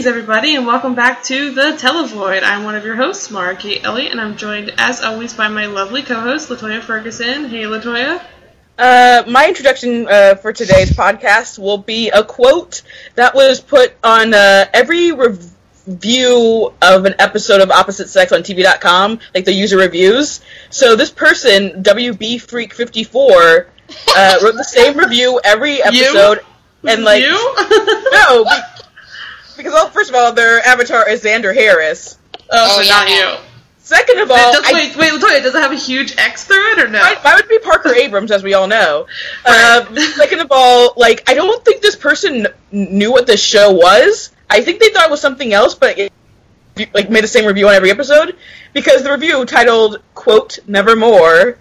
Greetings, everybody, and welcome back to the Televoid. I'm one of your hosts, Mary Kate Elliott, and I'm joined, as always, by my lovely co-host, Latoya Ferguson. Hey, Latoya. Uh, my introduction uh, for today's podcast will be a quote that was put on uh, every review of an episode of Opposite Sex on TV.com, like the user reviews. So this person, WB Freak 54, uh, wrote the same review every episode, and like you? no, because well, first of all, their avatar is Xander Harris. oh, Oh, so not yeah. you. Second of all, Does, I- wait, wait, Latoya, does it have a huge X through it or no? Mine, mine would be Parker Abrams, as we all know. Um, second of all, like I don't think this person knew what this show was. I think they thought it was something else, but it, like made the same review on every episode because the review titled "quote Nevermore,"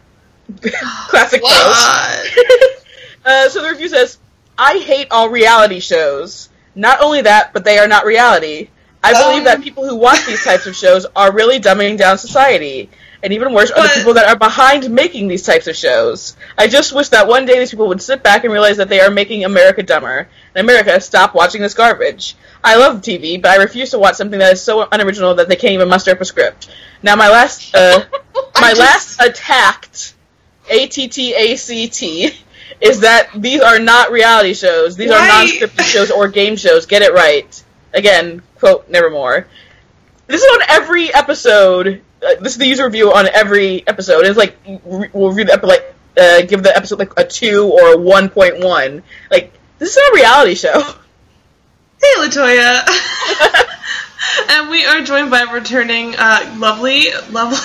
classic quote. uh, so the review says, "I hate all reality shows. Not only that, but they are not reality." I believe Um. that people who watch these types of shows are really dumbing down society. And even worse are the people that are behind making these types of shows. I just wish that one day these people would sit back and realize that they are making America dumber. And America, stop watching this garbage. I love TV, but I refuse to watch something that is so unoriginal that they can't even muster up a script. Now my last, uh, my last attacked, A-T-T-A-C-T, is that these are not reality shows. These are non-scripted shows or game shows. Get it right. Again, quote, nevermore. This is on every episode. Uh, this is the user review on every episode. It's like we'll review the episode, like uh, give the episode like a two or a one point one. Like this is not a reality show. Hey, Latoya. and we are joined by returning uh, lovely, lovely.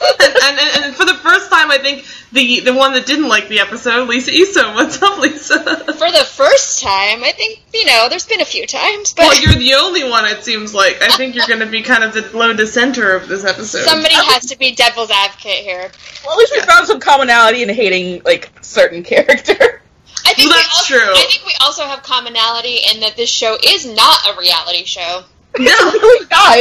And, and, and, and for the first time, I think the the one that didn't like the episode, Lisa Issa. What's up, Lisa? For the first time, I think, you know, there's been a few times, but well, you're the only one. It seems like. I think you're going to be kind of the low dissenter of this episode. somebody has to be devil's advocate here. Well, at least we found some commonality in hating like certain character. I think Well, that's also, true. I think we also have commonality in that this show is not a reality show. No, really not.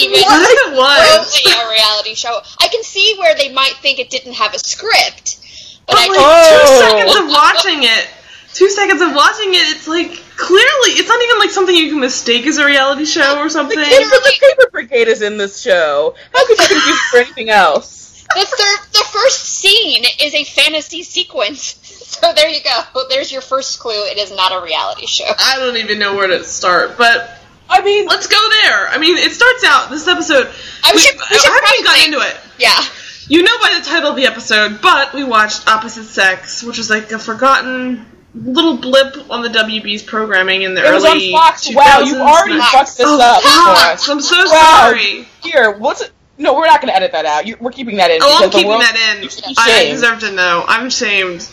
Even yes, it was. a reality show. I can see where they might think it didn't have a script, but, But I like Oh. two seconds of watching it, two seconds of watching it, it's like clearly it's not even like something you can mistake as a reality show or something. The something. kid from the Paper Brigade is in this show. How could you confuse it for anything else? the third, the first scene is a fantasy sequence. So there you go. There's your first clue. It is not a reality show. I don't even know where to start, but I mean, let's go there. I mean, it starts out this episode. I- we should- we should haven't gotten into it. Yeah. You know by the title of the episode, but we watched Opposite Sex, which was like a forgotten little blip on the WB's programming in the it was early on Fox. Wow, you've already Fox. fucked this Oh, up. for Fox. us. I'm so Wow. sorry. Here, what's it? No, we're not going to edit that out. You, we're keeping that in. Oh, I'm keeping world- that in. I deserve to know. I'm shamed.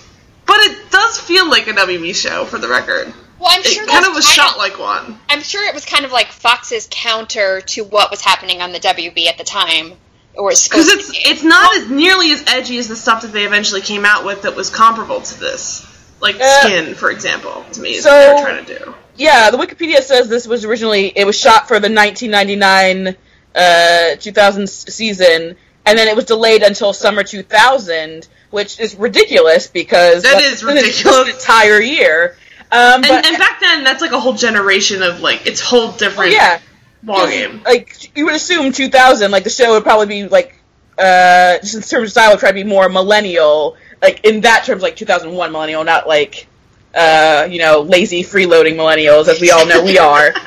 But it does feel like a WB show, for the record. Well, I'm sure It kind of was kind shot of- like one. I'm sure it was kind of like Fox's counter to what was happening on the WB at the time, or Because it's it's not as nearly as edgy as the stuff that they eventually came out with that was comparable to this. Like Uh, Skin, for example, to me is so- what they're trying to do. Yeah, the Wikipedia says this was originally it was shot for the 1999 uh, 2000 s- season, and then it was delayed until summer 2000, which is ridiculous because That that's is been an ridiculous. entire year. Um, And, but and back then, that's like a whole generation of like it's whole different yeah, ballgame. like you would assume 2000, like the show would probably be like uh, just in terms of style, would try to be more millennial, like in that terms, like 2001 millennial, not like uh, you know lazy freeloading millennials, as we all know we are.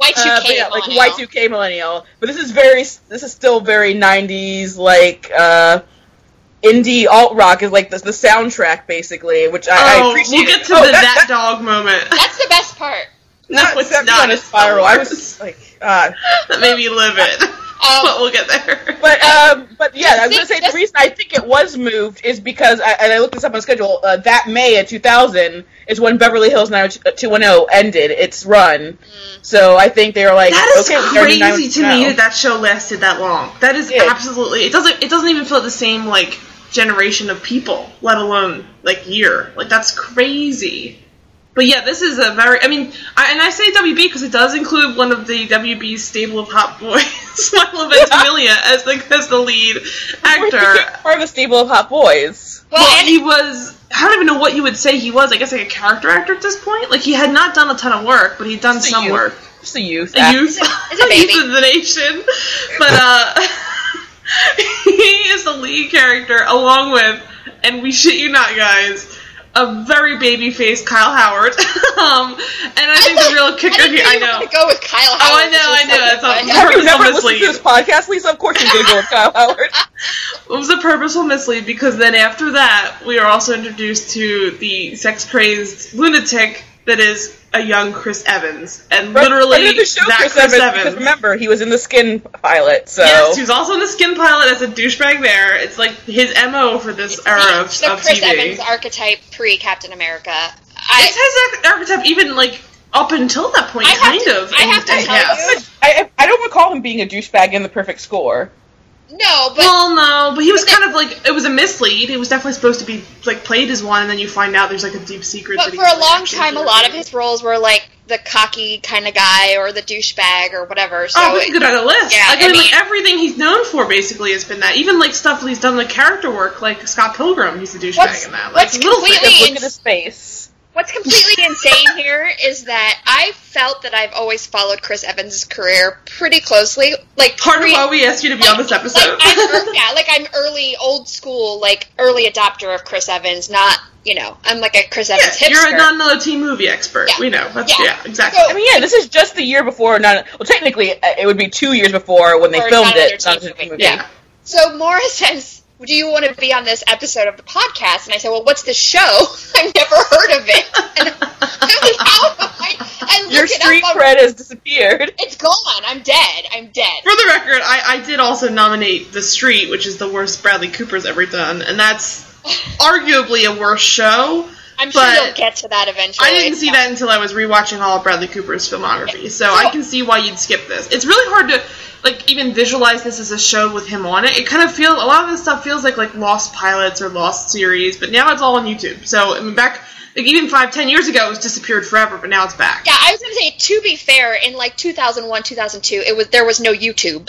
Y2K Uh, yeah, like millennial. Y2K millennial. But this is very, this is still very 90s, like, uh, indie alt rock is like the, the soundtrack, basically, which I, I oh, appreciate. we'll get to Oh, the that, that, dog moment. That's the best part. that, No, it's set not. on a spiral. I was like, uh, that made me livid. Um, but we'll get there. But um, but yeah, I was gonna say the reason I think it was moved is because I, and I looked this up on schedule. Uh, that May of 2000 is when Beverly Hills 90210 ended its run. So I think they were like, That is okay, we gotta do crazy to me that that show lasted that long. That is Yeah. absolutely. It doesn't. It doesn't even feel the same like generation of people, let alone like year. Like that's crazy. But yeah, this is a very. I mean, I, and I say WB because it does include one of the WB's stable of hot boys, Milo Ventimiglia, as the as the lead actor. get part of the stable of hot boys. well, Well, and, he was I don't even know what you would say he was. I guess like a character actor at this point. Like he had not done a ton of work, but he'd done Just some youth. work. Just a youth. A youth, It's a a baby. youth of the nation. But uh, he is the lead character, along with, and we shit you not, guys, a very baby faced Kyle Howard. um, and I think the real kicker I here, know I know. Go with Kyle Howard. Oh, I know, I know, so it's a- funny. Have you Purposeful never listened mislead. to this podcast, Lisa? Of course you're gonna go with Kyle Howard. It was a purposeful mislead because then after that, we are also introduced to the sex crazed lunatic that is a young Chris Evans. And literally, Friend the show, that Chris, Chris, Evans, Evans. Remember, he was in the Skin pilot, so Yes, he was also in the Skin pilot as a douchebag there. It's like his MO for this era of, the of Chris TV. Evans archetype pre Captain America. I, It's I, his archetype even like up until that point, I kind to- of. I have to tell yes. you- I, I don't recall him being a douchebag in the Perfect Score. No, but Well, no, but he was But kind of like it was a mislead. It was definitely supposed to be like played as one, and then you find out there's like a deep secret. but that for he's, a like, long time, a lot of his roles were like the cocky kind of guy or the douchebag or whatever. So oh, we can go down the list. Yeah, like, I I mean, like, everything he's known for basically has been that. Even like stuff he's done like character work, like Scott Pilgrim, he's a douchebag What's- in that. Like what's little things. completely- Just look at his face. What's completely insane here is that I felt that I've always followed Chris Evans' career pretty closely. Like Part of why we asked you to be on this episode. Like I'm, yeah, like I'm early, old school, like early adopter of Chris Evans. Not, you know, I'm like a Chris Evans yeah, hipster. you're a not another teen movie expert. Yeah. We know. That's, Yeah. yeah. exactly. So- I mean, yeah, this is just the year before. Not well, technically, uh, it would be two years before when they filmed Not it. Not Teen Movie. Movie. yeah. So Morris says, "Do you want to be on this episode of the podcast?" And I said, "Well, what's the show? I've never heard of it." And I was out of my. I Your street up cred has disappeared. It's gone. I'm dead. I'm dead. For the record, I, I did also nominate The Street, which is the worst Bradley Cooper's ever done, and that's arguably a worse show. I'm sure but you'll get to that eventually. I didn't see that until I was rewatching all of Bradley Cooper's filmography, so I can see why you'd skip this. It's really hard to like even visualize this as a show with him on it. It kind of feels a lot of this stuff feels like like lost pilots or lost series, but now it's all on YouTube. So I mean, back like even five ten years ago, it was disappeared forever, but now it's back. Yeah, I was gonna say. To be fair, in like 2001, 2002, it was there was no YouTube.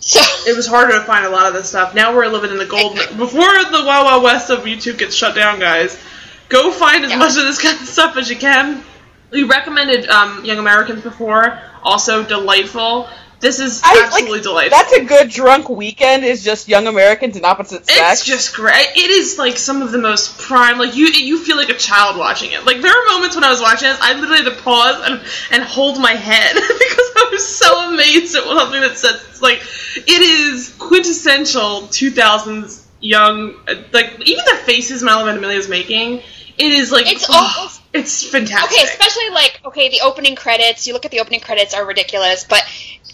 So It was harder to find a lot of this stuff. Now we're living in the golden before the Wild Wild West of YouTube gets shut down, guys. Go find as Yeah. much of this kind of stuff as you can. We recommended um, Young Americans before, also delightful. This is I, absolutely like, delightful. That's a good drunk weekend. Is just young Americans in opposite sex. It's just great. It is like some of the most prime. Like you, you feel like a child watching it. Like there are moments when I was watching this, I literally had to pause and, and hold my head because I was so amazed at what something that says it's like it is quintessential 2000s young. uh, Like even the faces Milo Ventimiglia is making, it is like It's oh, almost- it's fantastic. okay, especially like okay, the opening credits. You look at the opening credits are ridiculous, but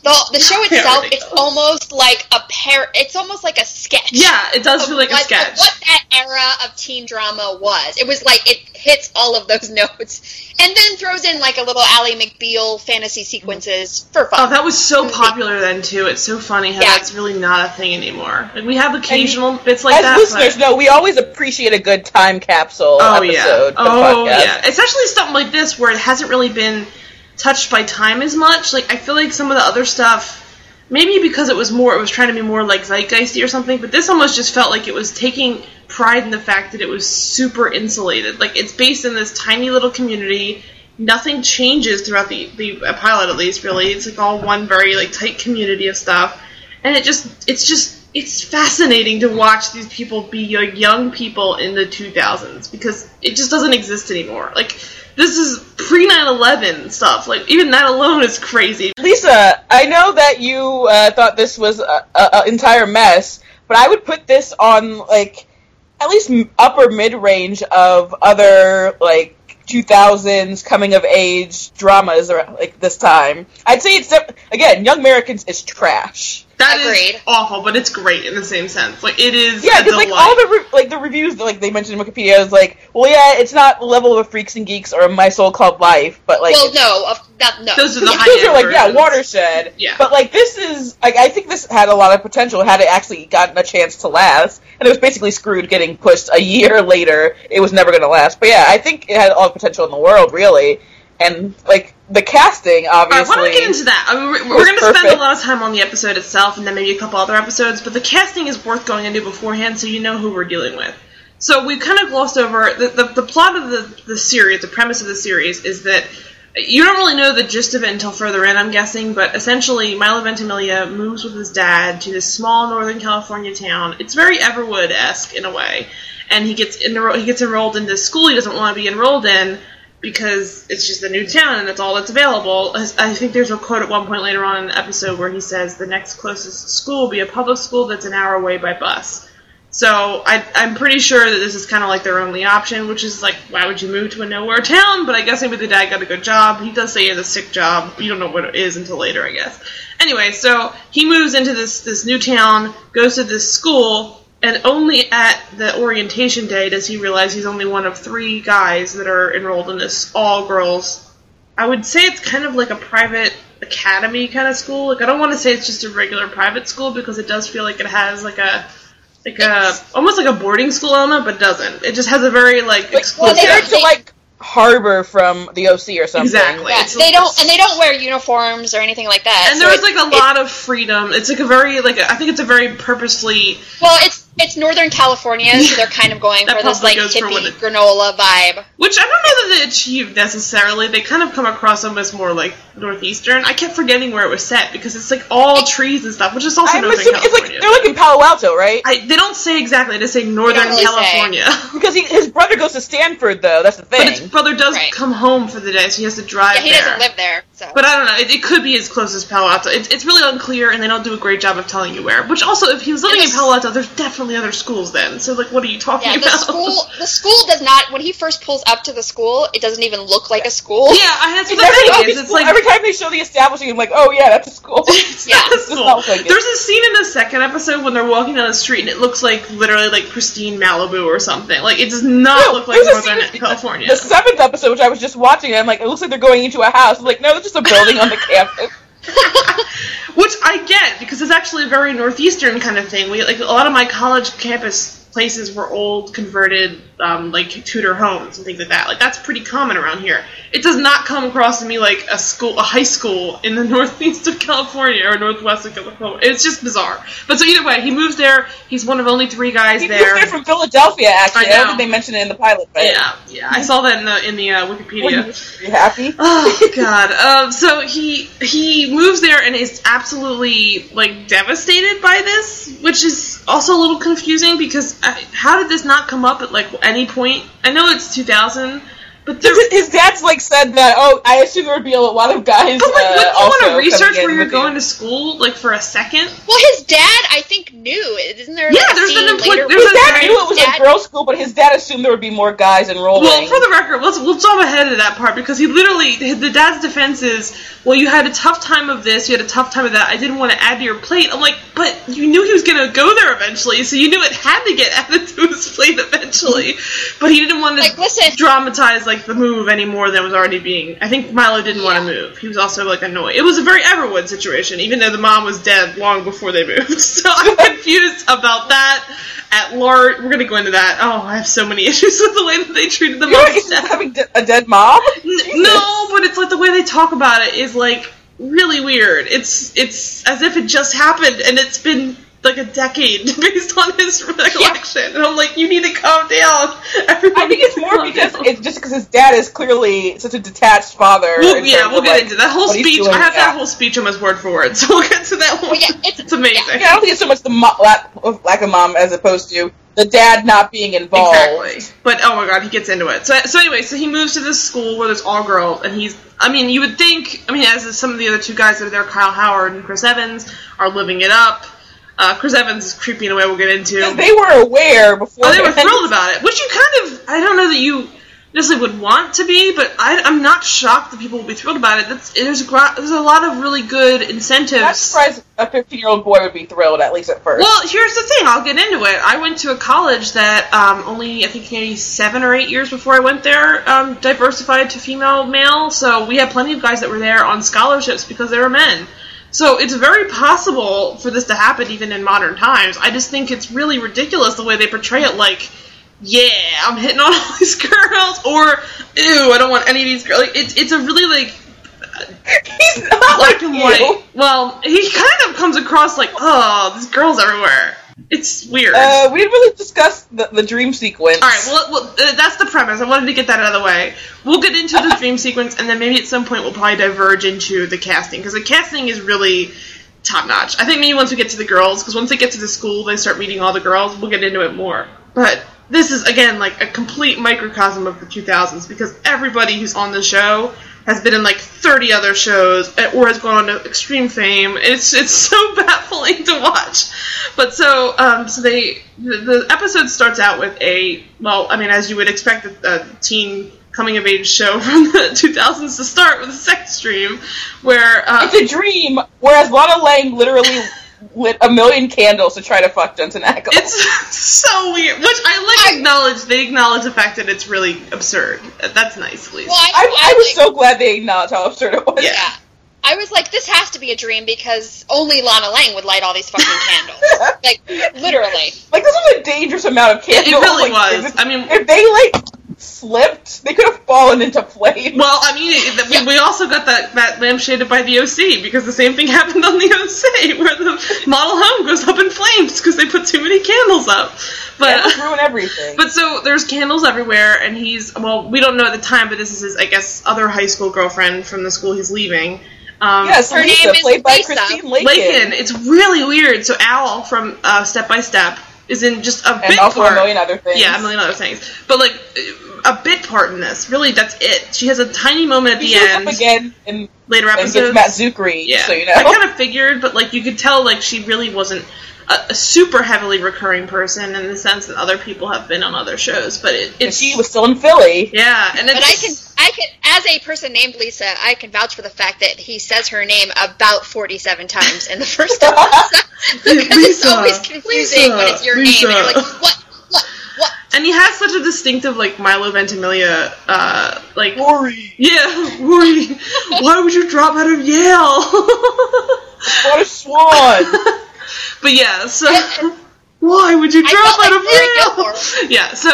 the the show itself, it's almost like a pair. It's almost like a sketch. yeah, it does feel like a sketch. of what that era of teen drama was. It was like it hits all of those notes, and then throws in like a little Ally McBeal fantasy sequences for fun. Oh, that was so popular then too. It's so funny how Yeah. that's really not a thing anymore. Like we have occasional bits like As that. listeners but... know, we always appreciate a good time capsule Oh episode oh, yeah. Oh podcast. yeah. Especially something like this where it hasn't really been touched by time as much. Like I feel like some of the other stuff, maybe because it was more, it was trying to be more like zeitgeisty or something. But this almost just felt like it was taking pride in the fact that it was super insulated. Like it's based in this tiny little community. Nothing changes throughout the the pilot, at least. Really, it's like all one very like tight community of stuff, and it just it's just it's fascinating to watch these people be like young people in the 2000s because it just doesn't exist anymore. Like this is pre 9/11 stuff. Like even that alone is crazy. Lisa, I know that you uh, thought this was an entire mess, but I would put this on like at least upper mid range of other like 2000s coming of age dramas around, like this time. I'd say it's again, Young Americans is trash. That is Agreed. awful, but it's great in the same sense. Like it is. Yeah, because like all the re- like the reviews like they mentioned in Wikipedia is like, well, yeah, it's not level of Freaks and Geeks or My So-Called Life, but like well, no, of, that, no. Those are the Those high are like yeah, watershed. Yeah. But like this is like I think this had a lot of potential had it actually gotten a chance to last, and it was basically screwed getting pushed a year later. It was never going to last. But yeah, I think it had all the potential in the world, really. And like the casting, obviously. why don't we get into that? I mean, we're, we're going to spend a lot of time on the episode itself, and then maybe a couple other episodes. But the casting is worth going into beforehand, so you know who we're dealing with. So we kind of glossed over the, the, the plot of the, the series, the premise of the series is that you don't really know the gist of it until further in, I'm guessing, but essentially Milo Ventimiglia moves with his dad to this small Northern California town. It's very Everwood esque in a way, and he gets enro- he gets enrolled in this school he doesn't want to be enrolled in because it's just a new town and that's all that's available. I think there's a quote at one point later on in the episode where he says the next closest school will be a public school that's an hour away by bus. So I, I'm pretty sure that this is kind of like their only option, which is like, why would you move to a nowhere town? But I guess maybe the dad got a good job. He does say he has a sick job. You don't know what it is until later, I guess. Anyway, so he moves into this this new town, goes to this school, and only at the orientation day does he realize he's only one of three guys that are enrolled in this all girls. I would say it's kind of like a private academy kind of school. Like I don't want to say it's just a regular private school because it does feel like it has like a like a almost like a boarding school element, but doesn't. It just has a very like exclusive. Well, they, to like Harbor from the OC or something. Exactly. Yeah, they don't, and they don't wear uniforms or anything like that. And so there's like a lot of freedom. It's like a very like I think it's a very purposely. Well, it's it's Northern California, so they're kind of going for this like hippie it, granola vibe. Which I don't know that they achieved necessarily. They kind of come across almost more like northeastern. I kept forgetting where it was set because it's like all trees and stuff, which is also I'm Northern assuming, California. It's like, they're like in Palo Alto, right? I, they don't say exactly. They say Northern really California. Say. because he, his brother goes to Stanford, though. That's the thing. But his brother does right. come home for the day, so he has to drive. Yeah, he there. doesn't live there. So. But I don't know. It, it, could be as close as Palo Alto. It, it's really unclear, and they don't do a great job of telling you where. Which also, if he was living in Palo Alto, there's definitely other schools then. So like, what are you talking yeah, the about? School, the school does not. When he first pulls up to the school, it doesn't even look like a school. Yeah, I, that's what every, the thing is. It's like every time they show the establishing, I'm like, oh yeah, that's a school. it's yeah, not a school. Like There's a scene in the second episode when they're walking down the street, and it looks like literally like pristine Malibu or something. Like it does not no, look like Northern California. The seventh episode, which I was just watching, I'm like, it looks like they're going into a house. I'm like, no, it's just a building on the campus. Which I get because it's actually a very northeastern kind of thing. We like a lot of my college campus places were old converted um, like Tudor homes and things like that. Like that's pretty common around here. It does not come across to me like a school, a high school in the northeast of California or northwest of California. It's just bizarre. But so either way, he moves there. He's one of only three guys he there. He moved there from Philadelphia. Actually, I, I don't think they mentioned it in the pilot. But yeah, yeah, I saw that in the in the uh, Wikipedia. You happy? Oh God. Um, so he he moves there and is absolutely like devastated by this, which is also a little confusing because I, uh, how did this not come up at like any point? I know it's 2000, but his dad's like said that. Oh, I assume there would be a lot of guys. But like, uh, you want to research where you're going you. to school, like for a second? Well, his dad, I think, knew. Isn't there? Yeah, like, there's an employee. His dad knew it was dad... a girls' school, but his dad assumed there would be more guys enrolled. Well, for the record, let's we'll jump ahead of that part because he literally the dad's defense is, well, you had a tough time of this, you had a tough time of that. I didn't want to add to your plate. I'm like, but you knew he was going to go there eventually, so you knew it had to get added to his plate eventually. But he didn't want to like, listen, dramatize like the move anymore more than was already being. I think Milo didn't want to move. He was also like annoyed. It was a very Everwood situation, even though the mom was dead long before they moved. So I'm confused about that. At large, we're gonna go into that. Oh, I have so many issues with the way that they treated the mom. having a dead mom? N- no, but it's like the way they talk about it is like really weird. It's it's as if it just happened and it's been like a decade based on his recollection. Yeah. And I'm like, you need to calm down. Everybody I think it's more because down. it's just because his dad is clearly such a detached father. Well, yeah, we'll get like, into that whole speech. I have that whole speech almost word for word, so we'll get to that one. Well, yeah, it's, it's amazing. Yeah. I don't think it's so much the mo- lack, of, lack of mom as opposed to the dad not being involved. Exactly. But oh my god, he gets into it. So so anyway, so he moves to this school where there's all girls, and he's. I mean, you would think. I mean, as some of the other two guys that are there, Kyle Howard and Chris Evans, are living it up uh, Chris Evans is creepy in a way we'll get into. They were aware before. Oh, they were thrilled about it, which you kind of. I don't know that you necessarily would want to be, but I, am not shocked that people will be thrilled about it. That's, there's a there's a lot of really good incentives. I'm surprised a 15 year old boy would be thrilled at least at first. Well, here's the thing. I'll get into it. I went to a college that um, only I think maybe seven or eight years before I went there um, diversified to female male. So we had plenty of guys that were there on scholarships because they were men. So it's very possible for this to happen even in modern times. I just think it's really ridiculous the way they portray it like, yeah, I'm hitting on all these girls, or ew, I don't want any of these girls. Like, it's it's a really like He's not black like and white. Well, he kind of comes across like, oh, there's girls everywhere. It's weird. Uh, we didn't really discuss the, the dream sequence. All right, well, well uh, that's the premise. I wanted to get that out of the way. We'll get into the dream sequence, and then maybe at some point we'll probably diverge into the casting because the casting is really top notch. I think maybe once we get to the girls, because once they get to the school, they start meeting all the girls. We'll get into it more. But this is again like a complete microcosm of the 2000s because everybody who's on the show has been in like 30 other shows eh, or has gone on to extreme fame. It's it's so baffling to watch. But so um, so they the, the episode starts out with a well, I mean as you would expect a, a teen coming of age show from the 2000s to start with a sex dream where uh, It's a dream, whereas Lana Lang literally lit a million candles to try to fuck Jensen Ackles. it's so weird. Which I like acknowledge. They acknowledge the fact that it's really absurd. That's nice, at least. Well, I, I, I was like, so glad they acknowledged how absurd it was. Yeah. yeah. I was like, this has to be a dream because only Lana Lang would light all these fucking candles. like, literally. Like this was a dangerous amount of candles. It really Like, was. If, I mean, if they like slipped, they could have fallen into flames. Well, I mean, it- we, we also got that, that lampshaded by the OC because the same thing happened on the OC where the model home goes up in flames because they put too many candles up. But Candles ruin everything. but so there's candles everywhere, and he's well, we don't know at the time, but this is his, I guess, other high school girlfriend from the school he's leaving. Um, yes, Her Lisa, name is played by Lisa. Christine Lakin, Lakin. It's really weird. So Al from uh, Step by Step is in just a and bit also part. a million other things. Yeah, a million other things. But like a bit part in this. Really, that's it. She has a tiny moment at He the end. up again in, Later and episodes. gets Matt Czuchry. Yeah, so you know. I kind of figured, but like you could tell, like she really wasn't a, a super heavily recurring person in the sense that other people have been on other shows. But it, it's she was still in Philly. yeah, and it's, But I can, I can, as a person named Lisa, I can vouch for the fact that he says her name about forty-seven times in the first episode because it's Lisa, always confusing Lisa, when it's your Lisa. name and you're like, what, what, what? and he has such a distinctive like Milo Ventimiglia, uh, like Rory, yeah, Rory, why would you drop out of Yale? what a swan! but yeah, so why would you drop out like of Rory Yale? Gilmore. Yeah, so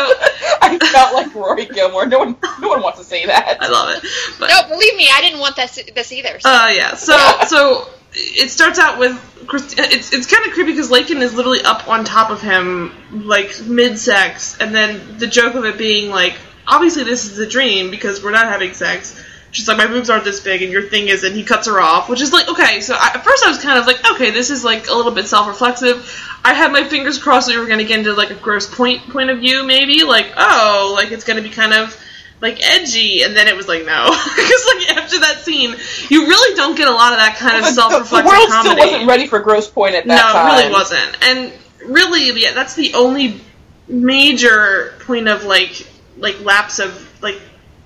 I felt like Rory Gilmore. No one, no one wants to say that. I love it. But, No, believe me, I didn't want this this either. So. Uh, yeah. So so it starts out with it's it's kind of creepy because Lakin is literally up on top of him like mid sex, and then the joke of it being like, obviously this is a dream because we're not having sex. She's like, my boobs aren't this big, and your thing is, and he cuts her off, which is like, okay. So I, at first I was kind of like, okay, this is like a little bit self-reflexive. I had my fingers crossed that we were going to get into like a Grosse Pointe point of view, maybe like, oh, like it's going to be kind of like edgy, and then it was like no, because like after that scene, you really don't get a lot of that kind of The- the, the self-reflective world comedy. still wasn't ready for Grosse Pointe at that no, time. it really wasn't, and really, yeah, that's the only major point of like like lapse of like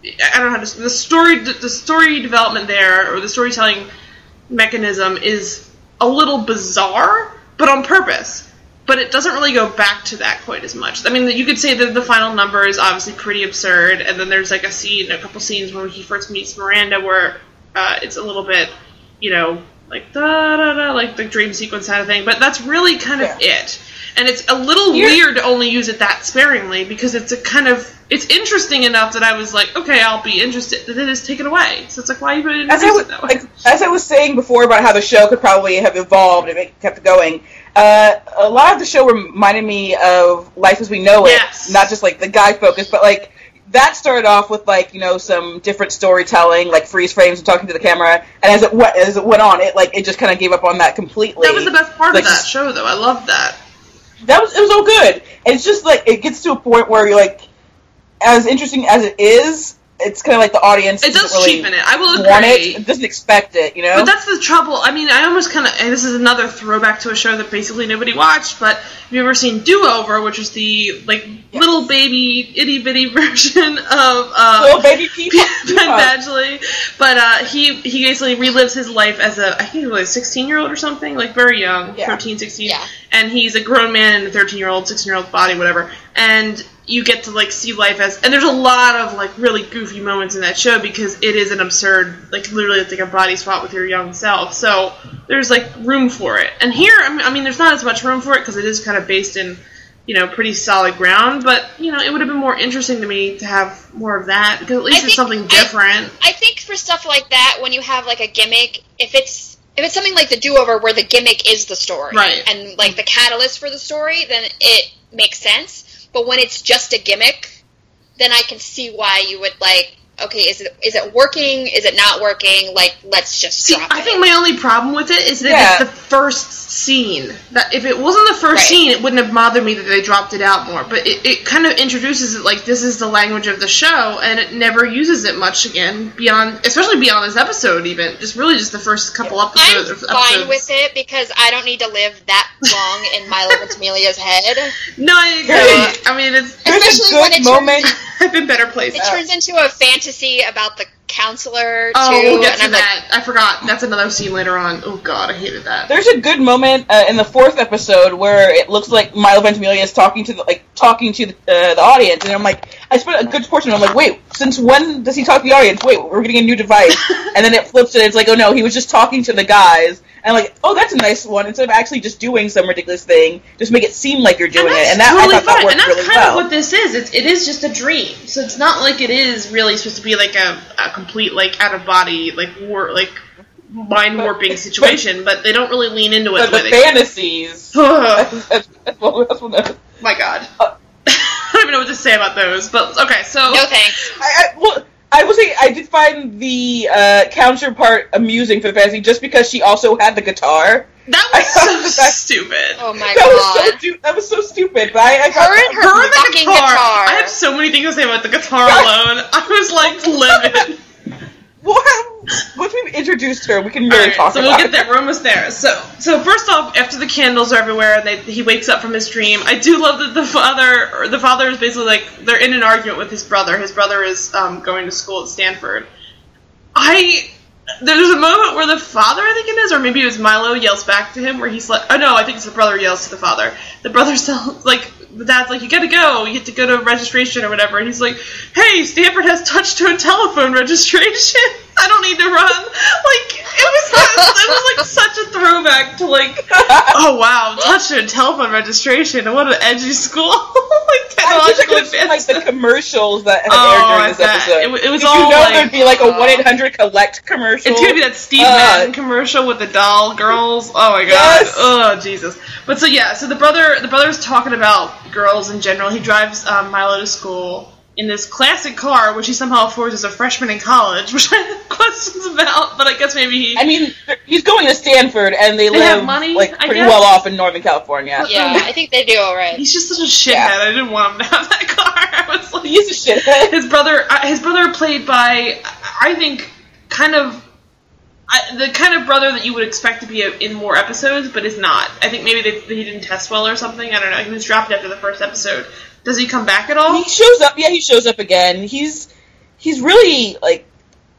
I don't know how to the story the story development there or the storytelling mechanism is a little bizarre, but on purpose. But it doesn't really go back to that quite as much. I mean, you could say that the final number is obviously pretty absurd, and then there's like a scene, a couple scenes where he first meets Miranda, where uh, it's a little bit, you know, like da da da, like the dream sequence kind of thing. But that's really kind of Yeah. it. And it's a little Here- weird to only use it that sparingly because it's a kind of it's interesting enough that I was like, okay, I'll be interested. Then it's taken away. So it's like, why you put it in As I, it was, that way? like, as I was saying before about how the show could probably have evolved and it kept going, uh, a lot of the show reminded me of Life as We Know It. Yes. Not just like the guy focus, but like that started off with like you know some different storytelling, like freeze frames and talking to the camera. And as it went as it went on, it like it just kind of gave up on that completely. that was the best part Like, of that show, though. I loved that. that was it was all good. And it's just like it gets to a point where you're like, as interesting as it is, it's kind of like the audience. It does doesn't really cheapen it. I will agree. it, it doesn't expect it, you know. But that's the trouble. I mean, I almost kind of. And this is another throwback to a show that basically nobody watched. But have you ever seen Do Over, which is the like Yes. little baby itty bitty version of uh, little baby people. Penn Badgley, but uh, he he basically relives his life as a I think he was a 16 year old or something, like very young, Yeah. 13, 16, Yeah. and he's a grown man in a 13 year old, 16 year old body, whatever, and you get to like see life as and there's a lot of like really goofy moments in that show because it is an absurd like literally it's like a body swap with your young self so there's like room for it and here I mean, I mean there's not as much room for it because it is kind of based in you know pretty solid ground but you know it would have been more interesting to me to have more of that because at least I it's something I- different I think for stuff like that, when you have like a gimmick, if it's if it's something like the do over where the gimmick is the story Right. and like the catalyst for the story, then it makes sense. But when it's just a gimmick, then I can see why you would like. Okay, is it is it working? Is it not working? Like, let's just See, drop I it. think my only problem with it is that Yeah. it's the first scene. That if it wasn't the first Right. scene, it wouldn't have bothered me that they dropped it out more. But it, it kind of introduces it like this is the language of the show, and it never uses it much again beyond, especially beyond this episode. Even just really just the first couple episodes. I'm fine episodes. with it because I don't need to live that long in Milo Ventimiglia's head. No, I agree. I mean, it's There's Especially a when good it moment. turns, I've been better placed. it turns into a fantasy about the counselor Oh, too, we'll get to I'm like, that. I forgot. That's another scene later on. Oh god, I hated that. There's a good moment uh, in the fourth episode where it looks like Milo Ventimiglia is talking to the, like talking to the, uh, the audience, and I'm like, I spent a good portion. I'm like, wait, since when does he talk to the audience? Wait, we're getting a new device, and then it flips and it's like, oh no, he was just talking to the guys, and I'm like, oh, that's a nice one. Instead of actually just doing some ridiculous thing, just make it seem like you're doing it, and that totally I thought that fine. worked And that's really kind well. of what this is. It's, it is just a dream. So it's not like it is really supposed to be like a, a complete like out of body like war like mind warping situation. But they don't really lean into it. but the the way they- fantasies. That's, that's, what, that's what my god. Uh, even know what to say about those. But okay, so no thanks. I, I, well, I will say I did find the uh, counterpart amusing for the fantasy just because she also had the guitar. that was so that- stupid. Oh my that was so god. stu- that was so stupid. But I, I got Her and her Her and the fucking guitar. guitar. I have so many things to say about the guitar alone. I was like livid. What? Once we've introduced her, we can really Alright, talk so we'll get there. We're almost there. So, so first off, after the candles are everywhere and they, he wakes up from his dream, I do love that the father, or the father is basically like they're in an argument with his brother. His brother is um, going to school at Stanford. I there's a moment where the father, I think it is, or maybe it was Milo, yells back to him where he's like, oh no, I think it's the brother yells to the father. The brother tells like the dad's like, you gotta go, you have to go to registration or whatever, and he's like, hey, Stanford has touch tone telephone registration. I don't need to run. Like it was, it was like such a throwback to like, oh wow, touch tone telephone registration. What an edgy school, like I wish I technological could like the commercials that had Oh, aired during this episode. It it was Did all you know like- there'd be like a one eight hundred collect commercial? It's gonna be that Steve Uh, Madden commercial with the doll girls. Oh my god. Yes. Oh Jesus. But so yeah, so the brother the brother's talking about girls in general. He drives um, Milo to school in this classic car, which he somehow affords as a freshman in college, which I have questions about. But I guess maybe he. I mean, he's going to Stanford, and they, They live have money, like pretty well off in Northern California. Yeah, I think they do alright. He's just such a shithead. Yeah. I didn't want him to have that car. I was like, He's a shithead. his brother uh, his brother played by I think kind of I, the kind of brother that you would expect to be in more episodes, but is not. I think maybe they, he didn't test well or something. I don't know. He was dropped after the first episode. Does he come back at all? He shows up. Yeah, he shows up again. He's he's really like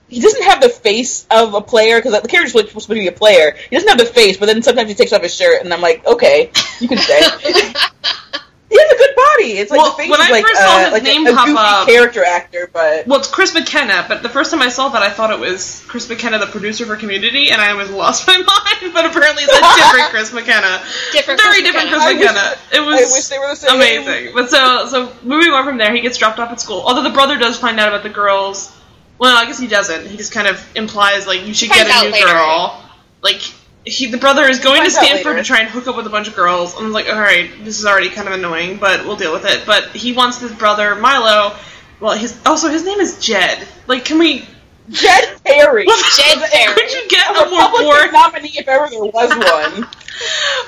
he doesn't have the face of a player because the character's like, supposed to be a player. He doesn't have the face, but then sometimes he takes off his shirt, and I'm like, okay, you can stay. he has a good body. It's like Well, the face when is I like, first saw uh, his like name a, a pop goofy up- character actor, but Well, it's Chris McKenna, but the first time I saw that, I thought it was Chris McKenna, the producer for Community, and I was lost my mind. But apparently, it's a different Chris McKenna. Different very Chris different McKenna. Chris I wish- McKenna. it was. I wish they were the same. amazing. But so so moving on from there, he gets dropped off at school. Although the brother does find out about the girls. Well, I guess he doesn't. He just kind of implies like you should He get a new later. girl. Like he, the brother is going to Stanford to try and hook up with a bunch of girls. I'm like, all right, this is already kind of annoying, but we'll deal with it. But he wants his brother Milo. Well, his also his name is Jed. Like, can we? Jed Perry. Jed Perry. Could you get a a more boring? nominee if ever there was one.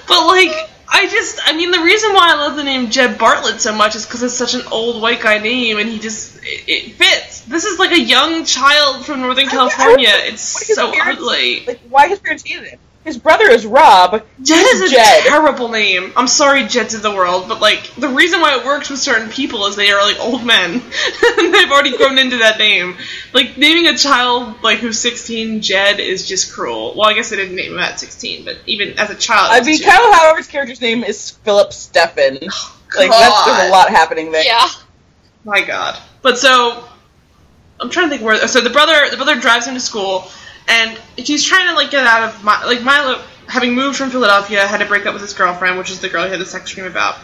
But like, I just, I mean, the reason why I love the name Jed Bartlet so much is because it's such an old white guy name, and he just it, it fits. This is like a young child from Northern I- I California. don't It's his so parents- ugly. Like, why his parents hated him? His brother is Rob. Jed is a Jed. terrible name. I'm sorry, Jeds of the world, but like the reason why it works with certain people is they are like old men, and they've already grown into that name. Like naming a child like who's 16 Jed is just cruel. Well, I guess they didn't name him at 16, but even as a child, I mean, too- Kyle Howard's character's name is Philip Steffen. Oh, like, that's, there's a lot happening there. Yeah. My God. But so I'm trying to think where. So the brother, the brother drives him to school, and he's trying to like get out of my like Milo, having moved from Philadelphia, had to break up with his girlfriend, which is the girl he had the sex dream about.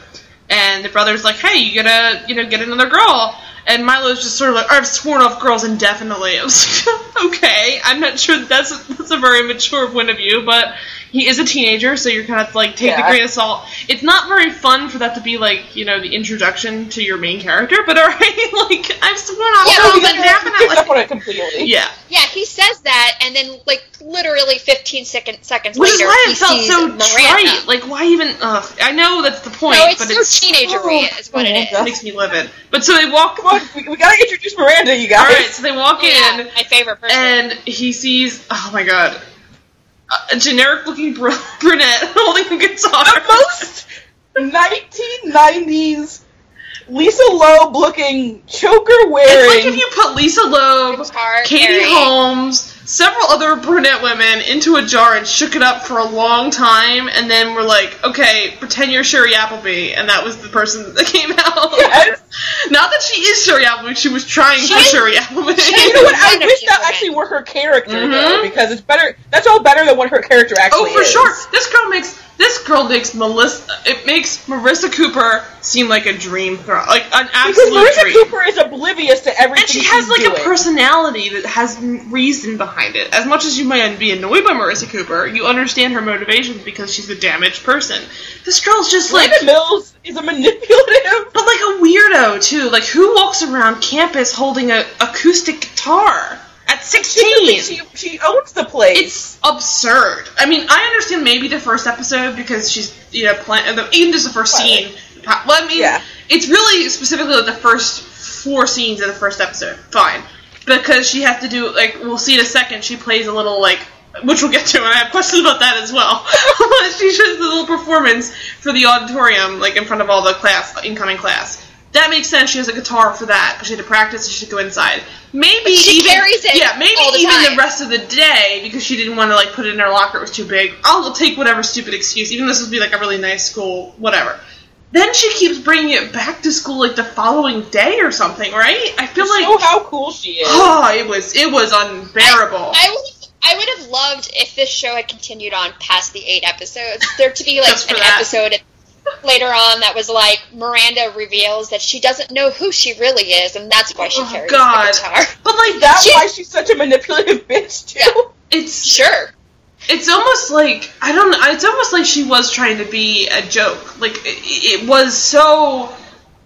And the brother's like, "Hey, you gotta, you know, get another girl." And Milo's just sort of like, "I've sworn off girls indefinitely." I was, I okay. I'm not sure that that's that's a very mature point of view, but he is a teenager, so you're kind of like take the Yeah. grain of salt. It's not very fun for that to be like you know the introduction to your main character, but alright, like I'm still going on. Yeah, Yeah, well, but then- definitely. on it completely. Yeah, Yeah, he says that, and then like literally 15 second, seconds which is later, why he it felt sees so Miranda. trite. Like why even? Ugh, I know that's the point, no, it's but so it's teenagery, Oh, is what it oh Miranda. it is. makes me livid. But so they walk. Come on, we, we gotta introduce Miranda, you guys. All right, so they walk Yeah, in. my favorite person. and he sees oh my god a generic looking br- brunette holding a guitar the most 1990s Lisa Loeb looking choker wearing. it's like if you put lisa loeb Guitar katie carrying. holmes several other brunette women into a jar and shook it up for a long time and then we're like okay pretend you're sherry appleby and that was the person that came out Yes. not that she is sherry appleby she was trying She for is- sherry appleby you know what? I wish that actually were her character Mhm. though, because it's better. That's all better than what her character actually. Oh, for is. sure. This girl makes this girl makes Melissa. It makes Marissa Cooper seem like a dream girl, like an absolute Because Marissa dream. Cooper is oblivious to everything. and she has she's like doing. a personality that has reason behind it. As much as you might be annoyed by Marissa Cooper, you understand her motivations because she's a damaged person. This girl's just like, Brenda Mills is a manipulative. but like a weirdo too. Like who walks around campus holding a acoustic guitar at sixteen? she, she owns the place. It's absurd. I mean, I understand maybe the first episode because she's you know playing even just the first scene. Well, I mean, Yeah. it's really specifically like the first four scenes of the first episode. Fine, because she has to do like we'll see in a second. She plays a little like. Which we'll get to, and I have questions about that as well. She shows the little performance for the auditorium, like in front of all the class, incoming class. That makes sense. She has a guitar for that, but she had to practice. She should go inside. Maybe But she even, carries it Yeah, maybe all the even time. the rest of the day because she didn't want to like put it in her locker. It was too big. I'll take whatever stupid excuse, even this would be like a really nice school, whatever. Then she keeps bringing it back to school like the following day or something, right? I feel show like how cool she is. oh, it was it was unbearable. I would, I would have loved if this show had continued on past the eight episodes. There to be like an that. episode later on that was like Miranda reveals that she doesn't know who she really is, and that's why she Oh, carries God. the guitar. but like That's She- why she's such a manipulative bitch too. Yeah. it's Sure. it's almost like I don't know. It's almost like she was trying to be a joke. Like it, it was so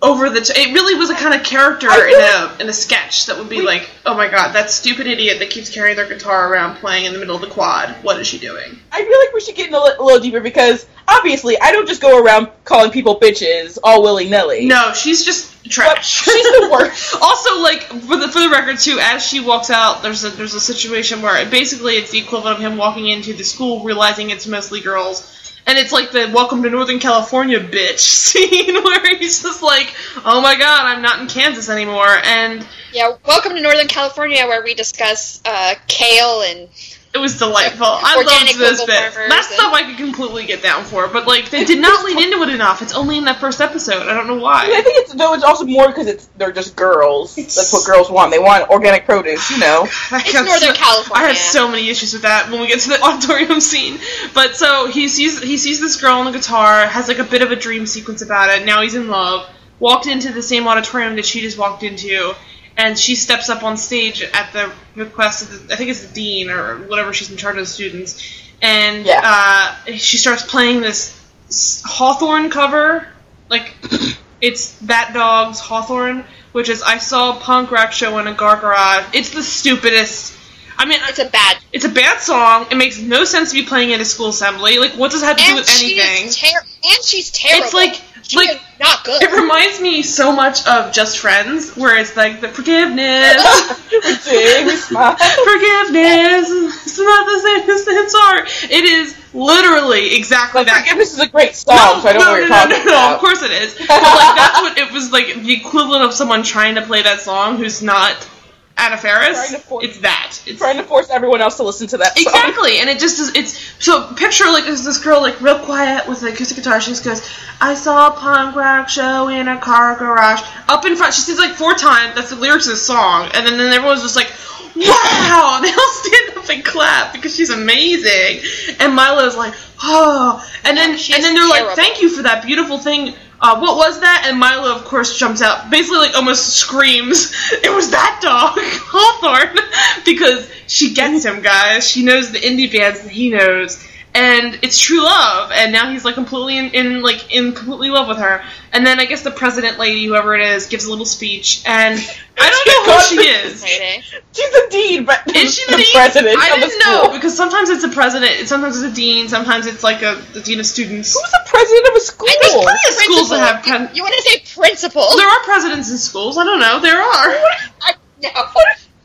over the. T- it really was a kind of character in a in a sketch that would be We- like, oh my god, that stupid idiot that keeps carrying their guitar around playing in the middle of the quad. What is she doing? I feel like we should get in a, li- a little deeper because obviously I don't just go around calling people bitches all willy nilly. No, she's just But trash. she's the worst. also, like for the for the record too, as she walks out, there's a there's a situation where basically it's the equivalent of him walking into the school realizing it's mostly girls. And it's like the "Welcome to Northern California, bitch" scene where he's just like, "Oh my god, I'm not in Kansas anymore." And Yeah. Welcome to Northern California, where we discuss uh, kale and it was delightful. I Organic loved this local bit. farmers That and- stuff I could completely get down for, but like they did not lean into it enough. It's only in that first episode. I don't know why. I think it's though it's also more because it's they're just girls. It's- That's what girls want. They want organic produce, you know. I It's Northern so- California. I had so many issues with that when we get to the auditorium scene. But so he sees he sees this girl on the guitar, has like a bit of a dream sequence about it. Now he's in love. Walked into the same auditorium that she just walked into, and she steps up on stage at the request of the, I think it's the dean or whatever she's in charge of the students, and Yeah. uh, she starts playing this Hawthorne cover, like it's that dog's Hawthorne, which is I saw a punk rock show in a gar garage. It's the stupidest. I mean, it's a bad. it's a bad song. It makes no sense to be playing at a school assembly. Like, what does it have to do And with anything? she's ter- and she's terrible. It's like, She like is not good. it reminds me so much of Just Friends, where it's like the forgiveness, we sing, we smile. forgiveness. It's not the same as it's art. It is literally exactly But that. forgiveness is a great song, so I don't know what you're no, talking no, no, about. Of course it is. But like that's what it was like the equivalent of someone trying to play that song who's not Anna Faris. Force- It's that. It's Trying to force everyone else to listen to that song. Exactly, and it just is. It's so picture like there's this girl like real quiet with an acoustic guitar. She just goes, "I saw a punk rock show in a car garage." Up in front, she sings like four times. That's the lyrics of the song, and then, then everyone's just like, "Wow!" They all stand up and clap because she's amazing. And Milo's like, "Oh," and then Yeah, and then they're like, "Thank you for that beautiful thing." Uh, what was that? And Milo, of course, jumps out, basically like almost screams, "It was that dog, Hawthorne," because she gets him, guys. She knows the indie bands that he knows, and it's true love. And now he's like completely in, in like in completely love with her. And then I guess the president lady, whoever it is, gives a little speech, and I don't know who she is. She's a dean, but Is she the, the dean? president I of the didn't know because sometimes it's a president, sometimes it's a dean, sometimes it's like a the dean of students. Who's the president of a school? I think plenty of schools that have pen- You want to say principal? There are presidents in schools. I don't know. There are. I, no.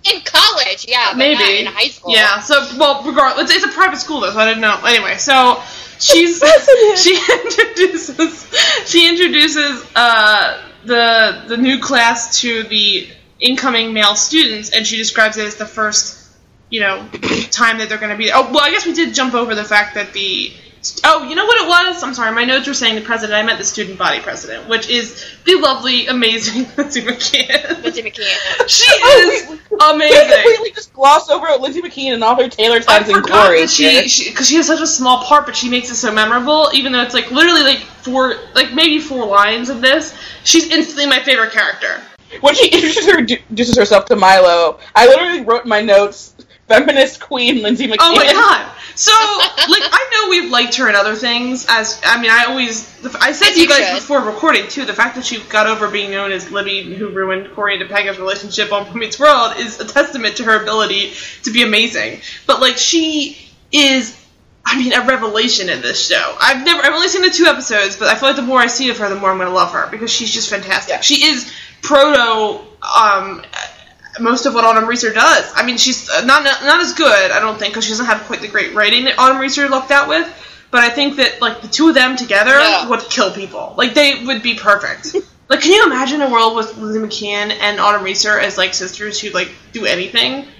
In college, yeah, Maybe not in high school. Yeah. So, well, regardless, it's, it's a private school though, so I didn't know. Anyway, so she's she introduces she introduces uh, the the new class to the incoming male students, and she describes it as the first you know time that they're going to be. Oh, well, I guess we did jump over the fact that the. Oh, you know what it was? I'm sorry, my notes were saying the president. I meant the student body president, which is the lovely, amazing Lindsay McCann. Lindsay McKeon. She Oh, is we- We amazing. completely just glossed over Lindsay McKeon and all her Taylor times in glory. that she because she, has such a small part, but she makes it so memorable. Even though it's like literally like four, like maybe four lines of this, she's instantly my favorite character. when she introduces, her, introduces herself to Milo, I literally wrote in my notes, "Feminist Queen Lindsay McKeon." Oh my god! So like I know we've liked her in other things. As I mean, I always I said to you you guys should. before recording too. The fact that she got over being known as Libby, who ruined Corey and Topanga's relationship on Boy Meets World, is a testament to her ability to be amazing. But like she is I mean, a revelation in this show. I've never, I've only seen the two episodes, but I feel like the more I see of her, the more I'm going to love her because she's just fantastic. Yeah. She is proto, um, most of what Autumn Reeser does. I mean, she's uh, not not, not as good, I don't think, because she doesn't have quite the great writing that Autumn Reeser lucked out with. But I think that like the two of them together No. would kill people. Like they would be perfect. like, can you imagine a world with Lizzie McCann and Autumn Reeser as like sisters who like do anything?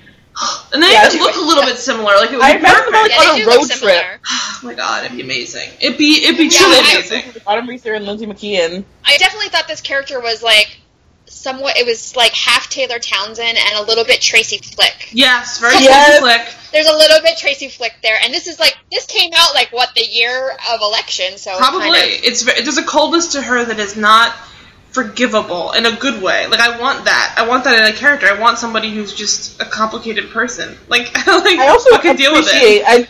And they Yeah, even look a little bit similar. Like it would I be imagine perfect. like, Yeah, on a road trip. Oh my god, it'd be amazing. It'd be it'd be Yeah, truly I- amazing. Autumn Reeser and Lindsay McKeon. I definitely thought this character was like somewhat. It was like half Taylor Townsend and a little bit Tracy Flick. Yes, very Yes. slick. There's a little bit Tracy Flick there, and this is like this came out like what the year of election, so Probably. kind of- It's there's a coldness to her that is not forgivable in a good way. Like I want that. I want that in a character. I want somebody who's just a complicated person. Like like I also fucking deal with it. I,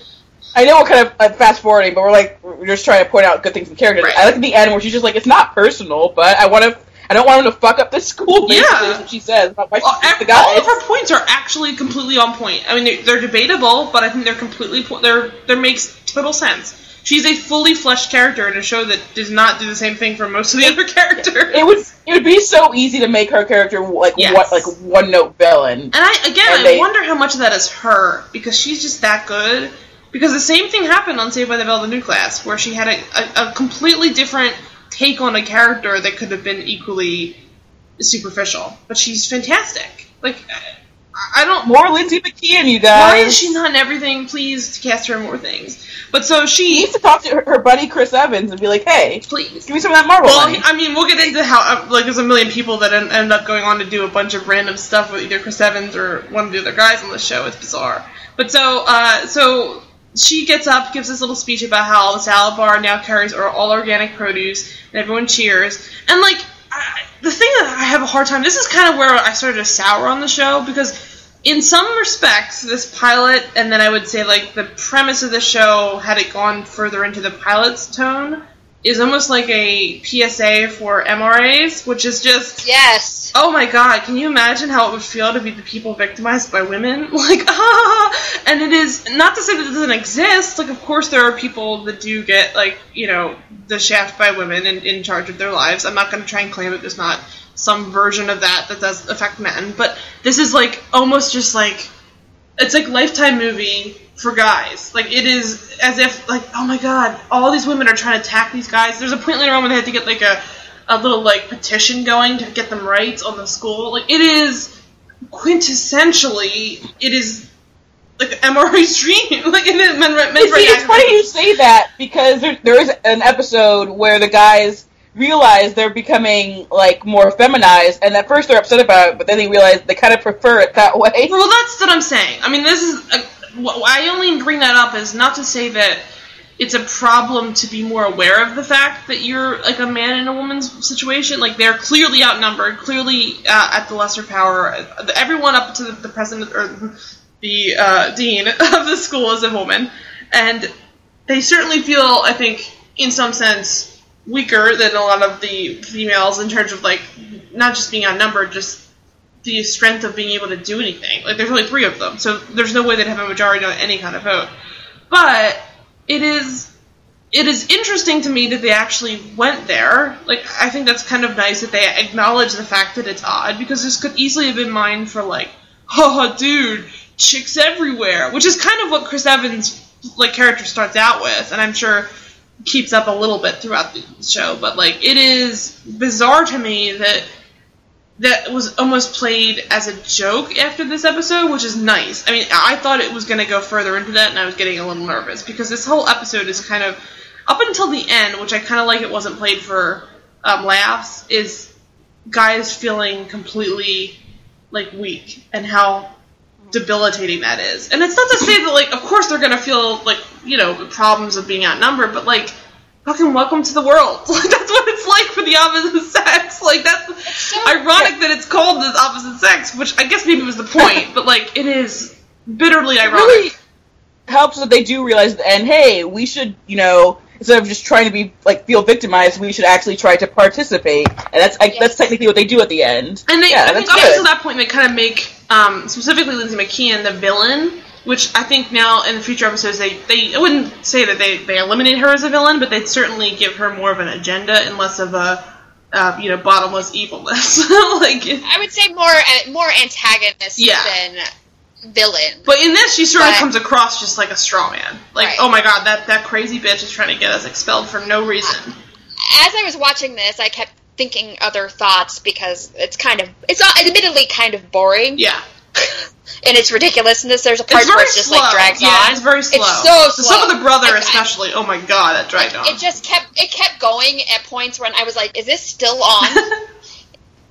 I know we're kind of uh, fast forwarding, but we're like we're just trying to point out good things in characters. Right. I like the end where she's just like, it's not personal, but I want to. I don't want him to fuck up the school. Basically, Yeah. is what she says. Well, hates ev- the all of her points are actually completely on point. I mean, they're, they're debatable, but I think they're completely po- they're they makes total sense. She's a fully fleshed character in a show that does not do the same thing for most of the other characters. It would it would be so easy to make her character like Yes. what like one note villain. And I again, And I they- wonder how much of that is her because she's just that good. Because the same thing happened on Saved by the Bell, the new class, where she had a, a, a completely different take on a character that could have been equally superficial. But she's fantastic. Like, I- don't. More Lindsay McKeon, you guys. Why is she not in everything? Please cast her in more things. But so She she, needs to talk to her, her buddy Chris Evans and be like, "Hey, please. give me some of that Marvel Well, money." I mean, we'll get into how uh, like there's a million people that end, end up going on to do a bunch of random stuff with either Chris Evans or one of the other guys on the show. It's bizarre. But so, uh, so she gets up, gives this little speech about how the salad bar now carries all organic produce, and everyone cheers. And like, I, the thing that I have a hard time. This is kind of where I started to sour on the show because. In some respects, this pilot, and then I would say like the premise of the show, had it gone further into the pilot's tone, is almost like a PSA for MRAs, which is just yes. oh my god, can you imagine how it would feel to be the people victimized by women? Like ah, and it is not to say that it doesn't exist. Like of course there are people that do get like you know the shaft by women in, in charge of their lives. I'm not going to try and claim that there's not some version of that that does affect men, but this is like almost just like it's like lifetime movie for guys. Like it is as if like oh my god, all these women are trying to attack these guys. There's a point later on when they had to get like a a little like petition going to get them rights on the school. Like it is quintessentially it is like MRA's dream. like is men, men You see, it's funny you say that because there, there is an episode where the guys realize they're becoming like more feminized, and at first they're upset about it, but then they realize they kind of prefer it that way. Well, that's what I'm saying. I mean, this is. I only bring that up is not to say that it's a problem to be more aware of the fact that you're like a man in a woman's situation. Like they're clearly outnumbered, clearly uh, at the lesser power. Everyone up to the, the president or the uh, dean of the school is a woman, and they certainly feel, I think, in some sense, weaker than a lot of the females in terms of like not just being outnumbered, just the strength of being able to do anything. Like there's only three of them, so there's no way they'd have a majority on any kind of vote. But it is it is interesting to me that they actually went there. Like I think that's kind of nice that they acknowledge the fact that it's odd because this could easily have been mined for like, oh dude, chicks everywhere, which is kind of what Chris Evans like character starts out with, and I'm sure keeps up a little bit throughout the show. But like it is bizarre to me that that was almost played as a joke after this episode, which is nice. I mean, I thought it was going to go further into that, and I was getting a little nervous because this whole episode is kind of up until the end, which I kind of like. It wasn't played for um, laughs. Is guys feeling completely like weak and how debilitating that is. And it's not to say that like, of course they're going to feel like you know problems of being outnumbered, but like fucking welcome to the world. That's what it's like for the opposite sex. Like that's so, ironic that it's called the opposite sex, which I guess maybe was the point, but like it is bitterly ironic. Really helps that they do realize and hey, we should, you know, instead of just trying to be like feel victimized, we should actually try to participate. And that's I, yes. that's technically what they do at the end. And they, yeah, I think up until that point, they kind of make um, specifically Lindsay McKeon the villain which I think now in the future episodes they, they I wouldn't say that they, they eliminate her as a villain, but they'd certainly give her more of an agenda and less of a uh, you know bottomless evilness. like I would say more uh, more antagonist yeah. than villain. But in this, she sort but, of comes across just like a straw man. Like, right. oh my god, that that crazy bitch is trying to get us expelled for no reason. As I was watching this, I kept thinking other thoughts because it's kind of it's admittedly kind of boring. Yeah. In its ridiculousness. There's a part where it just slow. like drags yeah, on. it's very slow. It's so slow. Some of the brother, especially. oh my god, that dragged it, on. It just kept it kept going at points when I was like, "Is this still on?"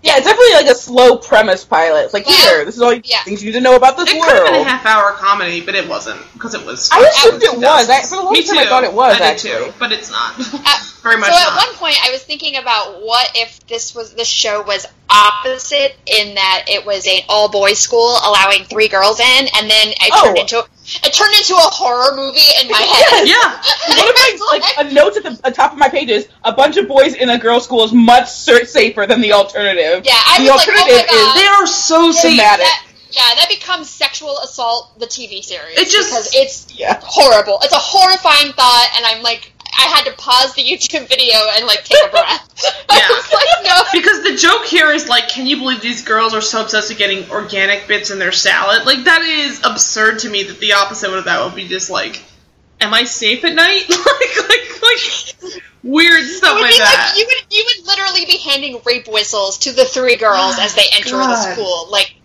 Yeah, it's definitely like a slow premise pilot. It's like well, here, this is all yeah. things you need to know about this it world. It could have been a half hour comedy, but it wasn't because it was. I assumed it was. I, for the longest time, I thought it was. I actually. too, but it's not. Uh, Very much. So not. at one point, I was thinking about what if this was the show was opposite in that it was an all boys school allowing three girls in, and then it oh. turned into it turned into a horror movie in my head. yeah. One of my like a note at the, the top of my page is a bunch of boys in a girls' school is much safer than the alternative. Yeah, I the was alternative like, oh my God. is they are so safe. That, yeah, that becomes sexual assault, the TV series. It just because it's yeah. horrible. It's a horrifying thought, and I'm like, I had to pause the YouTube video and like take a breath. yeah. like, no. Because the joke here is like, can you believe these girls are so obsessed with getting organic bits in their salad? Like that is absurd to me. That the opposite of that would be just like, am I safe at night? like, like, like weird stuff like that. Like, you would you would literally be handing rape whistles to the three girls oh as they enter God. the school. Like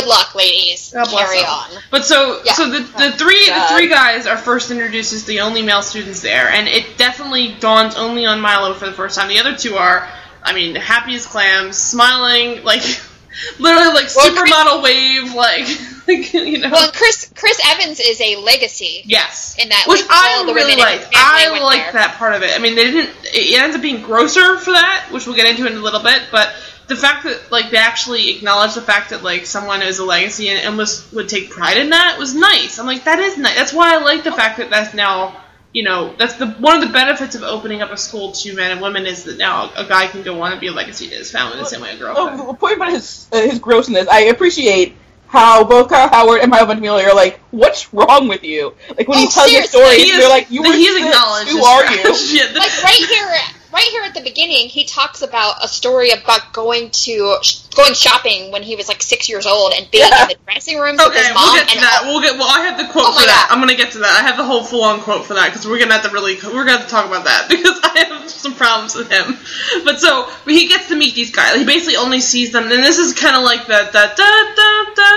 good luck, ladies. God Carry on. But so yeah. so the, the three God. the three guys are first introduced as the only male students there, and it definitely dawns only on Milo for the first time. The other two are, I mean, happy as clams, smiling like. Literally, like well, supermodel wave, like, like you know. Well, Chris Chris Evans is a legacy. Yes, in that, which like, I really like. I like that part of it. I mean, they didn't. It ends up being grosser for that, which we'll get into in a little bit. But the fact that like they actually acknowledge the fact that like someone is a legacy and, and was would take pride in that was nice. I'm like that is nice. That's why I like the fact that that's now you know that's the one of the benefits of opening up a school to men and women is that now a guy can go on and be a legacy to his family the same way a girl. Oh, point about his uh, his grossness, I appreciate how both Kyle Howard and Milo Ventimiglia are like, "What's wrong with you?" Like when oh, he tells the story, they're like, "You were he's acknowledged. Who are you?" yeah, like right here right here at the beginning, he talks about a story about going to going shopping when he was like six years old and being yeah. in the dressing rooms okay, with his mom. we'll get to that. We'll get. Well, I have the quote oh for that. God. I'm gonna get to that. I have the whole full on quote for that because we're gonna have to really we're gonna have to talk about that because I have some problems with him. But so he gets to meet these guys. He basically only sees them, and this is kind of like the da da da da.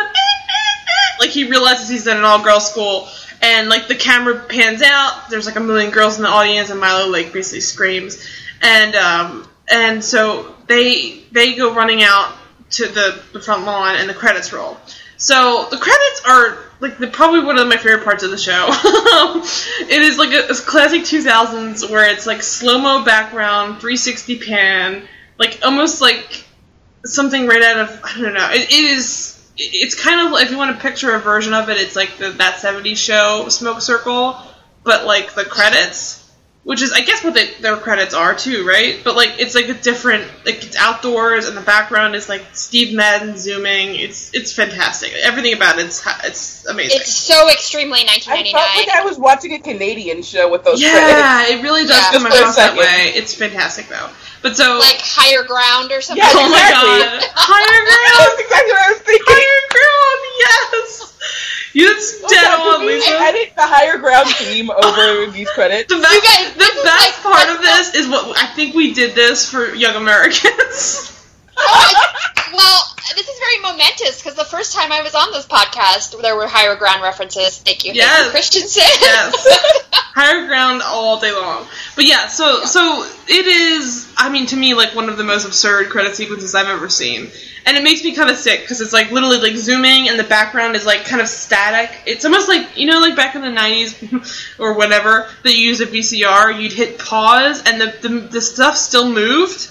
Like he realizes he's in an all girls school and like the camera pans out there's like a million girls in the audience and milo like basically screams and um, and so they they go running out to the, the front lawn and the credits roll. So the credits are like the, probably one of my favorite parts of the show. it is like a, a classic 2000s where it's like slow mo background, 360 pan, like almost like something right out of I don't know. it, it is it's kind of if you want to picture a version of it, it's like the, that '70s show Smoke Circle, but like the credits, which is I guess what they, their credits are too, right? But like it's like a different, like it's outdoors and the background is like Steve Madden zooming. It's it's fantastic. Everything about it's it's amazing. It's so extremely 1999. I felt like I was watching a Canadian show with those credits. yeah, it really does Yeah. come Just for across that way. It's fantastic though. But so like higher ground or something. Yeah, oh my god, higher ground. That's exactly what I was thinking. Higher ground, yes. It's dead Okay, on, can we Lisa. edit the higher ground theme over these credits? The best, You guys, the best like- part of this is what I think we did this for Young Americans. Well, this is very momentous because the first time I was on this podcast, there were higher ground references. Thank you, Yes. thank you, Christensen. yes, higher ground all day long. But yeah, so so it is. I mean, to me, like one of the most absurd credit sequences I've ever seen, and it makes me kind of sick because it's like literally like zooming, and the background is like kind of static. It's almost like you know, like back in the '90s or whatever that you use a VCR, you'd hit pause, and the the, the stuff still moved.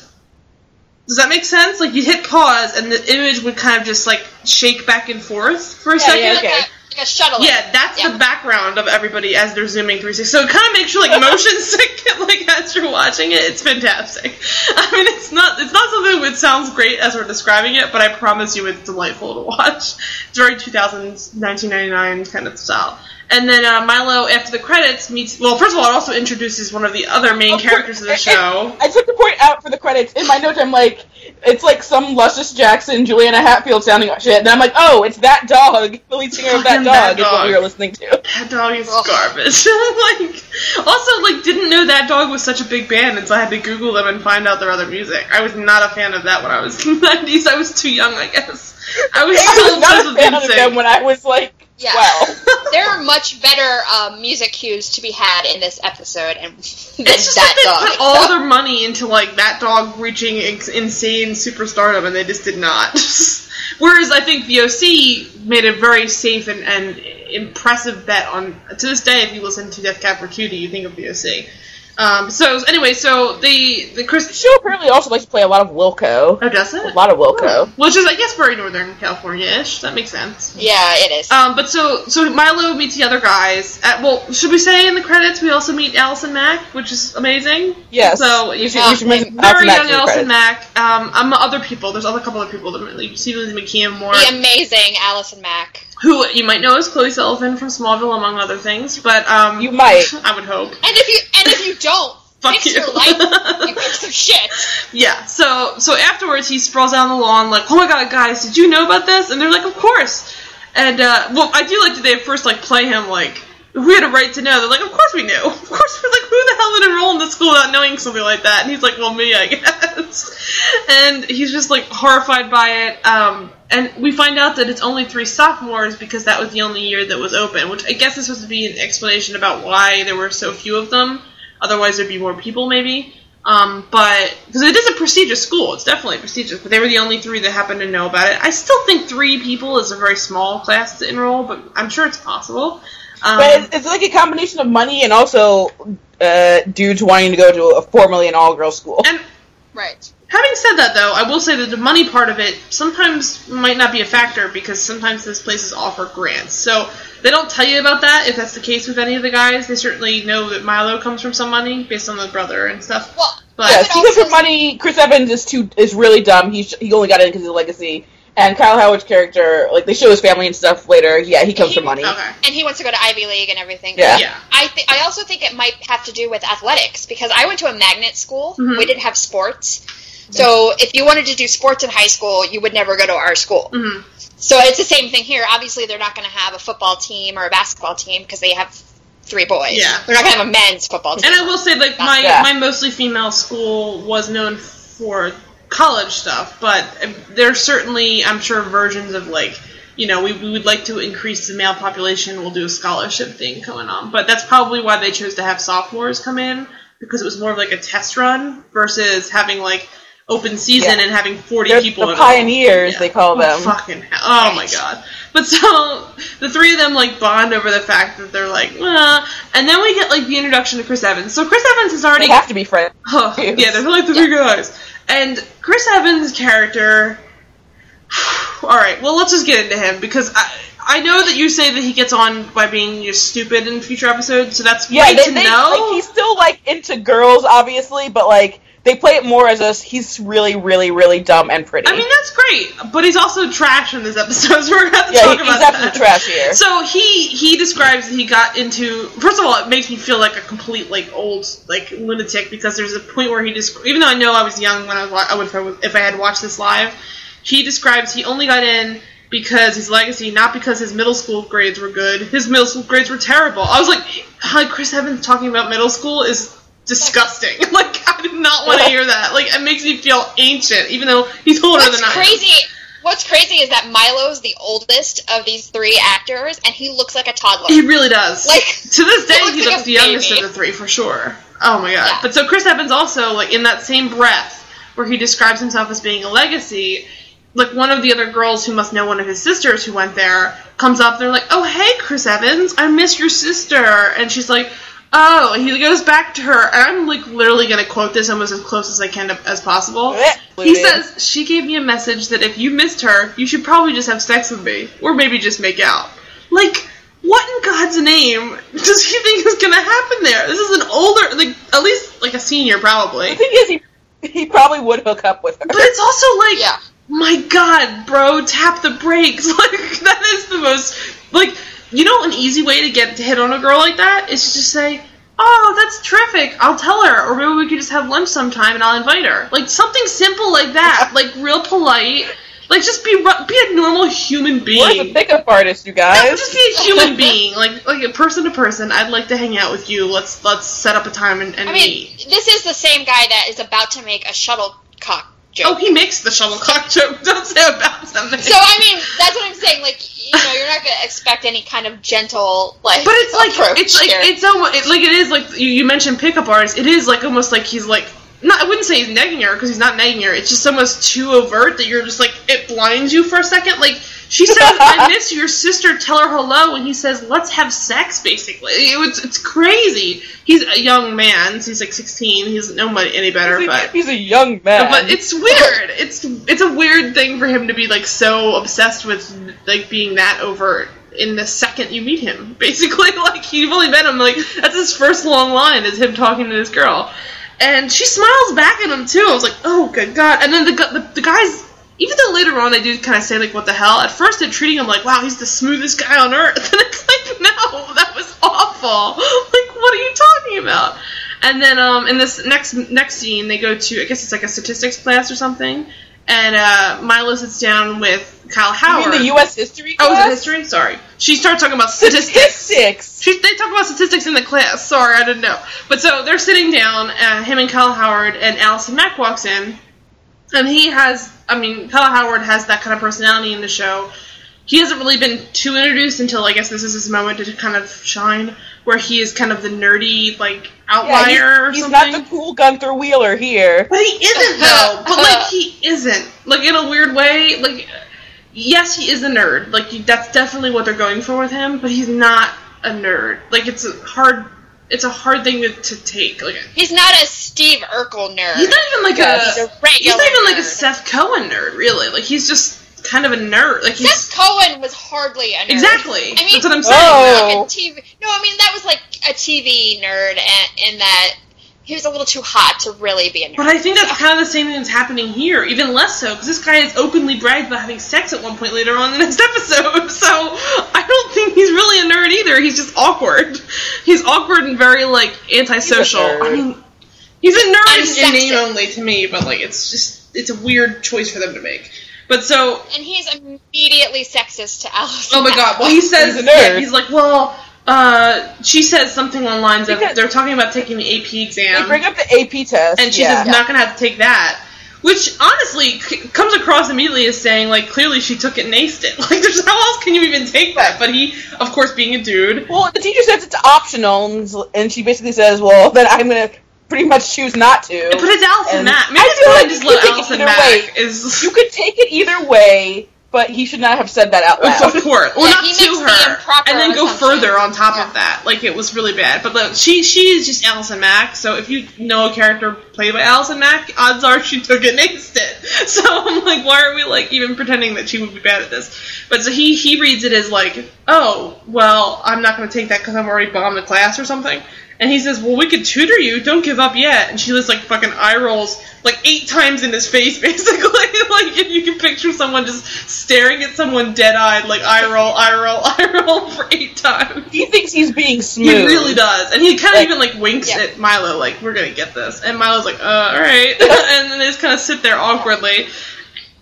Does that make sense? Like you'd hit pause, and the image would kind of just like shake back and forth for a Yeah, second. yeah, like, okay. a, like a shuttle. Yeah, that's Yeah. the background of everybody as they're zooming 360. So it kind of makes you like motion sick, like as you're watching it. It's fantastic. I mean, it's not it's not something that sounds great as we're describing it, but I promise you, it's delightful to watch. It's very 2000s, 1999 kind of style. And then uh, Milo, after the credits, meets. Well, first of all, it also introduces one of the other main Of course, characters of the and- show. I took the point out for the credits. In my notes, I'm like, it's like some Luscious Jackson, Juliana Hatfield sounding shit. And I'm like, oh, it's that dog. The lead singer of that Fucking dog is what we dog. were listening to. That dog is Ugh. garbage. like, also, like, didn't know that dog was such a big band until I had to Google them and find out their other music. I was not a fan of that when I was in the 90s. I was too young, I guess. I was I still was not obsessed a with fan of them when I was like Yeah. 12. There are much better um, music cues to be had in this episode, and than It's just that dog. put all their money into like that dog reaching ex- insane superstardom, and they just did not. Whereas I think the OC made a very safe and, and impressive bet on. To this day, if you listen to Death Cab for Cutie, you think of the OC. Um, so anyway, so the the The Chris. show apparently also likes to play a lot of Wilco. Oh, does it? A lot of Wilco. Which is, I guess, very Northern California-ish. That makes sense. yeah, it is. Um, but so so Milo meets the other guys. At, well, should we say in the credits we also meet Allison Mack, which is amazing. Yes. So you you should, should you should mention very Allison Mack young the Allison. Mack. Um, um, other people. There's other couple of people that really, Stephen McKeon more, the amazing Allison Mack. Who you might know as Chloe Sullivan from Smallville, among other things. But um, You might. I would hope. And if you and if you don't Fuck fix you. your life, you piece of shit. Yeah. So so afterwards, he sprawls out on the lawn like, "Oh my god, guys, did you know about this?" And they're like, "Of course." And uh, well, I do like that they at first like play him like. We had a right to know. They're like, of course we knew. Of course, we're like, who the hell would enroll in the school without knowing something like that? And he's like, well, me, I guess. And he's just like horrified by it. Um, and we find out that it's only three sophomores because that was the only year that was open. Which I guess is supposed to be an explanation about why there were so few of them. Otherwise, there'd be more people, maybe. Um, but because it is a prestigious school, it's definitely prestigious. But they were the only three that happened to know about it. I still think three people is a very small class to enroll, but I'm sure it's possible. Um, But it's, it's like a combination of money and also uh, dudes wanting to go to a formerly an all-girl school. and Right. Having said that, though, I will say that the money part of it sometimes might not be a factor because sometimes those places offer grants. So they don't tell you about that if that's the case with any of the guys. They certainly know that Milo comes from some money based on the brother and stuff. Well, But Yeah, would speaking also- for money, Chris Evans is too is really dumb. He sh- he only got in because of the legacy. And Kyle Howard's character, like they show his family and stuff later. Yeah, he comes He- from money. okay, and he wants to go to Ivy League and everything. Yeah. yeah. I th- I also think it might have to do with athletics because I went to a magnet school. Mhm. We didn't have sports. So if you wanted to do sports in high school, you would never go to our school. hmm So it's the same thing here. Obviously, they're not going to have a football team or a basketball team because they have three boys. Yeah. They're not going to have a men's football team. And I will say, like my Yeah. my mostly female school was known for college stuff, but um, there's certainly, I'm sure, versions of like, you know, we, we would like to increase the male population. We'll do a scholarship thing going on, but that's probably why they chose to have sophomores come in because it was more of like a test run versus having like open season Yeah. and having 40 They're people. the pioneers, Yeah. they call Oh, them. fucking hell. Oh my god. But so the three of them like bond over the fact that they're like, uh, and then we get like the introduction to Chris Evans. So Chris Evans has They already have to be friends. Oh, yeah, there's only three guys. And Chris Evans' character, All right, well, let's just get into him because I, I know that you say that he gets on by being just stupid in future episodes, so that's Yeah, great they, to they- know. like, he's still like into girls, obviously, but like they play it more as us. He's really, really, really dumb and pretty. I mean, that's great, but he's also trash in this episode, so we're gonna have to yeah, talk he- about he's that. trash here. So he he describes that he got into. First of all, it makes me feel like a complete like old like lunatic because there's a point where he just even though I know I was young when I was I would if I, was- if I had watched this live, he describes he only got in because his legacy, not because his middle school grades were good. His middle school grades were terrible. I was like, how Chris Evans talking about middle school is disgusting. like I did not want to hear that. Like it makes me feel ancient, even though he's older What's than I am. crazy? What's crazy is that Milo's the oldest of these three actors, and he looks like a toddler. He really does. Like, to this day, he he looks looks like the youngest baby. of the three for sure. Oh my god! Yeah. But so Chris Evans also like in that same breath where he describes himself as being a legacy. Like one of the other girls who must know one of his sisters who went there comes up. They're like, "Oh hey, Chris Evans, I miss your sister," and she's like. Oh, he goes back to her, and I'm like literally gonna quote this almost as close as I can to, as possible. He says, She gave me a message that if you missed her, you should probably just have sex with me. Or maybe just make out. Like, what in God's name does he think is gonna happen there? This is an older, like, at least, like, a senior, probably. the thing is, he he probably would hook up with her. But it's also like, Yeah. my God, bro, tap the brakes. Like, that is the most, like, you know, an easy way to get to hit on a girl like that is to just say, oh, that's terrific, I'll tell her, or maybe we could just have lunch sometime and I'll invite her. Like, something simple like that, like, real polite. Like, just be be a normal human being. Where's the pickup artist, you guys. No, guys? just be a human being, like like a person to person. I'd like to hang out with you. Let's let's set up a time and, and I mean, meet. this is the same guy that is about to make a shuttlecock joke. Oh, he makes the shuttlecock joke. Don't say about something. So I mean, that's what I'm saying. Like, you know, you're not gonna expect any kind of gentle like. But it's like it's like here. it's almost it, like it is like you, you mentioned pickup artists. It is like almost like he's like not. I wouldn't say he's negging her because he's not negging her. It's just almost too overt that you're just like it blinds you for a second. Like she says, "I miss your sister. Tell her hello," and he says, "Let's have sex." Basically, it was, it's crazy. He's a young man. So he's like 16. He doesn't know money any better, but. He's a young man. But it's weird. It's it's a weird thing for him to be like so obsessed with like being that overt in the second you meet him. Basically, like you've only met him like that's his first long line is him talking to this girl, and she smiles back at him too. I was like, oh good god. And then the the, the guys. Even though later on they do kind of say like what the hell, at first they're treating him like wow he's the smoothest guy on earth, and it's like no that was awful. Like what are you talking about? And then um, in this next next scene, they go to I guess it's like a statistics class or something, and uh, Milo sits down with Kyle You Howard. mean the U.S. history oh, is class? it history? Sorry, she starts talking about statistics. Statistics. She, they talk about statistics in the class. Sorry, I didn't know. But so they're sitting down, uh, him and Kyle Howard, and Allison Mack walks in, and he has, I mean, Kyle Howard has that kind of personality in the show. He hasn't really been too introduced until I guess this is his moment to kind of shine, where he is kind of the nerdy like Yeah, outlier or he's, he's not the cool Gunther Wheeler here. But he isn't though. But like he isn't. Like in a weird way. Like yes, he is a nerd. Like that's definitely what they're going for with him. But he's not a nerd. Like it's hard. It's a hard thing to, to take. Like he's not a Steve Urkel nerd. he's not even like Yeah, a. He's a regular. He's not even like a. Seth Cohen nerd. Really. Like he's just kind of a nerd. Like he's Seth Cohen was hardly a nerd. exactly. I mean, that's what I'm saying. Oh. like a TV. No, I mean that was like a TV nerd, and in that he was a little too hot to really be a nerd. But I think that's kind of the same thing that's happening here, even less so, because this guy is openly bragged about having sex at one point later on in the next episode. So I don't think he's really a nerd either. He's just awkward. He's awkward and very like antisocial. I mean, he's a nerd in Unsexy. name only to me, but like it's just it's a weird choice for them to make. But so and he's immediately sexist to Alice. Oh my god! Well, he says He's a yeah, nerd. he's like, well, uh, she says something on lines of they're talking about taking the AP exam. They bring up the AP test. and she yeah. says not gonna have to take that which honestly c- comes across immediately as saying like clearly she took it and aced it like there's how else can you even take that but he of course being a dude Well, the teacher says it's optional, and- she basically says, "Well, then I'm gonna pretty much choose not to." but it's Allison And Mack maybe I feel like just you let could take it Allison either Mack way. is you could take it either way, but he should not have said that out Of loud. course, or Yeah, not he to makes the her, and then go further on top Yeah. of that. Like it was really bad. But the, she she is just Allison Mack. So if you know a character played by Allison Mack, odds are she took it and aced it. So I'm like, why are we like even pretending that she would be bad at this? But so he he reads it as like, oh well, I'm not going to take that because I've already bombed the class or something. And he says, well, we could tutor you. Don't give up yet. And she just like fucking eye rolls like eight times in his face, basically. like if you can picture someone just staring at someone dead eyed, like eye roll, eye roll, eye roll for eight times. He thinks he's being smooth. He really does, and he kind of Like- even like winks Yeah. at Milo, like we're gonna get this. And Milo's like, uh, all right, and then they just kind of sit there awkwardly,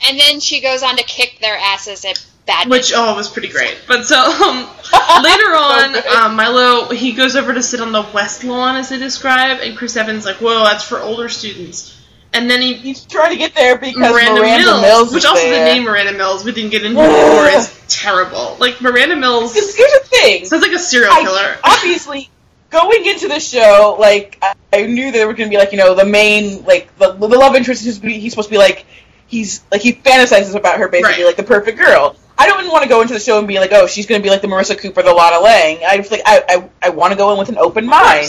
And then she goes on to kick their asses at badminton. which oh, was pretty great. But so um, later on, good. um, Milo he goes over to sit on the west lawn as they describe, and Chris Evans like, whoa, that's for older students. And then he He's trying to get there because Miranda, Miranda, Mills, Mills, which also there. the name Miranda Mills we didn't get into before is terrible. Like Miranda Mills here's the thing. sounds like a serial I- killer. obviously, going into the show, like I, knew there were going to be like you know the main like the, the love interest is he's supposed to be like he's like he fantasizes about her basically Right. like the perfect girl. I don't even want to go into the show and be like, oh, she's going to be like the Marissa Cooper, the Lana Lang. I just like I I, I want to go in with an open mind.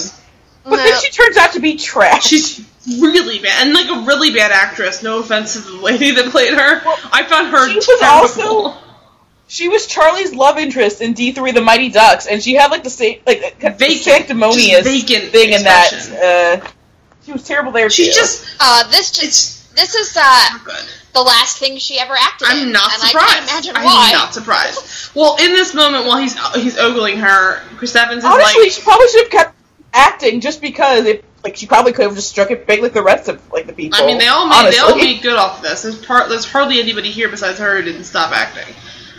But then she turns out to be trash. She's really bad, and like a really bad actress. No offense to the lady that played her. Well, I found her she was terrible. also- She was Charlie's love interest in D three The Mighty Ducks, and she had like the same like the Vacant. sanctimonious Just vacant thing in that. Uh, she was terrible there. She's too. just Uh, this just it's this is uh, not good. The last thing she ever acted in. I'm not and surprised. I can't imagine I'm not surprised. Well, in this moment, while he's he's ogling her, Chris Evans is Honestly, like, she probably should have kept acting just because it like she probably could have just struck it big like the rest of like the people. I mean, they all made they all made good off of this. There's part there's hardly anybody here besides her who didn't stop acting,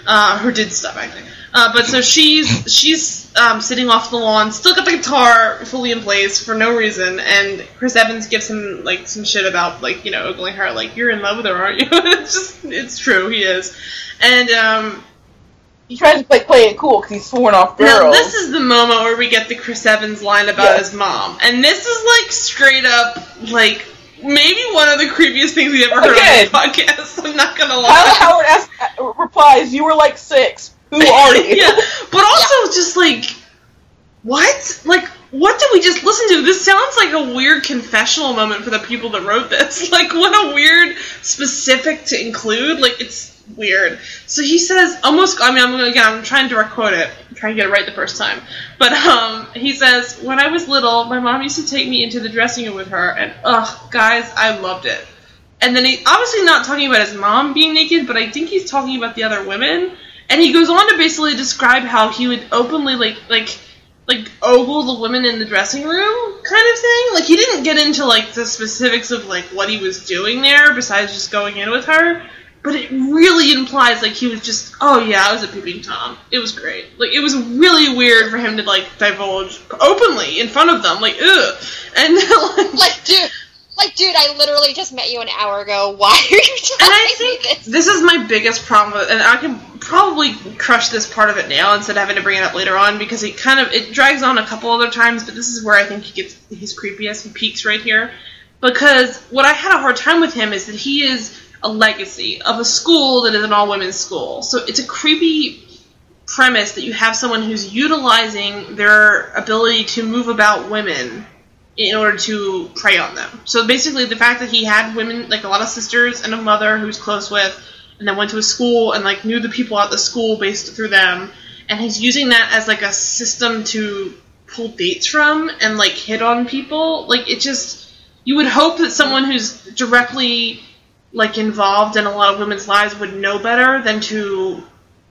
uh, who did stop acting. Uh, but so she's she's um, sitting off the lawn, still got the guitar fully in place for no reason, and Chris Evans gives him like some shit about like you know ogling her, like you're in love with her, aren't you? it's just it's true, he is, and um, he tries to like play it cool because he's sworn off girls. now this is the moment where we get the Chris Evans line about Yes. his mom, and this is like straight up like maybe one of the creepiest things we ever heard Again. on the podcast. I'm not gonna lie. Howard asks, uh, replies, "You were like six. Who are you?" yeah, but also just like what? Like what did we just listen to? This sounds like a weird confessional moment for the people that wrote this. Like what a weird specific to include. Like it's weird. So he says almost I mean I'm again I'm trying to direct quote it. I'm trying to get it right the first time. But um he says, When I was little, my mom used to take me into the dressing room with her and ugh, guys, I loved it. And then he obviously not talking about his mom being naked, but I think he's talking about the other women. And he goes on to basically describe how he would openly like like like ogle the women in the dressing room kind of thing. Like he didn't get into like the specifics of like what he was doing there besides just going in with her. But it really implies like he was just oh yeah, I was a peeping tom. It was great. Like it was really weird for him to like divulge openly in front of them, like ugh. And like, Like, dude, like, dude, I literally just met you an hour ago. Why are you telling And I me think this? this is my biggest problem, and I can probably crush this part of it now instead of having to bring it up later on because it kind of it drags on a couple other times, but this is where I think he gets his creepiest. He peaks right here because what I had a hard time with him is that he is a legacy of a school that is an all women's school, so it's a creepy premise that you have someone who's utilizing their ability to move about women in order to prey on them. So basically, the fact that he had women, like a lot of sisters and a mother who was close with, and then went to a school and like knew the people at the school based through them, and he's using that as like a system to pull dates from and like hit on people. Like it just, you would hope that someone who's directly like involved in a lot of women's lives would know better than to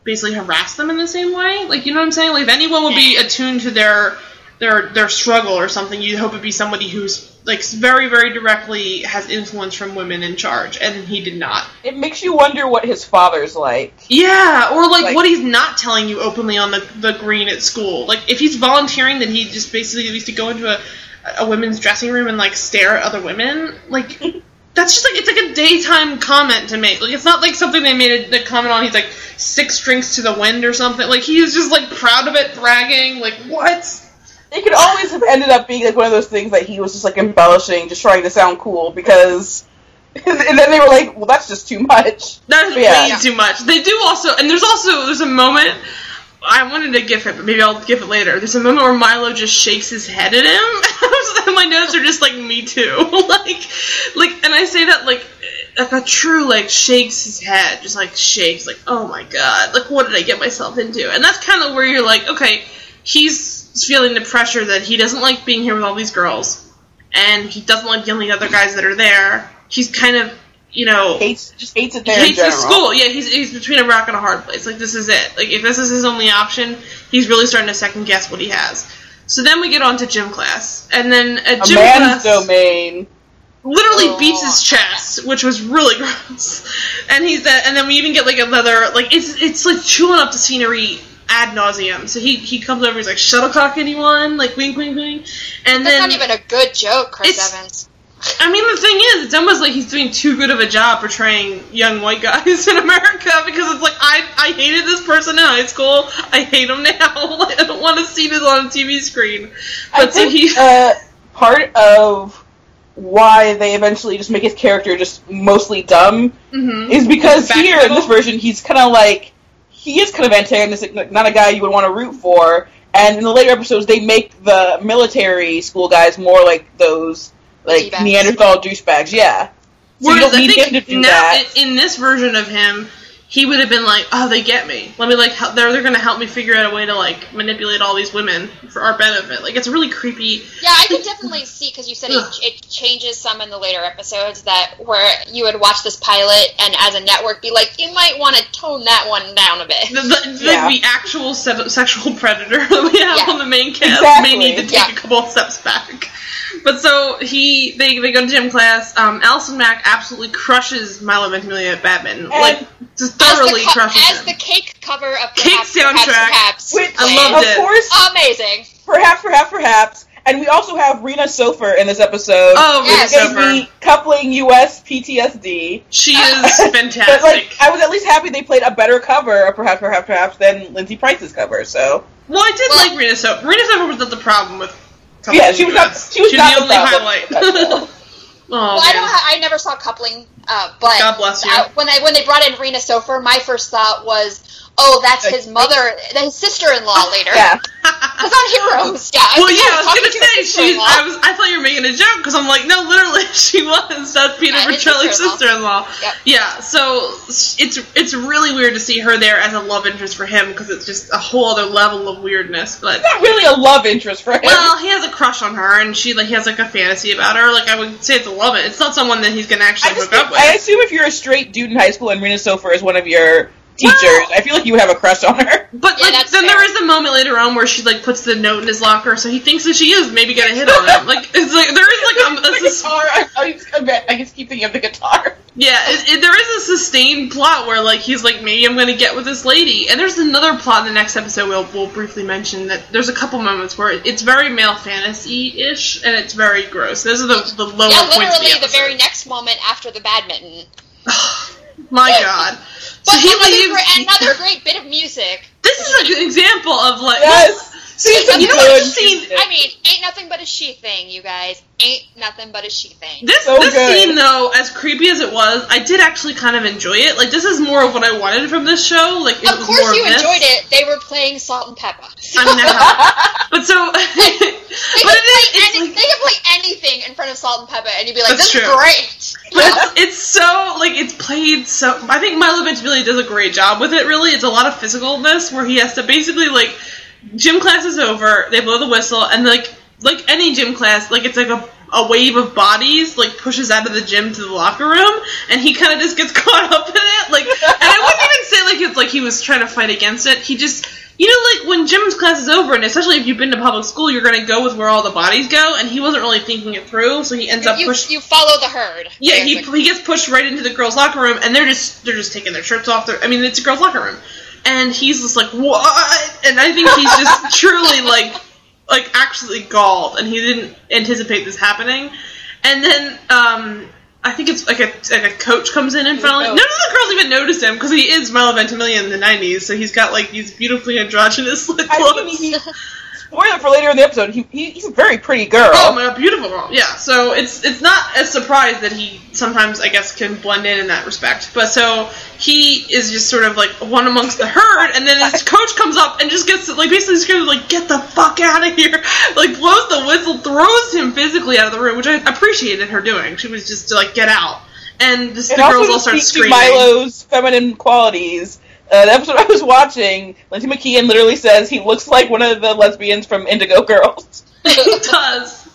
basically harass them in the same way. Like you know what I'm saying? Like if anyone would be attuned to their their their struggle or something, you'd hope it'd be somebody who's like very very directly has influence from women in charge, and he did not. It makes you wonder what his father's like. Yeah, or like, Like- what he's not telling you openly on the the green at school. Like if he's volunteering that he just basically used to go into a a women's dressing room and like stare at other women, like. That's just like it's like a daytime comment to make. Like it's not like something they made a, a comment on. He's like six drinks to the wind or something. Like he's just like proud of it, bragging. Like what? It could always have ended up being like one of those things that he was just like embellishing, just trying to sound cool because and then they were like, well, that's just too much. That's Yeah. way too much. They do also, and there's also there's a moment. I wanted to gif it, but maybe I'll gif it later. There's a moment where Milo just shakes his head at him, and my notes are just like me too. like, like, and I say that like, like a true like shakes his head, just like shakes, like oh my god, like what did I get myself into? And that's kind of where you're like, okay, he's feeling the pressure that he doesn't like being here with all these girls, and he doesn't like the only other guys that are there. He's kind of, you know, Hates just hates it he there in hates the school. Yeah, he's, he's between a rock and a hard place. Like this is it. Like if this is his only option, he's really starting to second guess what he has. So then we get on to gym class, and then at A gym man's class, domain. literally Oh. beats his chest, which was really gross. And he's uh, and then we even get like another like it's it's like chewing up the scenery ad nauseum. So he he comes over, he's like shuttlecock anyone, like wink wink wink, and That's then not even a good joke, Chris Evans. I mean, the thing is, it's almost like he's doing too good of a job portraying young white guys in America because it's like I I hated this person in high school. I hate him now. I don't want to see this on a TV screen. I But so think he, uh, part of why they eventually just make his character just mostly dumb Mhm. is because here in this version he's kind of like he is kind of antagonistic, like, not a guy you would want to root for. And in the later episodes, they make the military school guys more like those like D-bags. Neanderthal douchebags. Yeah. So you Whereas don't I need think him to do now that. in, in this version of him, he would have been like, "Oh, they get me. Let me like, help, they're they're gonna help me figure out a way to like manipulate all these women for our benefit." Like it's really creepy. Yeah, I can definitely see because you said it, it changes some in the later episodes that where you would watch this pilot and as a network be like, you might want to tone that one down a bit. The, the, Yeah. like the actual se- sexual predator that we have Yeah. on the main cast Exactly. may need to take Yeah. a couple of steps back. But so he, they, they go to gym class. Um, Allison Mack absolutely crushes Milo Ventimiglia at badminton, like just As the, co- as the cake cover of Cake perhaps, soundtrack. perhaps, perhaps Which, I played. loved of it. course, Amazing. perhaps, perhaps, perhaps. And we also have Rena Sofer in this episode. oh, Rita Yes. Gave Sofer. me coupling US PTSD. She is fantastic. But fantastic. like, I was at least happy they played a better cover, of perhaps, perhaps, perhaps, than Lindsay Price's cover. So well, I did Well- like Rena Sofer. Rena Sofer was not the problem with. yeah, she was not. She was She's not the only problem. highlight. oh, well, I don't. Ha- I never saw coupling, uh, but God bless you. uh, when I when they brought in Rena Sofer, my first thought was, oh, that's Like- his mother, his sister-in-law later. Yeah, Because on Heroes, yeah. Well, yeah, I was talking gonna say she. I was. I thought you were making a joke because I'm like, no, literally, she was. That's Peter Yeah, his sister-in-law. sister-in-law. Yep. Yeah, so it's it's really weird to see her there as a love interest for him because it's just a whole other level of weirdness. But it's not really a love interest for him. well, he has a crush on her, and she like he has like a fantasy about her. Like I would say, it's a love it. It's not someone that he's gonna actually hook up think- I assume if you're a straight dude in high school and Rena Sofer is one of your teachers, I feel like you would have a crush on her. But like, that's then fair. there is a moment later on where she like puts the note in his locker, so he thinks that she is maybe gonna hit on him. Like it's like there is like a, the sus- guitar. I, I, just, I just keep thinking of the guitar. Yeah, it, it, there is a sustained plot where like he's like maybe I'm gonna get with this lady, and there's another plot in the next episode we'll we'll briefly mention that there's a couple moments where it's very male fantasy ish and it's very gross. Those are the the lower yeah, points. literally the, the very next moment after the badminton. My God. But So he another, leaves. great, another great bit of music. this is a good example of like. Yes. See, It's you know good what scene? I mean, ain't nothing but a she thing, you guys. Ain't nothing but a she thing. This So this good. scene though, as creepy as it was, I did actually kind of enjoy it. Like this is more of what I wanted from this show. Like it Of was course more you of enjoyed it. They were playing Salt-N-Pepa. I mean, that- but so, They it could, is. play It's any, like, they could play anything in front of Salt-N-Pepa, and you'd be like, That's "This true. is great." But it's, it's so like it's played so. I think Milo Ventimiglia does a great job with it. Really, it's a lot of physicalness where he has to basically like gym class is over, they blow the whistle, and like like any gym class, like it's like a a wave of bodies like pushes out of the gym to the locker room, and he kind of just gets caught up in it. Like, and I wouldn't even say like it's like he was trying to fight against it. He just. You know, like when gym's class is over, and especially if you've been to public school, you're gonna go with where all the bodies go, and he wasn't really thinking it through, so he ends up You, pushing. you follow the herd. Yeah, he, he gets pushed right into the girls' locker room, and they're just they're just taking their shirts off. Their, I mean, it's a girls' locker room, and he's just like what? And I think he's just truly like like actually galled, and he didn't anticipate this happening. And then um, I think it's like a like a coach comes in and finally none of the girls even notice him because he is Milo Ventimiglia in the '90s, so he's got like these beautifully androgynous like I clothes. mean, he, spoiler for later in the episode, he, he he's a very pretty girl. Oh my beautiful girl. Yeah, so it's it's not a surprise that he sometimes I guess can blend in in that respect. But so he is just sort of like one amongst the herd, and then his coach comes up and just gets like basically screams like "Get the fuck out of here!" Like blows the whistle, throws him physically out of the room, which I appreciated her doing. She was just like get out, and this, and the girls all start screaming. Milo's feminine qualities. Uh, the episode I was watching, Lindsay McKeon literally says he looks like one of the lesbians from Indigo Girls. it does.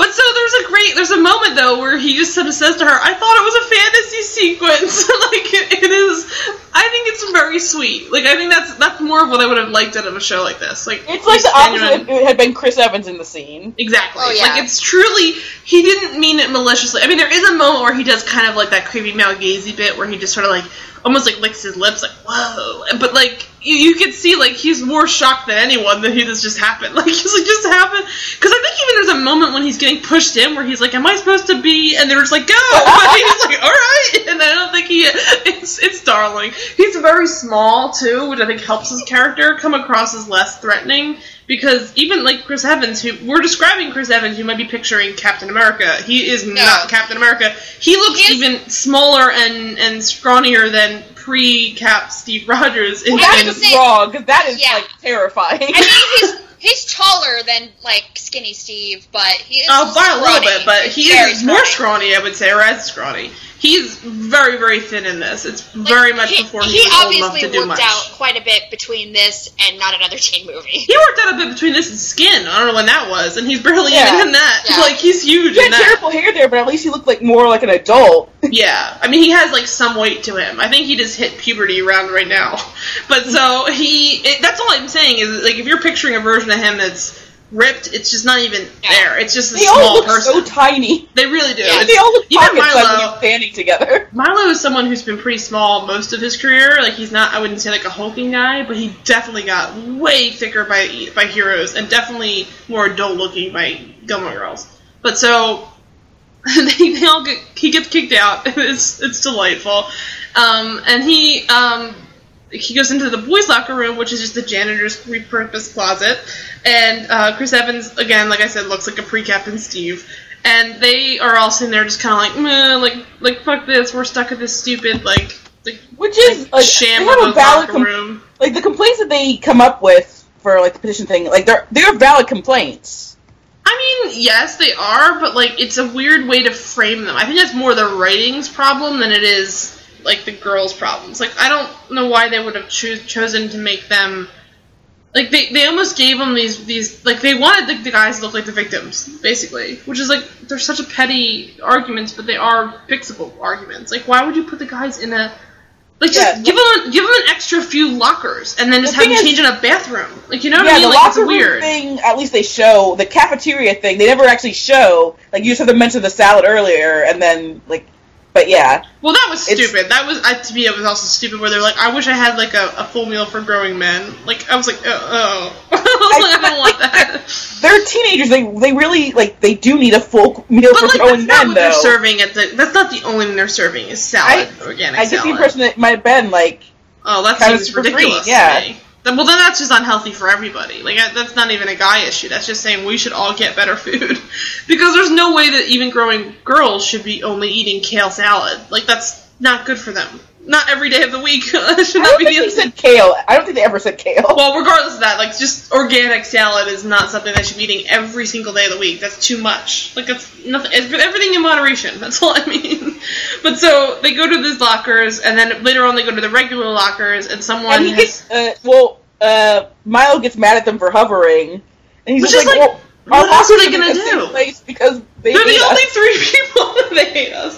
But so there's a great there's a moment though where he just sort of says to her, "I thought it was a fantasy sequence." like it, it is. I think it's very sweet. Like I think that's that's more of what I would have liked out of a show like this. Like It's like the just opposite if it had been Chris Evans in the scene. Exactly. Oh, yeah. Like it's truly he didn't mean it maliciously. I mean there is a moment where he does kind of like that creepy male gazy bit where he just sort of like almost like licks his lips like whoa. But like you, you could see like he's more shocked than anyone that he this just happened. Like he's like just happened? Because I think even there's a moment when he's getting pushed in where he's like am I supposed to be? And they're just like go! And he's like all right. And I don't think he it's it's darling. He's very small too, which I think helps his character come across as less threatening because even like Chris Evans, who we're describing Chris Evans, you might be picturing Captain America. He is not Captain America. He looks He even smaller and and scrawnier than pre-Cap Steve Rogers. In, Well, in- would say- wrong because that is Yeah. like terrifying. I mean, he's he's taller than like skinny Steve, but he is Oh, by a little bit, but He's he is more scrawny, I would say, or as scrawny. He's very, very thin in this. It's Like, very much he, before he, he was old enough obviously to do worked much. out quite a bit between this and not another teen movie. He worked out a bit between this and Skin. I don't know when that was, and he's barely Yeah. even in that. Yeah. Like he's huge he in had that. terrible hair there, but at least he looked like more like an adult. Yeah, I mean he has like some weight to him. I think he just hit puberty around right now. But so he, it, that's all I'm saying is like if you're picturing a version of him that's ripped, it's just not even Yeah. there. It's just a They all look person. so tiny. they really do. Yeah. They all look even pocket when Milo, standing together. Milo is someone who's been pretty small most of his career. Like he's not, I wouldn't say like a hulking guy, but he definitely got way thicker by by Heroes and definitely more adult looking by Gilmore Girls. But so they, they all get he gets kicked out. It's it's delightful, um, and he um, he goes into the boys' locker room, which is just the janitor's repurposed closet. And uh, Chris Evans, again, like I said, looks like a pre-Captain Steve. And they are all sitting there, just kind of like, Meh, like, like fuck this. We're stuck in this stupid like, like Which is like, sham of have a a valid locker com- room. like the complaints that they come up with for like the petition thing, like they're they're valid complaints. I mean, yes, they are, but like, it's a weird way to frame them. I think that's more the writing's problem than it is like the girls' problems. Like, I don't know why they would have choo- chosen to make them. Like they, they almost gave them these these like they wanted the, the guys to look like the victims basically, which is like they're such a petty arguments, but they are fixable arguments. Like why would you put the guys in a like just Yeah. give them give them an extra few lockers and then just The have them is- change in a bathroom? Like you know what yeah, I mean? the Like it's locker room weird. thing. At least they show the cafeteria thing. They never actually show. Like you just have to mention the salad earlier, and then like, but yeah, Well, that was stupid. That was uh, to me. It was also stupid where they're like, "I wish I had like a, a full meal for growing men." Like I was like, "Oh, oh. I, like, I don't want that." they're teenagers. They they really like they do need a full meal But for like, growing that's not men, what though. they're serving at the. That's not the only thing they're serving is salad, organic I get the impression that it might have been like oh, that seems for free, ridiculous yeah. Then, well, then that's just unhealthy for everybody. Like that's not even a guy issue. That's just saying we should all get better food, because there's no way that even growing girls should be only eating kale salad. Like that's not good for them. Not every day of the week. should I not don't be think the they said kale. I don't think they ever said kale. Well, regardless of that, like just organic salad is not something that should be eating every single day of the week. That's too much. Like it's nothing. It's everything in moderation. That's all I mean. But so they go to these lockers, and then later on they go to the regular lockers, and someone and he has, gets uh, well. Uh, Milo gets mad at them for hovering, and he's Which just like, like, well, what else are they gonna do? Because they they're hate the us. only three people that they hate us.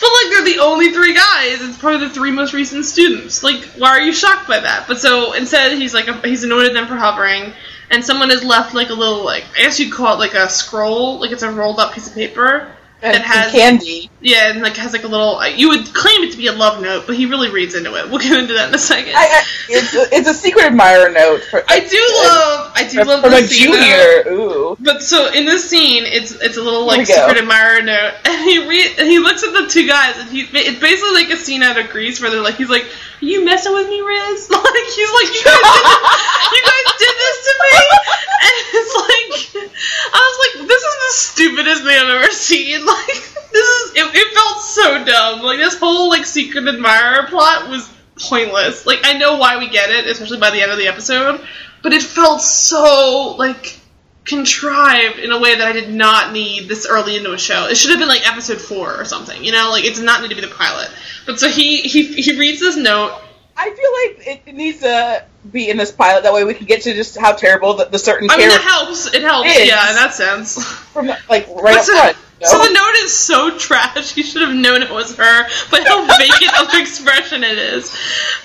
But like they're the only three guys. It's probably the three most recent students. Like why are you shocked by that? But so instead he's like he's annoyed at them for hovering. And someone has left like a little like I guess you'd call it like a scroll, like it's a rolled up piece of paper that has candy. yeah, and like has like a little. Uh, you would claim it to be a love note, but he really reads into it. We'll get into that in a second. I, I, it's, a, it's a secret admirer note. For, I do love, I do love from this scene, though. junior. Ooh, But so in this scene, it's it's a little like secret admirer note, and he re- and he looks at the two guys, and he it's basically like a scene out of Grease where they're like, he's like, "Are you messing with me, Riz?" Like he's like, "You guys, you guys this to me? And it's like, I was like, this is the stupidest thing I've ever seen. Like, this is, it, it felt so dumb. Like, this whole, like, secret admirer plot was pointless. Like, I know why we get it, especially by the end of the episode, but it felt so, like, contrived in a way that I did not need this early into a show. It should have been like episode four or something, you know? Like it does not need to be the pilot. But so he he he reads this note. I feel like it needs a be in this pilot. That way we can get to just how terrible the, the certain I mean, it helps. It helps. Is. Yeah, in that sense. from like right up so, front. so the note is so trash. You should have known it was her, but how vacant of expression it is.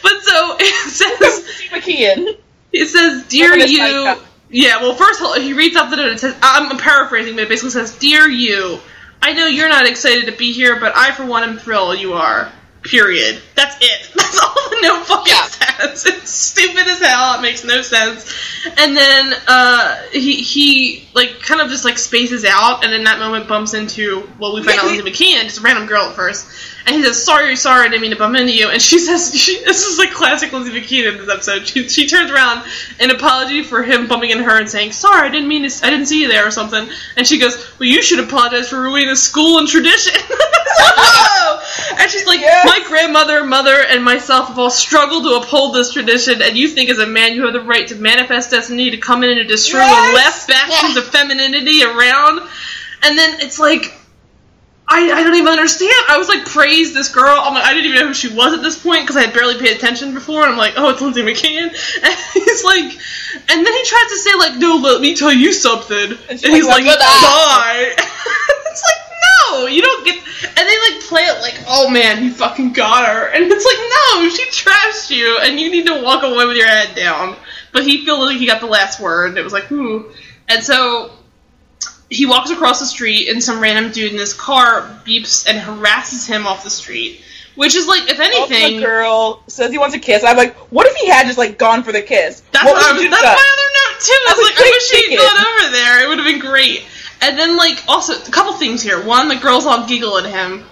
But so it says McKeon. It says, "Dear Look at his you." Yeah. Well, first of all, he reads out the note. It says, "I'm paraphrasing, but it basically says, "Dear you, I know you're not excited to be here, but I, for one, am thrilled you are." Period. That's it. That's all the note fucking Yeah. says. It's stupid as hell. It makes no sense. And then uh, he he like kind of just like spaces out, and in that moment bumps into well, we find out Yeah, Lindsay McKeon, just a random girl at first, and he says, "Sorry, sorry, I didn't mean to bump into you." And she says, she, "This is like classic Lindsay McKeon in this episode." She, she turns around in apology for him bumping into her and saying, "Sorry, I didn't mean to. I didn't see you there or something." And she goes, "Well, you should apologize for ruining the school and tradition." and she's like, Yes. "My grandmother, mother, and myself have all struggled to uphold this tradition, and you think as a man you have the right to manifest destiny to come in and destroy the Yes. last bastions Yeah. of femininity around." And then it's like, I, I don't even understand. I was like, praise this girl. I'm like, I didn't even know who she was at this point because I had barely paid attention before. And I'm like, oh, it's Lindsay McKeon. And he's like, and then he tries to say like, no, let me tell you something. And, And he's like, die. it's like, no, you don't get. And they like play it like, oh man, he fucking got her. And it's like, no, she trashed you, and you need to walk away with your head down. But he feels like he got the last word. And it was like, ooh. And so he walks across the street and some random dude in his car beeps and harasses him off the street. Which is like, if anything, the girl says he wants a kiss. I'm like, what if he had just like gone for the kiss? that's what what I would was, that's my other note too. I was a like, I wish he'd ticket. gone over there. It would have been great. And then like also a couple things here. One, the girls all giggle at him.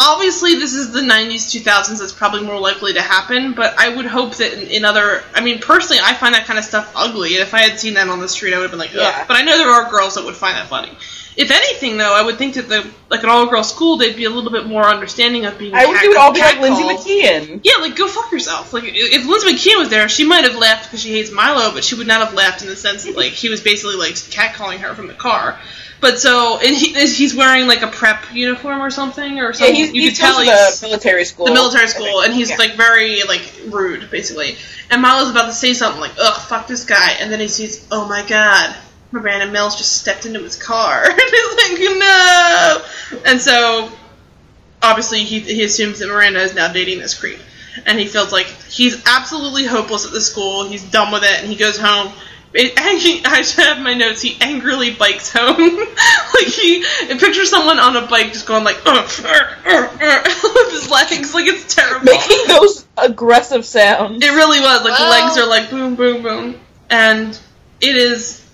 Obviously, this is the 90s, 2000s. That's probably more likely to happen. But I would hope that in, in other, I mean, personally, I find that kind of stuff ugly. And if I had seen that on the street, I would have been like, ugh. Yeah. But I know there are girls that would find that funny. If anything, though, I would think that the like an all-girl school, they'd be a little bit more understanding of being. I wish cat- you would all be like Lindsay. McKeon. Yeah, like go fuck yourself. Like if Lindsay McKeon was there, she might have laughed because she hates Milo, but she would not have laughed in the sense that like he was basically like catcalling her from the car. But so and he, he's wearing like a prep uniform or something or Yeah, something. he's, you he's could tell he's the military school. the military school, and he's Yeah. like very like rude, basically. And Milo's about to say something like, "Ugh, fuck this guy," and then he sees, "Oh my god." Miranda Mills just stepped into his car. and he's like, no! And so, obviously, he, he assumes that Miranda is now dating this creep. And he feels like he's absolutely hopeless at the school. He's done with it, and he goes home. It, he, I should have my notes. He angrily bikes home. like he picture someone on a bike just going like, "Ugh, ugh, ugh, ugh," with his legs. Like it's terrible. making those aggressive sounds. It really was. Like the Well- legs are like boom, boom, boom, and it is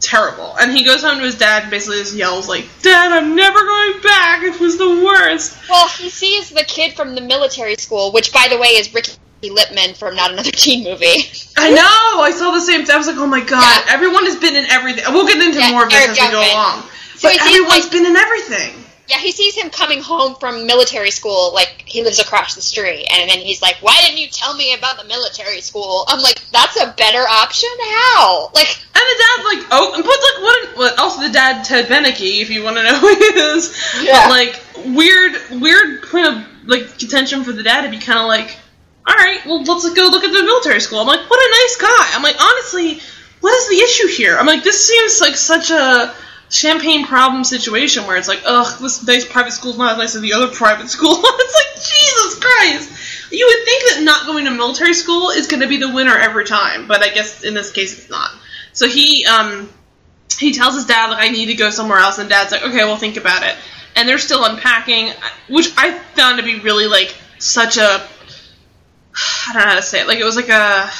terrible. And he goes home to his dad and basically just yells like, "Dad, I'm never going back. It was the worst." Well, he sees the kid from the military school, which, by the way, is Ricky Lipman from Not Another Teen Movie. I know. I saw the same. thing. I was like, "Oh my god!" Yeah. Everyone has been in everything. We'll get into Yeah, more of this Eric as we go along. So but everyone's like- been in everything. Yeah, he sees him coming home from military school, like he lives across the street, and then he's like, "Why didn't you tell me about the military school?" I'm like, "That's a better option. How?" Like, And the dad's like, oh, but like, what? also, the dad Ted Beneke, if you want to know who he is. Yeah. But, like, weird, weird point of like contention for the dad to be kind of like, all right, well, let's go look at the military school. I'm like, what a nice guy. I'm like, honestly, what is the issue here? I'm like, this seems like such a champagne problem situation where it's like, ugh, this nice private school's not as nice as the other private school. it's like, Jesus Christ. You would think that not going to military school is going to be the winner every time, but I guess in this case it's not. So he um he tells his dad like I need to go somewhere else, and dad's like, okay, well think about it. And they're still unpacking, which I found to be really like such a I don't know how to say it. Like it was like a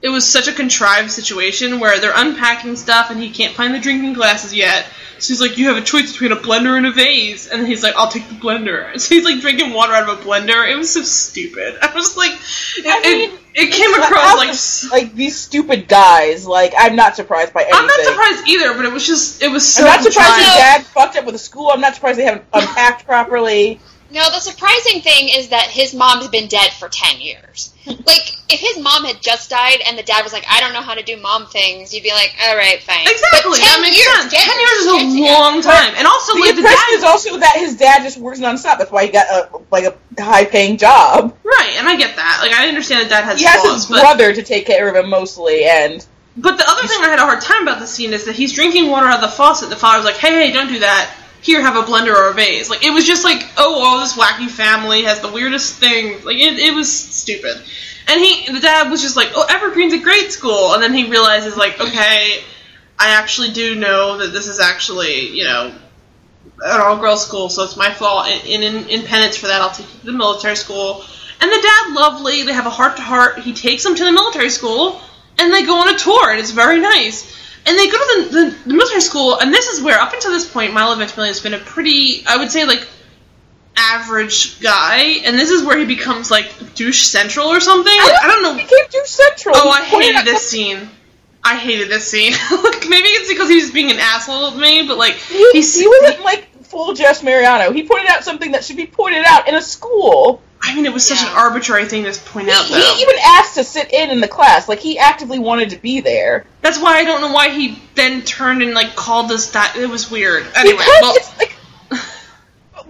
it was such a contrived situation where they're unpacking stuff and he can't find the drinking glasses yet. So he's like, you have a choice between a blender and a vase. And he's like, I'll take the blender. So he's like drinking water out of a blender. It was so stupid. I was like, it, I mean, it, it came across like. of, like these stupid guys. Like I'm not surprised by anything. I'm not surprised either, but it was just, it was so I'm not surprised his dad fucked up with the school. I'm not surprised they haven't unpacked properly. No, the surprising thing is that his mom's been dead for 10 years. like, if his mom had just died and the dad was like, I don't know how to do mom things, you'd be like, alright, fine. Exactly, 10 that makes years, sense. get Ten years is a shit together. long time, and also The like the impression dad is also that his dad just works nonstop. That's why he got a like a high paying job. right, and I get that. Like I understand that dad has He has flaws, his but brother to take care of him mostly, and But the other thing I had a hard time about the scene is that he's drinking water out of the faucet. The father's like, "Hey, hey, don't do that. Here, have a blender or a vase." Like it was just like, "Oh, oh, this wacky family has the weirdest thing." Like it, it was stupid. And he, the dad was just like, "Oh, Evergreen's a great school," and then he realizes like, "Okay, I actually do know that this is actually, you know." An all-girls school, so it's my fault. And in, in penance for that, I'll take you to the military school. And the dad, lovely. They have a heart-to-heart. He takes them to the military school, and they go on a tour, and it's very nice. And they go to the, the, the military school, and this is where, up until this point, Milo Ventimiglia has been a pretty, I would say, like, average guy, and this is where he becomes, like, douche central or something. Like, I don't know. he came too central. Oh, I hated this scene. I hated this scene. like, maybe it's because he was being an asshole with me, but, like, He, he's, he wasn't like full Jess Mariano. He pointed out something that should be pointed out in a school. I mean, it was such Yeah. an arbitrary thing to point out, He, though. he even asked to sit in in the class. Like he actively wanted to be there. That's why I don't know why he then turned and, like, called us that. It was weird. Anyway, because well, it's like.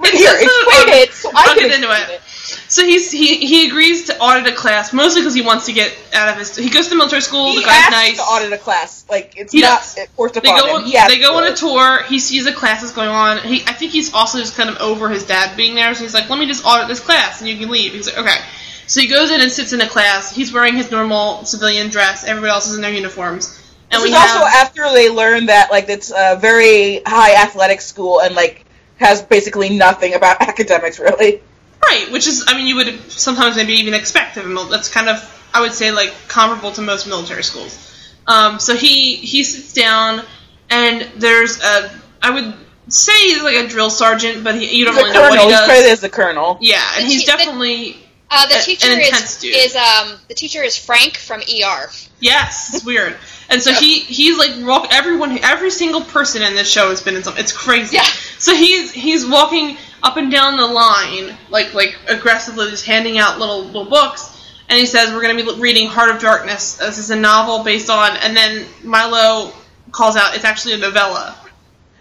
It's Here, explain it so I I'll can get into explain it. So he's he he agrees to audit a class mostly because he wants to get out of his. He goes to military school. He the guy's nice. to audit a class. Like it's He not does. forced They upon go him. on, He they go on a tour. He sees a class is going on. He I think he's also just kind of over his dad being there. So he's like, let me just audit this class and you can leave. He's like, okay. So he goes in and sits in a class. He's wearing his normal civilian dress. Everybody else is in their uniforms. And This we have, also after they learn that like it's a very high athletic school and like has basically nothing about academics really. Right, which is, I mean, you would sometimes maybe even expect of a mil- That's kind of, I would say, like comparable to most military schools. Um, so he he sits down, and there's a, I would say he's like a drill sergeant, but he, you don't He's a really know what colonel. he He's does. credited as the colonel. yeah, and The he's te- the- definitely Uh, the A- teacher an intense is, dude. is um the teacher is Frank from ER. yes, it's weird. And so he he's like walk everyone every single person in this show has been in some. It's crazy. Yeah. So he's he's walking up and down the line like like aggressively, just handing out little little books. And he says we're going to be reading Heart of Darkness. This is a novel based on. And then Milo calls out it's actually a novella.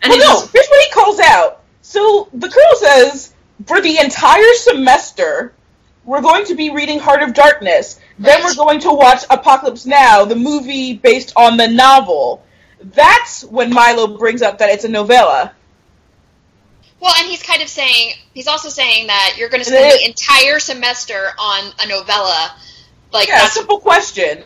And Well, he no, just here's what he calls out. So the colonel says, for the entire semester, we're going to be reading Heart of Darkness. Then we're going to watch Apocalypse Now, the movie based on the novel. That's when Milo brings up that it's a novella. Well, and he's kind of saying he's also saying that you're going to spend it- the entire semester on a novella. Like Yeah, that's simple question.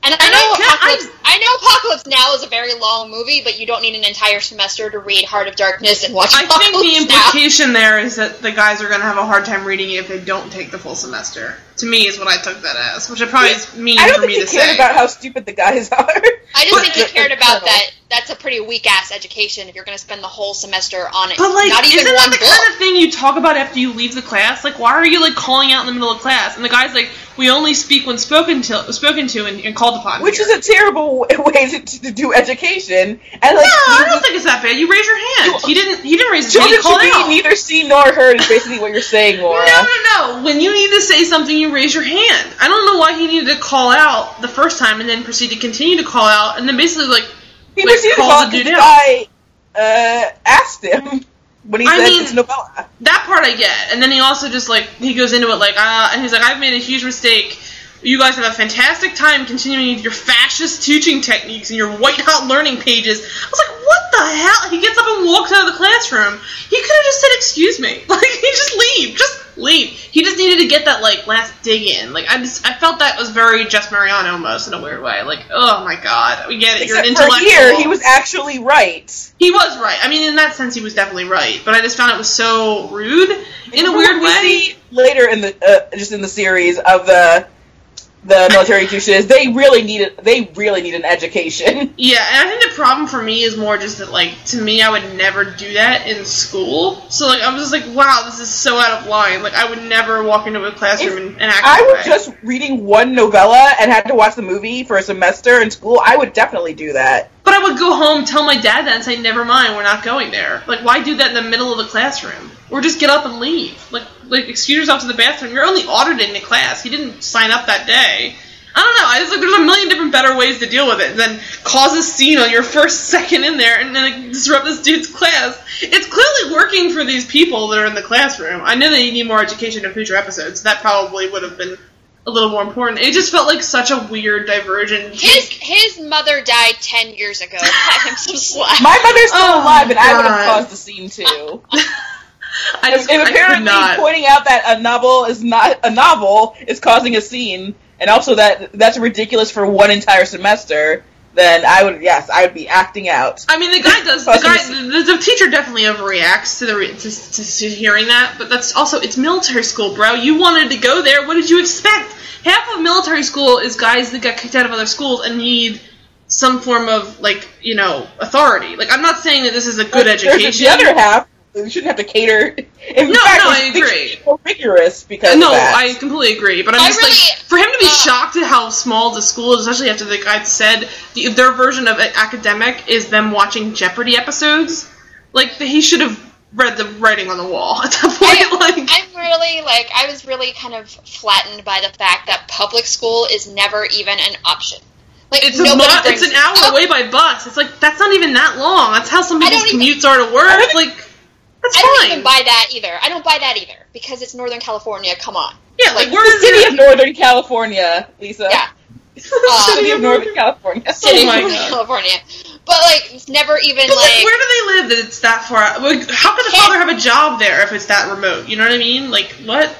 And I know I Apocalypse. I, know Apocalypse Now is a very long movie, but you don't need an entire semester to read Heart of Darkness and watch I think Apocalypse the Now. implication there is that the guys are going to have a hard time reading it if they don't take the full semester. To me, is what I took that as, which it probably is mean I don't for think me he to cared say. about how stupid the guys are. I just But- think he cared about that. That's a pretty weak ass education if you're going to spend the whole semester on it. But like, not even isn't one that the book. kind of thing you talk about after you leave the class? Like, why are you like calling out in the middle of class? And the guy's like, "We only speak when spoken to, spoken to, and, and called upon." Which here." is a terrible way to, to do education. And like, no, I don't think it's that bad. You raise your hand. He didn't. He didn't raise his hand. children He should be out. neither seen nor heard. Is basically what you're saying, Laura. No, no, no. When you need to say something, you raise your hand. I don't know why he needed to call out the first time and then proceed to continue to call out, and then basically like He like, proceeded to call the dude out. guy uh, asked him when he I said mean- it's novella. that part I get, and then he also just like he goes into it like, uh, and he's like, I've made a huge mistake. You guys have a fantastic time continuing your fascist teaching techniques and your white hot learning pages. I was like, what the hell? He gets up and walks out of the classroom. He could have just said, excuse me. Like, he just leave. Just leave. He just needed to get that, like, last dig in. Like, I just, I felt that was very Jess Mariano almost in a weird way. Like, oh my god. We get it. You're Except an for intellectual. here, he was actually right. He was right. I mean, in that sense, he was definitely right. But I just found it was so rude in a weird way. see later in the uh, just in the series of the the military douches, they really needed they really need an education. Yeah, and I think the problem for me is more just that, like, to me, I would never do that in school. So, like, I was just like, wow, this is so out of line. Like, I would never walk into a classroom If and, and act I was way. just reading one novella and had to watch the movie for a semester in school, I would definitely do that. But I I would go home, tell my dad that, and say, "Never mind, we're not going there." Like, why do that in the middle of the classroom? Or just get up and leave. Like, like excuse yourself to the bathroom. You're only auditing the class. He didn't sign up that day. I don't know. I just like there's a million different better ways to deal with it than cause a scene on your first second in there and then like, disrupt this dude's class. It's clearly working for these people that are in the classroom. I know that you need more education in future episodes. That probably would have been a little more important. It just felt like such a weird diversion. His his mother died ten years ago. Cut him some slack. My mother's still Oh, alive, and I would have caused the scene too. I just and I apparently, not. pointing out that a novel is not a novel is causing a scene, and also that that's ridiculous for one entire semester. Then I would, yes, I would be acting out. I mean, the guy does. The guy, the, the teacher definitely overreacts to the re- to, to, to hearing that. But that's also it's military school, bro. You wanted to go there. What did you expect? Half of military school is guys that got kicked out of other schools and need some form of like you know authority. Like I'm not saying that this is a good There's education. The other half, you shouldn't have to cater. In No, fact, no, it's I agree. More rigorous because no, of that. I completely agree. But I'm I just really- like for him to be uh, shocked at how small the school is, especially after the guy said the, their version of academic is them watching Jeopardy episodes. Like he should have read the writing on the wall at that point. I, like I'm really like I was really kind of flattened by the fact that public school is never even an option. Like it's a nobody mo- it's an hour up- away by bus. It's like that's not even that long. That's how some I people's don't even- commutes are to work. Like that's I don't fine. even buy that either. I don't buy that either because it's Northern California. Come on. yeah, like like, where the is city of Northern California, Lisa. Yeah. city of um, Northern California. City oh my of God. California. But like it's never even But like, like where do they live that it's that far? out? Like, how could the father have a job there if it's that remote? You know what I mean? Like, what?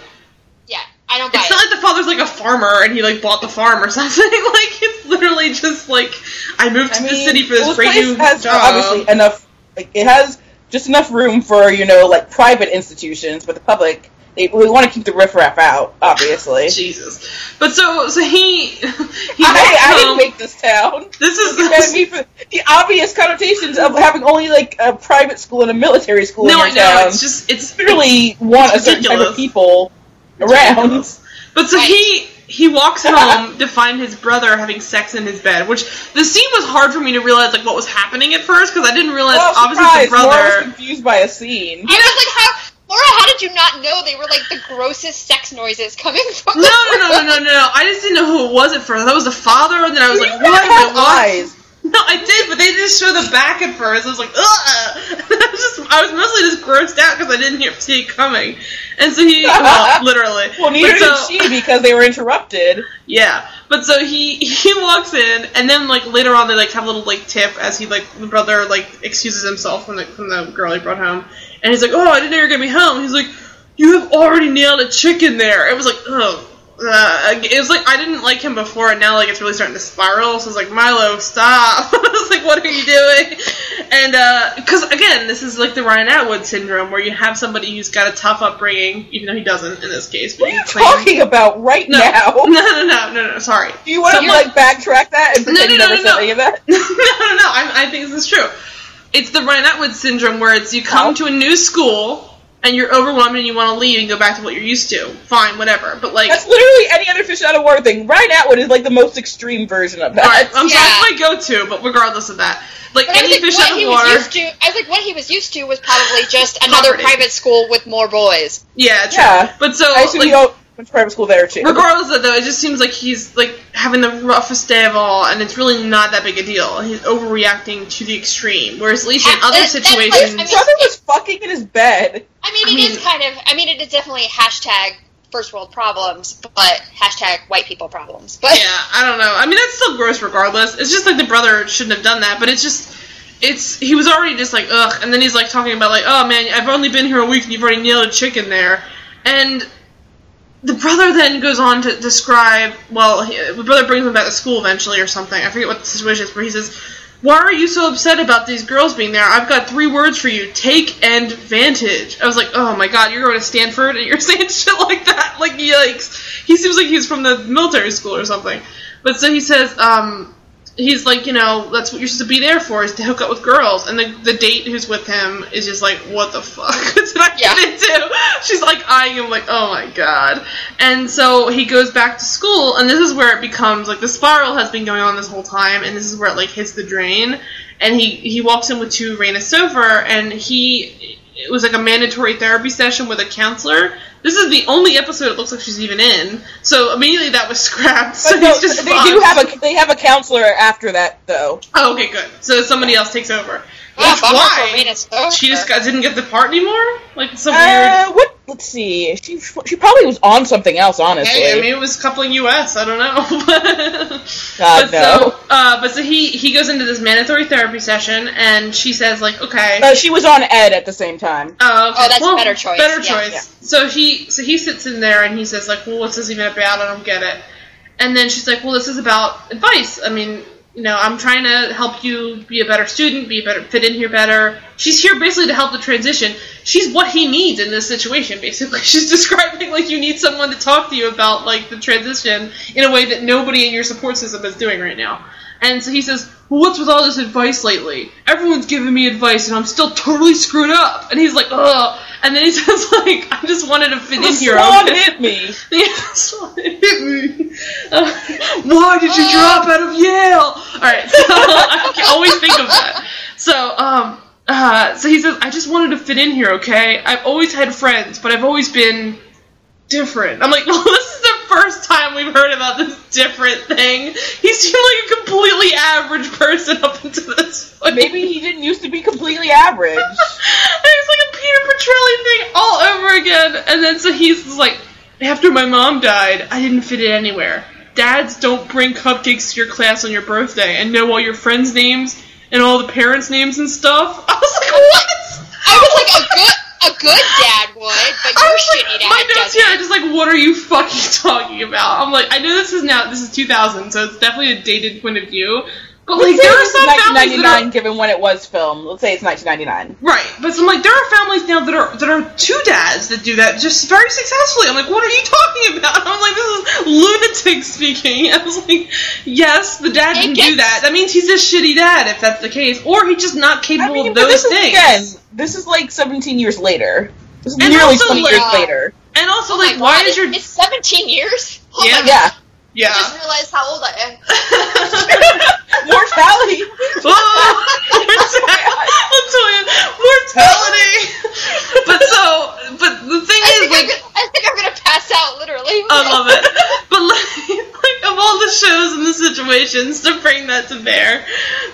yeah. I don't buy It's it. not like the father's like a farmer and he like bought the farm or something. like it's literally just like I moved to I the city for this well, great new has job. obviously enough. Like it has just enough room for you know like private institutions, but the public they we want to keep the riffraff out, obviously. Jesus. But so so he he I, I didn't make this town. this is You gotta be for the obvious connotations of having only like a private school and a military school no, in I know. town. It's just it's literally want a certain type of people around. ridiculous. But so he he walks home to find his brother having sex in his bed, which the scene was hard for me to realize like what was happening at first because I didn't realize Well, obviously surprise, the Laura was confused by a scene. I was like, how Laura, how did you not know they were like the grossest sex noises coming from No, no, no, no, no, no, no. I just didn't know who it was at first. That was the father, and then I was like, You "What? have what?" eyes. No, I did, but they just show the back at first. I was like, ugh. I was just, I was mostly just grossed out because I didn't hear, see it coming. And so he, well, literally. Well, neither so- did she because they were interrupted. Yeah, but so he he walks in, and then like later on they like have a little like tip as he like the brother like excuses himself from the from the girl he brought home, and he's like, oh, I didn't know you were gonna be home. He's like, you have already nailed a chicken there. It was like, oh. Uh, it was like I didn't like him before, and now like it's really starting to spiral. So I was like, Milo, stop! I was like, what are you doing? And because again, this is like the Ryan Atwood syndrome, where you have somebody who's got a tough upbringing, even though he doesn't in this case. But What are you talking about right no, now? no, no, no, no, no. Sorry. Do you want to like backtrack that and No, pretend no, you no, never no, said no. any of that? no, no, no. I, I think this is true. It's the Ryan Atwood syndrome, where it's you come Oh. to a new school and you're overwhelmed and you want to leave and go back to what you're used to. Fine, whatever. But like, That's literally any other fish out of water thing. Ryan Atwood is like the most extreme version of that. all right, I'm Yeah. sorry, my go-to. But regardless of that, like But any think fish out he of was water. used to, I was like, what he was used to was probably just another private school with more boys. Yeah, true. Yeah. But so I assume like, you all went to private school there too. Regardless of that, though, it just seems like he's like having the roughest day of all, and it's really not that big a deal. He's overreacting to the extreme, whereas at least in other that- that's like- situations, I mean- Brother was fucking in his bed. I mean, I it is mean- kind of. I mean, it is definitely hashtag first world problems, but hashtag white people problems. But yeah, I don't know. I mean, that's still gross regardless. It's just like the brother shouldn't have done that, but it's just. It's he was already just like ugh, and then he's like talking about like oh man I've only been here a week and you've already nailed a chicken there, and the brother then goes on to describe well he, the brother brings him back to school eventually or something. I forget what the situation is but he says why are you so upset about these girls being there? I've got three words for you take and vantage. I was like oh my god you're going to Stanford and you're saying shit like that? Like yikes he seems like he's from the military school or something. But so he says um he's like, you know, that's what you're supposed to be there for is to hook up with girls. And the the date who's with him is just like, what the fuck did I Yeah. get into? She's like eyeing him like, oh my god. And so he goes back to school, and this is where it becomes like the spiral has been going on this whole time, and this is where it like hits the drain. And he he walks in with two Rena Sofer, and he it was like a mandatory therapy session with a counselor. This is the only episode it looks like she's even in. So immediately that was scrapped. So no, he's just they fucked. do have a they have a counselor after that though. Oh, okay, good. So somebody else takes over. Yeah, Which, why? for Rena Sofer. She just got, didn't get the part anymore. Like some weird. Uh, what? Let's see. She she probably was on something else, honestly. Hey, I mean, it was coupling US. I don't know. God but no. so, uh, but so he he goes into this mandatory therapy session, and she says like, okay. Uh, she was on Ed at the same time. Oh, okay. Oh, that's a well, better choice. Better Yeah. choice. Yeah. So he so he sits in there and he says like, well, what's this even about? I don't get it. And then she's like, well, this is about advice. I mean, you know, I'm trying to help you be a better student, be better fit in here better. She's here basically to help the transition. She's what he needs in this situation. Basically, she's describing like you need someone to talk to you about like the transition in a way that nobody in your support system is doing right now. And so he says, well, what's with all this advice lately? Everyone's giving me advice and I'm still totally screwed up. And he's like, ugh. And then he says, like, I just wanted to fit The in here. okay?" hit me. The hit me. Uh, why did you drop out of Yale? Alright, so I can always think of that. So, um, uh, so he says, I just wanted to fit in here, okay? I've always had friends, but I've always been different. I'm like, well, this is the first time we've heard about this different thing. He seemed like a completely average person up until this point. Maybe he didn't used to be completely average. And it's like a Peter Petrelli thing all over again. And then so he's like, after my mom died, I didn't fit in anywhere. Dads don't bring cupcakes to your class on your birthday and know all your friends' names and all the parents' names and stuff. I was like, what? I was like oh, a good a good dad would, but your was like, shitty dad my notes doesn't. here are just like, what are you fucking talking about? I'm like, I know this is now, this is 2000, so it's definitely a dated point of view. But like, Let's say there are it's some families that are 1999, given when it was filmed. Let's say it's 1999. Right, but so I'm like, there are families now that are that are two dads that do that just very successfully. I'm like, what are you talking about? I'm like, this is lunatic speaking. I was like, yes, the dad can do that. That means he's a shitty dad if that's the case, or he's just not I capable mean, of those this is, things. again, this is like 17 years later. This is And nearly also, 20 like- years later. And also, Oh like, why God, is your It's 17 years? Oh Yeah. my Yeah. Yeah? I just realized how old I am. Mortality. Oh, mortality. You, mortality. but so, but the thing I is, like, gonna, I think I'm gonna pass out, literally. I love it. But like, like of all the shows and the situations to bring that to bear,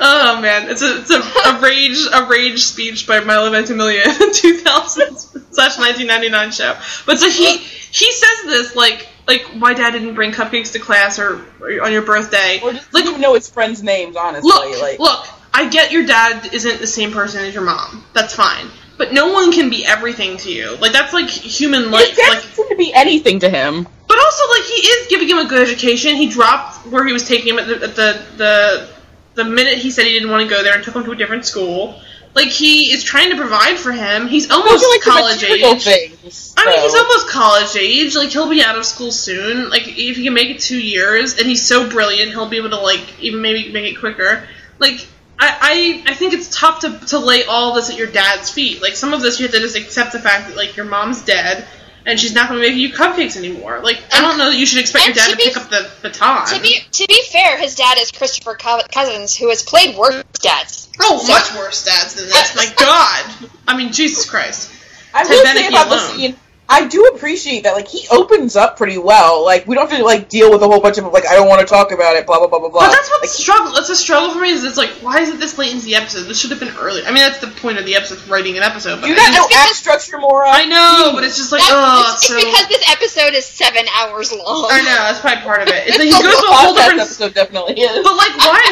oh man, it's a it's a, a rage a rage speech by Milo Ventimiglia, 2000 slash 1999 show. But so he he says this like like my dad didn't bring cupcakes to class or, or on your birthday. Or just Like even know his friends' names, honestly. look like, look, I get your dad isn't the same person as your mom. That's fine. But no one can be everything to you. Like that's like human life. dad Like doesn't seem to be anything to him. but also, like, he is giving him a good education. He dropped where he was taking him at the at the the, the minute he said he didn't want to go there and took him to a different school. Like, he is trying to provide for him. He's almost like college age. things. I mean, he's almost college age. Like, he'll be out of school soon. Like, if he can make it two years, and he's so brilliant, he'll be able to like even maybe make it quicker. Like. I, I, I think it's tough to, to lay all this at your dad's feet. Like some of this, you have to just accept the fact that like your mom's dead, and she's not going to make you cupcakes anymore. Like I don't know that you should expect your dad to to be- pick up the baton. To be to be fair, his dad is Christopher Cousins, who has played worse dads. oh, So- much worse dads than this. My God, I mean Jesus Christ. I Ted will say Beneke about the scene, I do appreciate that. Like he opens up pretty well. Like we don't have to like deal with a whole bunch of like I don't want to talk about it. Blah blah blah blah blah. But that's what like, struggle. That's a struggle for me. Is it's like why is it this late into the episode? This should have been earlier. I mean, that's the point of the episode, writing an episode. But you I, got no just- act structure, Mora. I know, but it's just like oh, it's, so. it's because this episode is seven hours long. I know that's probably part of it. It's like he goes to a whole different episode definitely is. But like, why?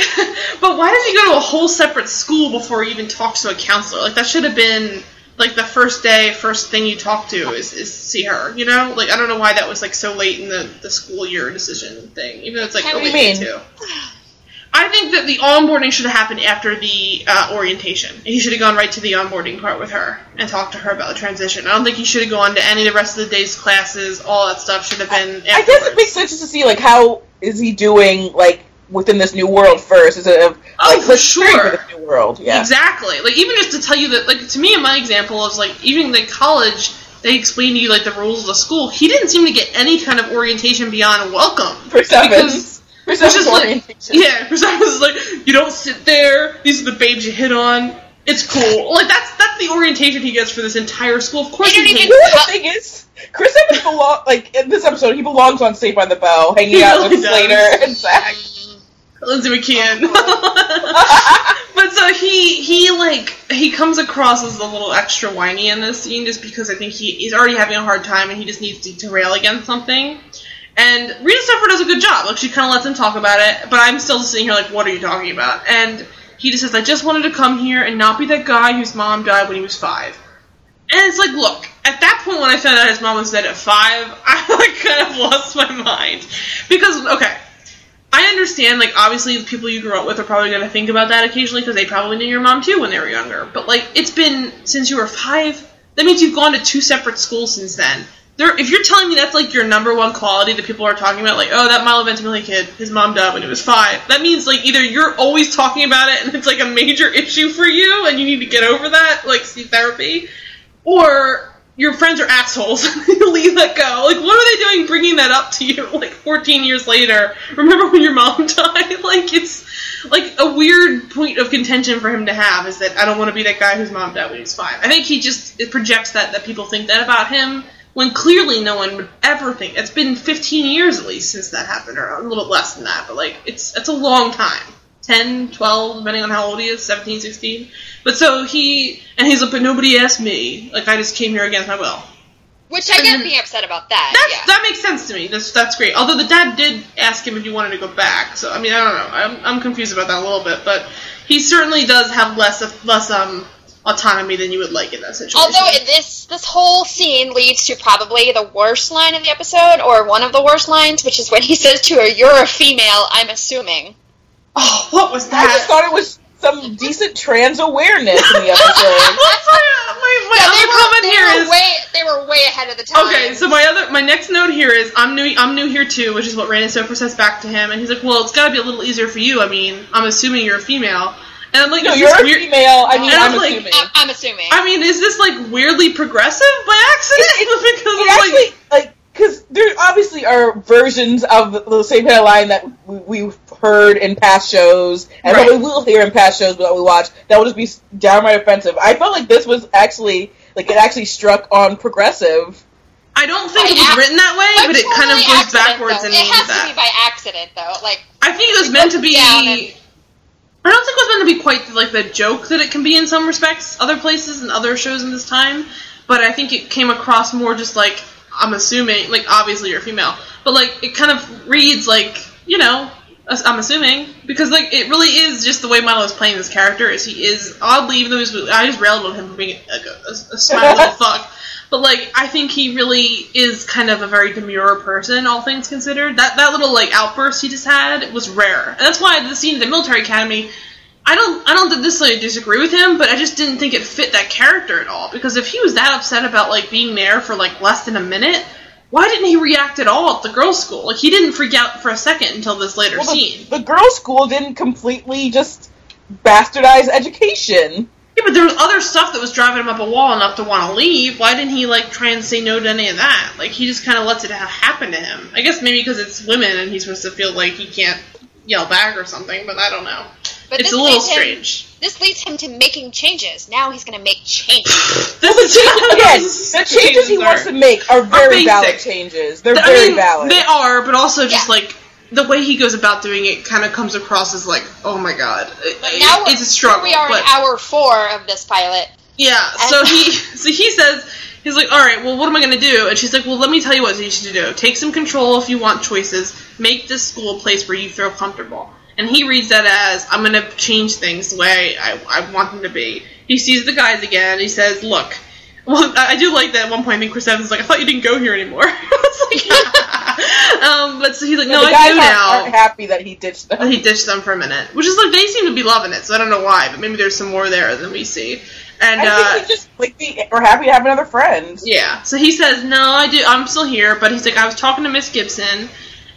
but why does he go to a whole separate school before he even talks to a counselor? Like that should have been like the first day, first thing you talk to is, is see her. You know, like I don't know why that was like so late in the, the school year decision thing. Even though it's like What do you mean? too. I think that the onboarding should have happened after the uh, orientation. He should have gone right to the onboarding part with her and talked to her about the transition. I don't think he should have gone to any of the rest of the day's classes. All that stuff should have been. I guess it makes sense just to see like how is he doing like within this new world first instead of Oh, like for sure. for this new world. Yeah. Exactly. Like even just to tell you that, like to me, in my example is like even in college, they explain to you like the rules of the school. He didn't seem to get any kind of orientation beyond welcome. For seven. Because For it's like yeah, for some it's like you don't sit there. These are the babes you hit on. It's cool. Like that's that's the orientation he gets for this entire school. Of course, They he don't even- know what the thing is? Chris Evans belong like in this episode. He belongs on Saved by the Bell, hanging He out really with does. Slater and Zach. Lindsay McKeon. but so he he like he comes across as a little extra whiny in this scene just because I think he, he's already having a hard time and he just needs to, to rail against something. And Rita Stepford does a good job. Like she kind of lets him talk about it, but I'm still sitting here like, what are you talking about? And he just says, I just wanted to come here and not be that guy whose mom died when he was five. And it's like, look, at that point when I found out his mom was dead at five, I like kind of lost my mind because okay, I understand, like, obviously the people you grew up with are probably going to think about that occasionally because they probably knew your mom too when they were younger. But, like, it's been since you were five. That means you've gone to two separate schools since then. There, if you're telling me that's, like, your number one quality that people are talking about, like, oh, that Milo Ventimiglia kid, his mom died when he was five, that means, like, either you're always talking about it and it's, like, a major issue for you and you need to get over that, like, see therapy, or your friends are assholes. leave that go. Like, what are they doing bringing that up to you, like, 14 years later? Remember when your mom died? like, it's, like, a weird point of contention for him to have is that I don't want to be that guy whose mom died when he was five. I think he just, it projects that, that people think that about him, when clearly no one would ever think. It's been 15 years, at least, since that happened, or a little less than that, but, like, it's, it's a long time. 10, 12, depending on how old he is, 17, 16. But so he, and he's like, but nobody asked me. Like, I just came here against my will. Which I get being upset about that. That's, yeah. That makes sense to me. That's, that's great. Although the dad did ask him if he wanted to go back. So, I mean, I don't know. I'm, I'm confused about that a little bit. But he certainly does have less, of, less, um, autonomy than you would like in that situation. Although this this whole scene leads to probably the worst line in the episode, or one of the worst lines, which is when he says to her, "You're a female." I'm assuming. Oh, what was that? I just thought it was some decent trans awareness in the episode. What's my, my, my Yeah, other they were, comment they here were is- way they were way ahead of the time. Okay, so my other my next note here is I'm new I'm new here too, which is what Randy Stoker says back to him, and he's like, Well, it's gotta be a little easier for you, I mean, I'm assuming you're a female. And I'm like, no, is you're this a weird female. I mean, And I'm I'm like, assuming. I'm, I'm assuming. I mean, is this like weirdly progressive by accident? because It I'm actually, like like, because there obviously are versions of the, the same kind of line that we, we've heard in past shows, and Right. probably will hear in past shows that we watch, that will just be downright offensive. I felt like this was actually, like, it actually struck on progressive. I don't think By it was ac- written that way, but it kind of goes accident, backwards though. and it has that. to be by accident, though. Like I think it was meant to be. down and- I don't think it was meant to be quite like the joke that it can be in some respects, other places and other shows in this time. But I think it came across more just like I'm assuming, like obviously you're a female, but like it kind of reads like you know I'm assuming because like it really is just the way Milo is playing this character is he is oddly even though he's I just railed on him for being a, a, a smart little fuck. But like, I think he really is kind of a very demure person, all things considered. That that little like outburst he just had was rare, and that's why the scene at the military academy. I don't I don't necessarily disagree with him, but I just didn't think it fit that character at all. Because if he was that upset about like being there for like less than a minute, why didn't he react at all at the girls' school? Like he didn't freak out for a second until this later Well, the, scene. the girls' school didn't completely just bastardize education. Yeah, but there was other stuff that was driving him up a wall enough to want to leave. Why didn't he like try and say no to any of that? Like he just kind of lets it ha- happen to him. I guess maybe because it's women and he's supposed to feel like he can't yell back or something. But I don't know. But it's this a little leads him- strange. this leads him to making changes. Now he's going to make changes. This The is changes, again, the changes he are- wants to make are very basic. valid changes. They're I very mean, valid. They are, but also just Yeah. like the way he goes about doing it kind of comes across as like, oh my god, It- now it's a struggle. We are but in hour four of this pilot. Yeah, so he so he says he's like, all right, well, what am I gonna do? And she's like, well, let me tell you what you should do. Take some control if you want choices. Make this school a place where you feel comfortable. And he reads that as I'm gonna change things the way I, I want them to be. He sees the guys again. He says, look. Well, I do like that at one point. I think Chris Evans is like, I thought you didn't go here anymore. Like, um, but so he's like, no, I do aren't, now. aren't happy that he ditched them. He ditched them for a minute, which is like they seem to be loving it. So I don't know why, but maybe there's some more there than we see. And I uh, think he just like are happy to have another friend. yeah, so he says, "No, I do. I'm still here." But he's like, "I was talking to Miss Gibson,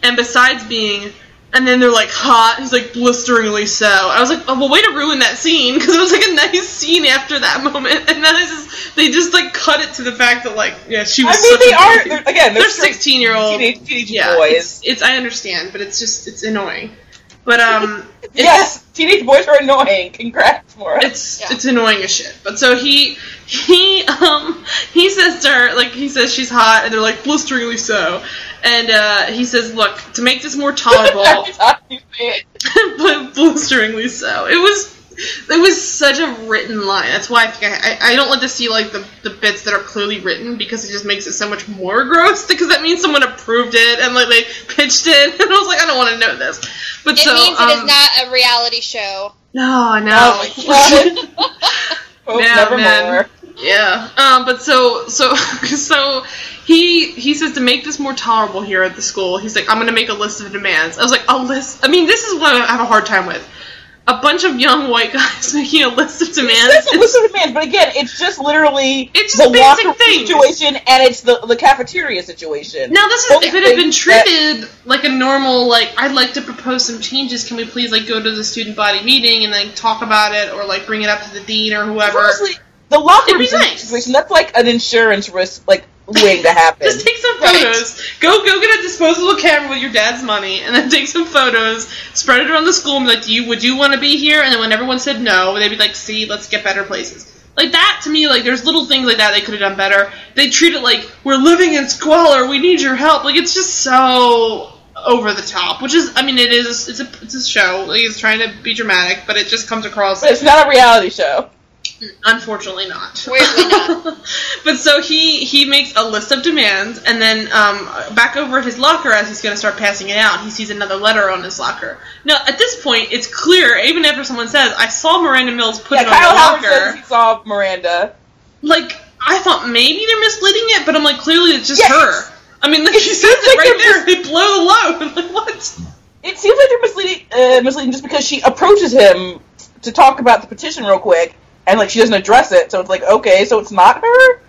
and besides being And then they're like hot. He's like blisteringly so. I was like, oh, well, way to ruin that scene because it was like a nice scene after that moment. And then it's just they just like cut it to the fact that like yeah she was. I was. mean, such they a are they're, again. They're, They're sixteen year old. teenage, teenage Yeah, boys. it's, it's I understand, but it's just it's annoying. But um, yes, teenage boys are annoying. Congrats, Laura. it's Yeah. it's annoying as shit. But so he he um he says to her like he says she's hot and they're like blisteringly so, and uh, he says look to make this more tolerable, Every time you say it. but blisteringly so. It was it was such a written line. That's why I think I, I, I don't like to see like the, the bits that are clearly written because it just makes it so much more gross because that means someone approved it and like they pitched it and I was like I don't want to know this. But It so means it um, is not a reality show. no no Oh my Hope Yeah, never man. more. Yeah. Um, but so so so he he says to make this more tolerable here at the school, he's like, I'm gonna make a list of demands. I was like, a list I mean, this is what I have a hard time with. A bunch of young white guys making a list of demands. It's a list of demands, but again, it's just literally It's the basic locker things. situation, and it's the the cafeteria situation. Now this is Only if it had been things that- treated like a normal like I'd like to propose some changes. Can we please like go to the student body meeting and like talk about it or like bring it up to the dean or whoever? Honestly, the locker room nice. situation that's like an insurance risk, like waiting to happen. Just take some Right. photos. Go go get a disposable camera with your dad's money, and then take some photos. Spread it around the school and be like, "Do you would you want to be here?" And then when everyone said no, they'd be like, "See, let's get better places." Like that to me, like there's little things like that they could have done better. They treat it like we're living in squalor. We need your help. Like it's just so over the top. Which is, I mean, it is. It's a it's a show. Like it's trying to be dramatic, but it just comes across. but it's not a reality show. Unfortunately, not. Weirdly not. but so he he makes a list of demands, and then um, back over at his locker, as he's going to start passing it out, he sees another letter on his locker. Now, at this point, it's clear, even after someone says, "I saw Miranda Mills put yeah, it on Kyle the Howard says locker," he saw Miranda. like I thought maybe they're misleading it, but I'm like, clearly it's just Yes. her. I mean, like she says it like right there. They blow the load. Like what? It seems like they're misleading, uh, misleading just because she approaches him to talk about the petition real quick, and like she doesn't address it. So it's like, okay, so it's not her.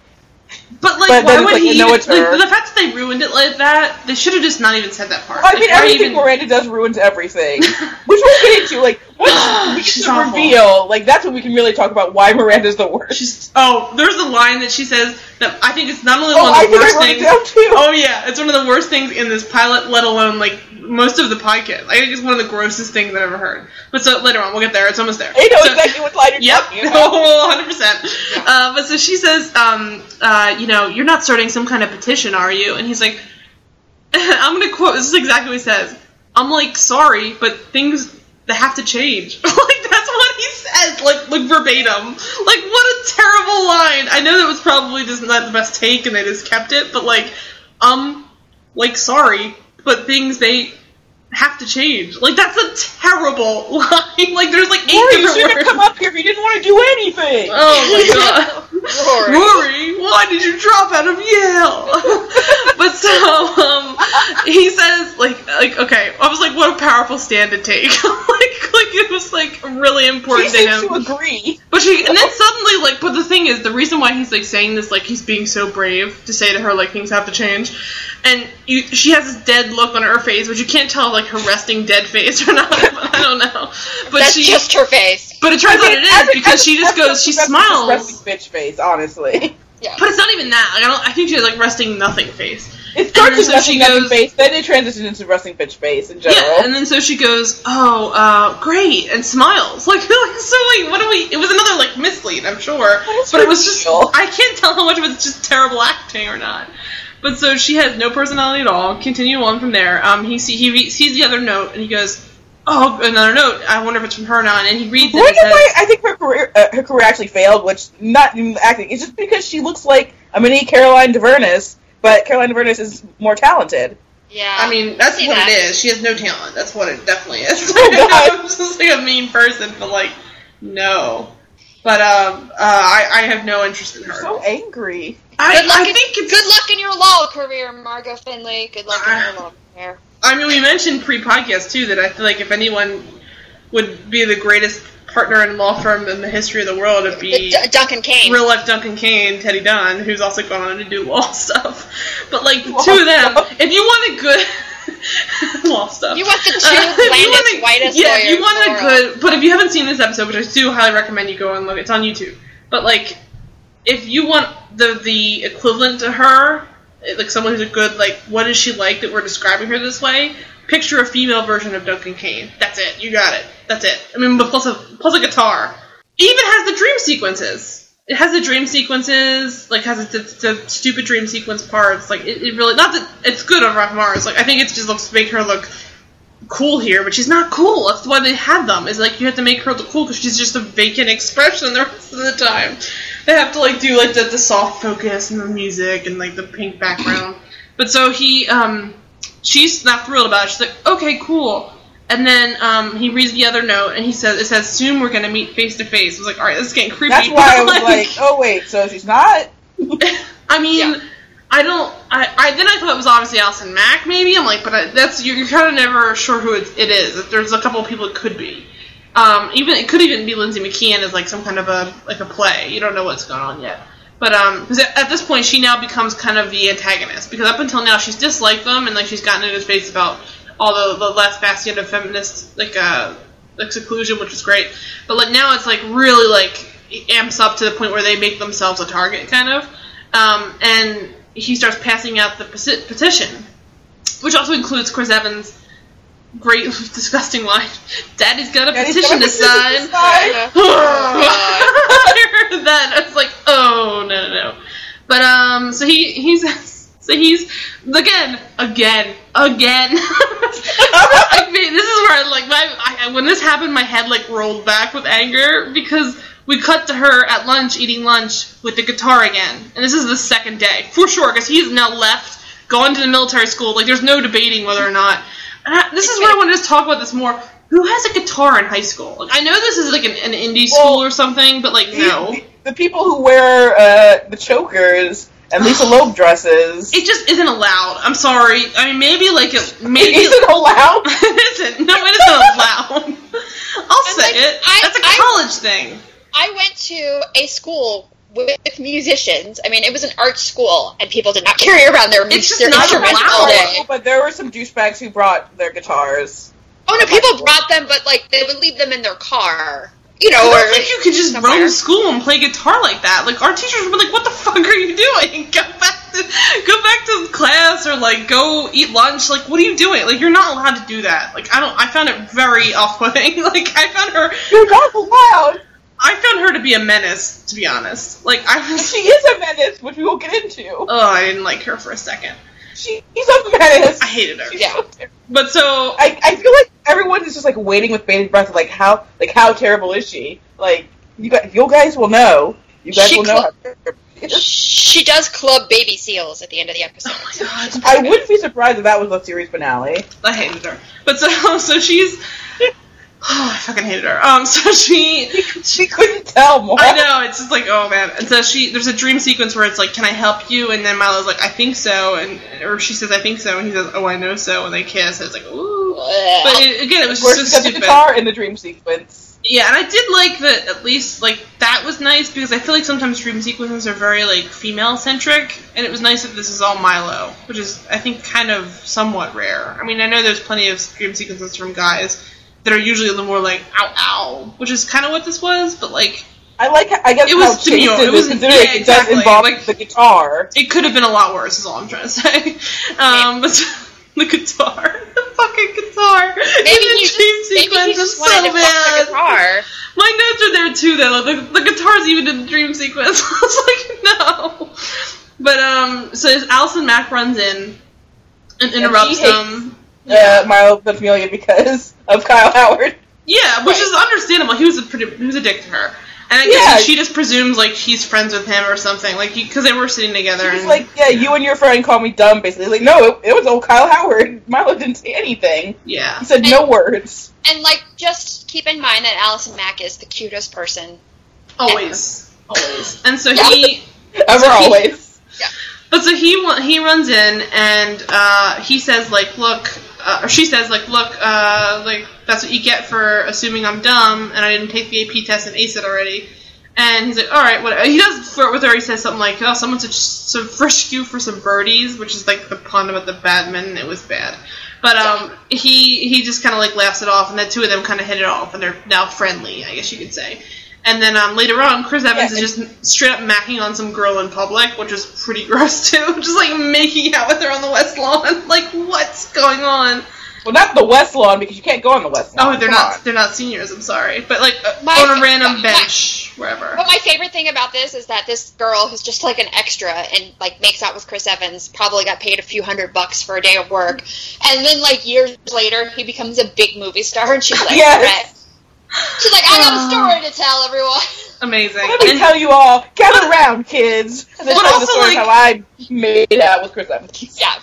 But like, But why would like, he? know it's like, her. the fact that they ruined it like that, they should have just not even said that part. I mean, everything even- Miranda does ruins everything, which we'll get into. Like we She's the awful. reveal, like that's when we can really talk about why Miranda's the worst. She's oh, there's a line that she says that I think it's not only oh, one of the I worst things. Oh yeah, it's one of the worst things in this pilot, let alone like most of the podcast. I think it's one of the grossest things I've ever heard. But so later on, we'll get there. It's almost there. I know So- exactly what line you're Yep, talking about. hundred percent. Uh, But so she says, um, uh, you know, you're not starting some kind of petition, are you? And he's like, I'm gonna quote. This is exactly what he says. I'm like, sorry, but things they have to change. like that's what he says, like like verbatim. Like what a terrible line. I know that was probably just not the best take, and they just kept it. But like, um, like sorry, but things they have to change. Like that's a terrible line. like there's like eight Rory, you different have words. come up here if you didn't want to do anything. Oh my god. Rory. Rory, why did you drop out of Yale? but so, um, he says, like, like, okay, I was like, what a powerful stand to take. like, like it was like really she important to him. to agree. But she, and then suddenly, like, but the thing is, the reason why he's like saying this, like, he's being so brave to say to her, like, things have to change, and you, she has this dead look on her face, which you can't tell, like, her resting dead face or not. I don't know. But That's she, just her face. but it turns I mean, out it as is a- because she just goes, she as smiles. resting bitch face, honestly. Yeah. But it's not even that. Like, I don't. I think she has like resting nothing face. It starts then with so resting she nothing goes- face, then it transitions into resting bitch face in general. Yeah, and then so she goes, "Oh, uh, great," and smiles. Like, like so, like, what do we? It was another like mislead, I'm sure, but it was just? I can't tell how much of it's just terrible acting or not. But so she has no personality at all. Continue on from there. Um, he see, he re- sees the other note and he goes, "Oh, another note. I wonder if it's from her now." And he reads it. Why and says, I, I think her career, uh, her career actually failed, which not in acting. It's just because she looks like a mini Caroline Dhavernas, but Caroline Dhavernas is more talented. Yeah. I mean, that's See what that. it is. She has no talent. That's what it definitely is. Oh, I'm just like a mean person, but like, no. But um, uh, I, I have no interest in her. So angry. I, Good luck, I in, think it's. good luck in your law career, Margot Finley. Good luck in your law career. I mean, we mentioned pre-podcast too that I feel like if anyone would be the greatest partner in law firm in the history of the world, it'd be D- Duncan Kane. real life Duncan Kane, Teddy Dunn, who's also gone on to do law stuff. But like the Law two of them, stuff. if you want a good, law stuff. You want the two Uh, blandest, wanna- whitest Yeah, if you want a good, but if you haven't seen this episode, which I do highly recommend you go and look, it's on YouTube. But like, if you want the the equivalent to her, eh, like someone who's a good like, what is she like that we're describing her this way? Picture a female version of Duncan Kane. That's it. You got it. That's it. I mean, plus a plus a guitar. It even has the dream sequences. It has the dream sequences, like has the, the stupid dream sequence parts. Like it, it really not that it's good on Rock Mars. Like I think it just looks make her look cool here, but she's not cool. That's why they have them. Is like you have to make her look cool because she's just a vacant expression the rest of the time. They have to like do like the, the soft focus and the music and like the pink background. But so he, um, she's not thrilled about it. She's like, okay, cool. And then um, he reads the other note and he says, it says, soon we're gonna meet face to face. I was like, all right, this is getting creepy. That's why I was like, oh wait, so she's not. I mean, Yeah. I don't. I, I then I thought it was obviously Allison Mack. Maybe I'm like, but I, that's you're, you're kind of never sure who it, it is. There's a couple of people it could be. Um, even it could even be Lindsay McKeon as like some kind of a like a play. You don't know what's going on yet. But um, 'cause at, at this point she now becomes kind of the antagonist because up until now she's disliked them and like she's gotten in his face about all the, the last bastion of feminist like uh like seclusion, which is great. But like now it's like really like amps up to the point where they make themselves a target kind of. Um, and he starts passing out the petition, which also includes Chris Evans' great disgusting line. Daddy's got a Daddy's petition to sign. to sign. I heard that. I was like, oh no no no. But um, so he he's so he's again again again. I mean, this is where I like my I, when this happened, my head like rolled back with anger because we cut to her at lunch eating lunch with the guitar again, and this is the second day for sure because he's now left, gone to the military school. Like there's no debating whether or not. And I, this is where I wanted to talk about this more. Who has a guitar in high school? Like, I know this is like an, an indie Well, school or something, but like no. The, the people who wear uh, the chokers and Lisa Loeb dresses. It just isn't allowed. I'm sorry. I mean, maybe like it, maybe Is it allowed? it isn't. No, it isn't allowed. I'll And, say like, it. I- That's a I- college thing. I went to a school with musicians. I mean, it was an art school, and people did not carry around their, It's just their not instruments allowed. all day. but there were some douchebags who brought their guitars. Oh no, people brought them, but like they would leave them in their car, you know, I or don't think you could just somewhere. roam school and play guitar like that. Like our teachers would be like, "What the fuck are you doing? Go back to go back to class or like go eat lunch. Like, what are you doing? Like, you're not allowed to do that. Like, I don't. I found it very off-putting. Like, I found her. You're not allowed. I found her to be a menace. To be honest, like I was. She is a menace, which we will get into. Oh, I didn't like her for a second. She's a menace. I hated her. She's Yeah. so But so I, I feel like everyone is just like waiting with bated breath, like how like how terrible is she? Like you guys, you guys will know. You guys She will know. cl- How she does club baby seals at the end of the episode. Oh my god, I wouldn't be surprised if that was the series finale. I hated her. But so so she's. Oh, I fucking hated her. Um, so she, She couldn't tell more. I know it's just like oh man. And so she, there's a dream sequence where it's like, "Can I help you?" And then Milo's like, "I think so," and or she says, "I think so," and he says, "Oh, I know so," and they kiss. And it's like ooh. But it, again, it was Where so she got the guitar in the dream sequence. Yeah, and I did like that. At least like that was nice because I feel like sometimes dream sequences are very like female centric, and it was nice that this is all Milo, which is I think kind of somewhat rare. I mean, I know there's plenty of dream sequences from guys that are usually a little more like ow ow, which is kind of what this was, but like I like. I guess It was how chaste demure. it It was- considering yeah, it exactly. does involve Like- the guitar. it could have been a lot worse. Is all I'm trying to say. Um, but the guitar, the fucking guitar, Maybe in the he dream maybe sequence he is so wanted to fuck bad. the guitar. My notes are there too, though. The, the guitar's even in the dream sequence. I was like, no. But um, so as Allison Mack runs in and interrupts he hates- them. Uh, Milo Ventimiglia because of Kyle Howard. Yeah, which Right. is understandable. He was a pretty, he was a dick to her, and I Yeah. guess she just presumes like he's friends with him or something, like because they were sitting together. He's and, like, yeah, you and your friend call me dumb, basically. Like, no, it, it was old Kyle Howard. Milo didn't say anything. yeah, He said no words. And like, just keep in mind that Allison Mack is the cutest person. always, always. And so Yeah. he, Ever, So he- always. But so he he runs in and uh, he says like, look, uh, or she says like, look, uh, like that's what you get for assuming I'm dumb and I didn't take the AP test and ace it already. And he's like, all right, what? He does flirt with her. He says something like, oh, someone should, frisk you for some birdies, which is like the pun about the badminton. It was bad. But But um, he he just kind of like laughs it off, and the two of them kind of hit it off, and they're now friendly, I guess you could say. And then um, later on, Chris Evans Yeah, is just straight up macking on some girl in public, which is pretty gross too. just like making out with her on the West Lawn. like, what's going on? Well, not the West Lawn because you can't go on the West Lawn. Oh, they're Come not on. they're not seniors. I'm sorry, but like uh, My- on a random my- bench wherever. But my favorite thing about this is that this girl who's just like an extra and like makes out with Chris Evans probably got paid a few hundred bucks for a day of work, and then like years later he becomes a big movie star, and she's like, Yes. "Right." she's like, I got a story to tell everyone. Amazing. Let me And- tell you all, gather round, kids. And then But tell the also, story like- of how I made out with Chris Evans. Yeah.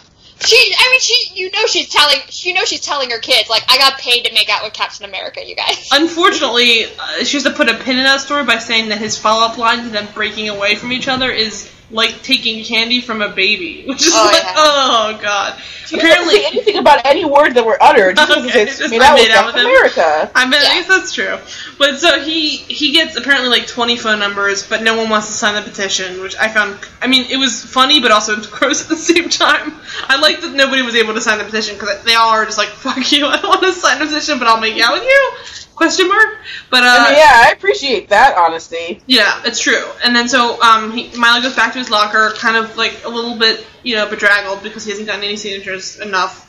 She, I mean, she, you know, she's telling, you know, she's telling her kids, like, I got paid to make out with Captain America, you guys. Unfortunately, uh, she has to put a pin in that story by saying that his follow-up line to them breaking away from each other is like taking candy from a baby, which is Oh, like, yeah. oh god. She doesn't say Apparently, anything about any word that were uttered. She doesn't Okay, say it's just made out made out with. America. I bet Yeah. I guess that's true. But so he he gets apparently like 20 phone numbers, but no one wants to sign the petition, which I found. I mean, it was funny, but also gross at the same time. I like that nobody was able to sign the petition because they all are just like, "Fuck you! I don't want to sign the petition, but I'll make out with you." Question mark. But uh, I mean, yeah, I appreciate that honesty. Yeah, it's true. And then so um, he, Milo goes back to his locker, kind of like a little bit, you know, bedraggled because he hasn't gotten any signatures enough.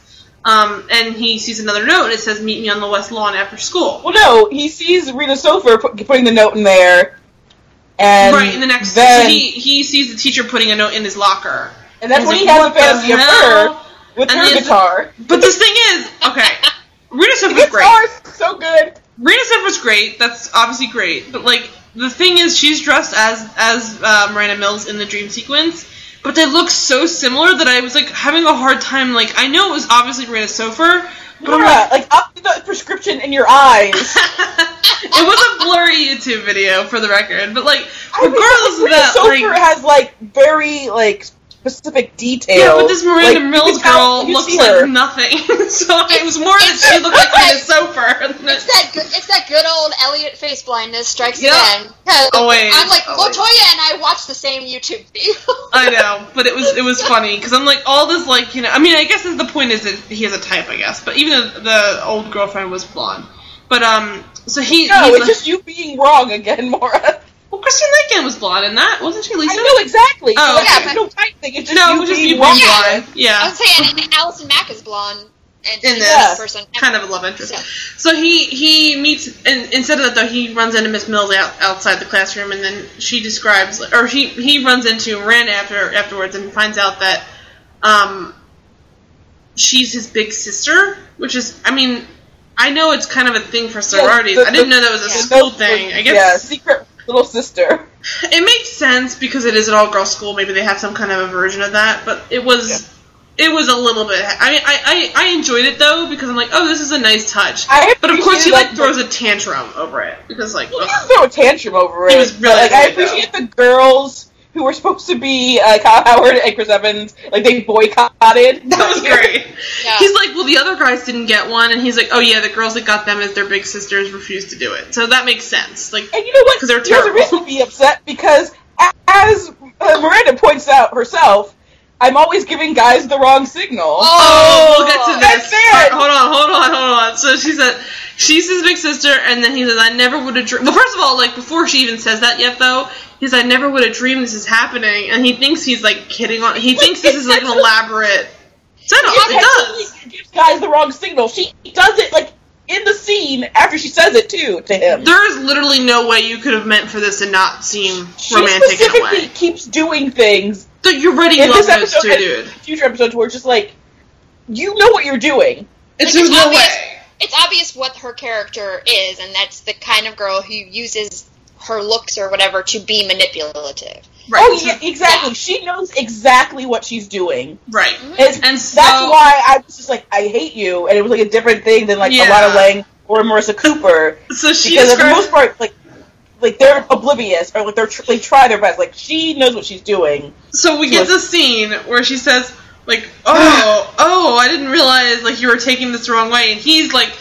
Um, and he sees another note. and It says, "Meet me on the west lawn after school." Well, no, he sees Rena Sofer put, putting the note in there, and right in the next, then, he he sees the teacher putting a note in his locker. and that's He's when like, he has "What a the fantasy of her with And her guitar. But this thing is, okay, Rena Sofer's great. guitar's so good. Rena Sofer's great. That's obviously great. But like the thing is, she's dressed as as uh, Miranda Mills in the dream sequence, but they look so similar that I was like having a hard time. Like I know it was obviously Rena Sofer, but I'm Laura, like up the prescription in your eyes. it was a blurry YouTube video for the record. But like I think regardless of that, Sofer like. has like very like specific details. Yeah, but this Miranda Like, Mills girl looks like her. nothing. so it was more that she looked like Rena Sofer. than It's that, good, it's that good old Elliott face blindness strikes Yeah. again. 'Cause Always, I'm like, always. Latoya and I watched the same YouTube video. I know, but it was it was funny because I'm like all this like you know I mean I guess the point is that he has a type I guess but even the, the old girlfriend was blonde but um so he No, he's it's like- just you being wrong again, Maura. Well Christian Lincoln was blonde in that wasn't she Lisa I know exactly. Oh, yeah, there's but- no type thing. It's just no you it was just being you being wrong. Yeah. blonde yeah I was saying, and Allison Mack is blonde. And In this, person. kind of a love interest. So- So he he meets and instead of that though he runs into Miss Mills out, outside the classroom and then she describes or he he runs into Miranda after afterwards and finds out that um she's his big sister, which is I mean I know it's kind of a thing for sororities. Yeah, the- I didn't know that was a yeah. school thing. I guess Yeah, guess secret little sister. it makes sense because it is an all girl school. Maybe they have some kind of a version of that, but it was. It was a little bit. I mean, I, I, I enjoyed it though because I'm like, oh, this is a nice touch. I But of course, he like that- throws a tantrum over it because like He ugh. throw a tantrum over it. He was really but, like, I good, though. appreciate the girls who were supposed to be uh, Kyle Howard and Chris Evans. Like they boycotted. that was great. Yeah. He's like, well, the other guys didn't get one, and he's like, oh yeah, the girls that got them as their big sisters refused to do it. So that makes sense. Like, And you know what? 'Cause they're There's a reason to be upset because, as uh, Miranda points out herself, I'm always giving guys the wrong signal. oh, we'll get to That's this. it. Alright, hold on, hold on, hold on. So she said she's his big sister, and then he says, I never would have dreamed. Well, first of all, like before she even says that yet, though, he's I never would have dreamed this is happening, and he thinks he's like kidding on. He thinks this is like an elaborate setup. She It does. intentionally gives guys the wrong signal. She does it like in the scene after she says it too to him. There is literally no way you could have meant for this to not seem she romantic in a specifically way. keeps doing things So you're writing in love this notes episode too, and dude. future episodes where it's just like you know what you're doing. It's Like, there's it's no obvious- way. It's obvious what her character is, and that's the kind of girl who uses her looks or whatever to be manipulative. Right. Oh yeah, exactly. She knows exactly what she's doing. Right. Mm-hmm. It's, And so that's why I was just like, I hate you, and it was like a different thing than like Yeah. of Lang or Marissa Cooper. so she because for the most part, like, like they're oblivious or like they're tr- they try their best. Like she knows what she's doing. So we get Look. the scene where she says, like, oh, oh, I didn't realize, like, you were taking this the wrong way. And he's like,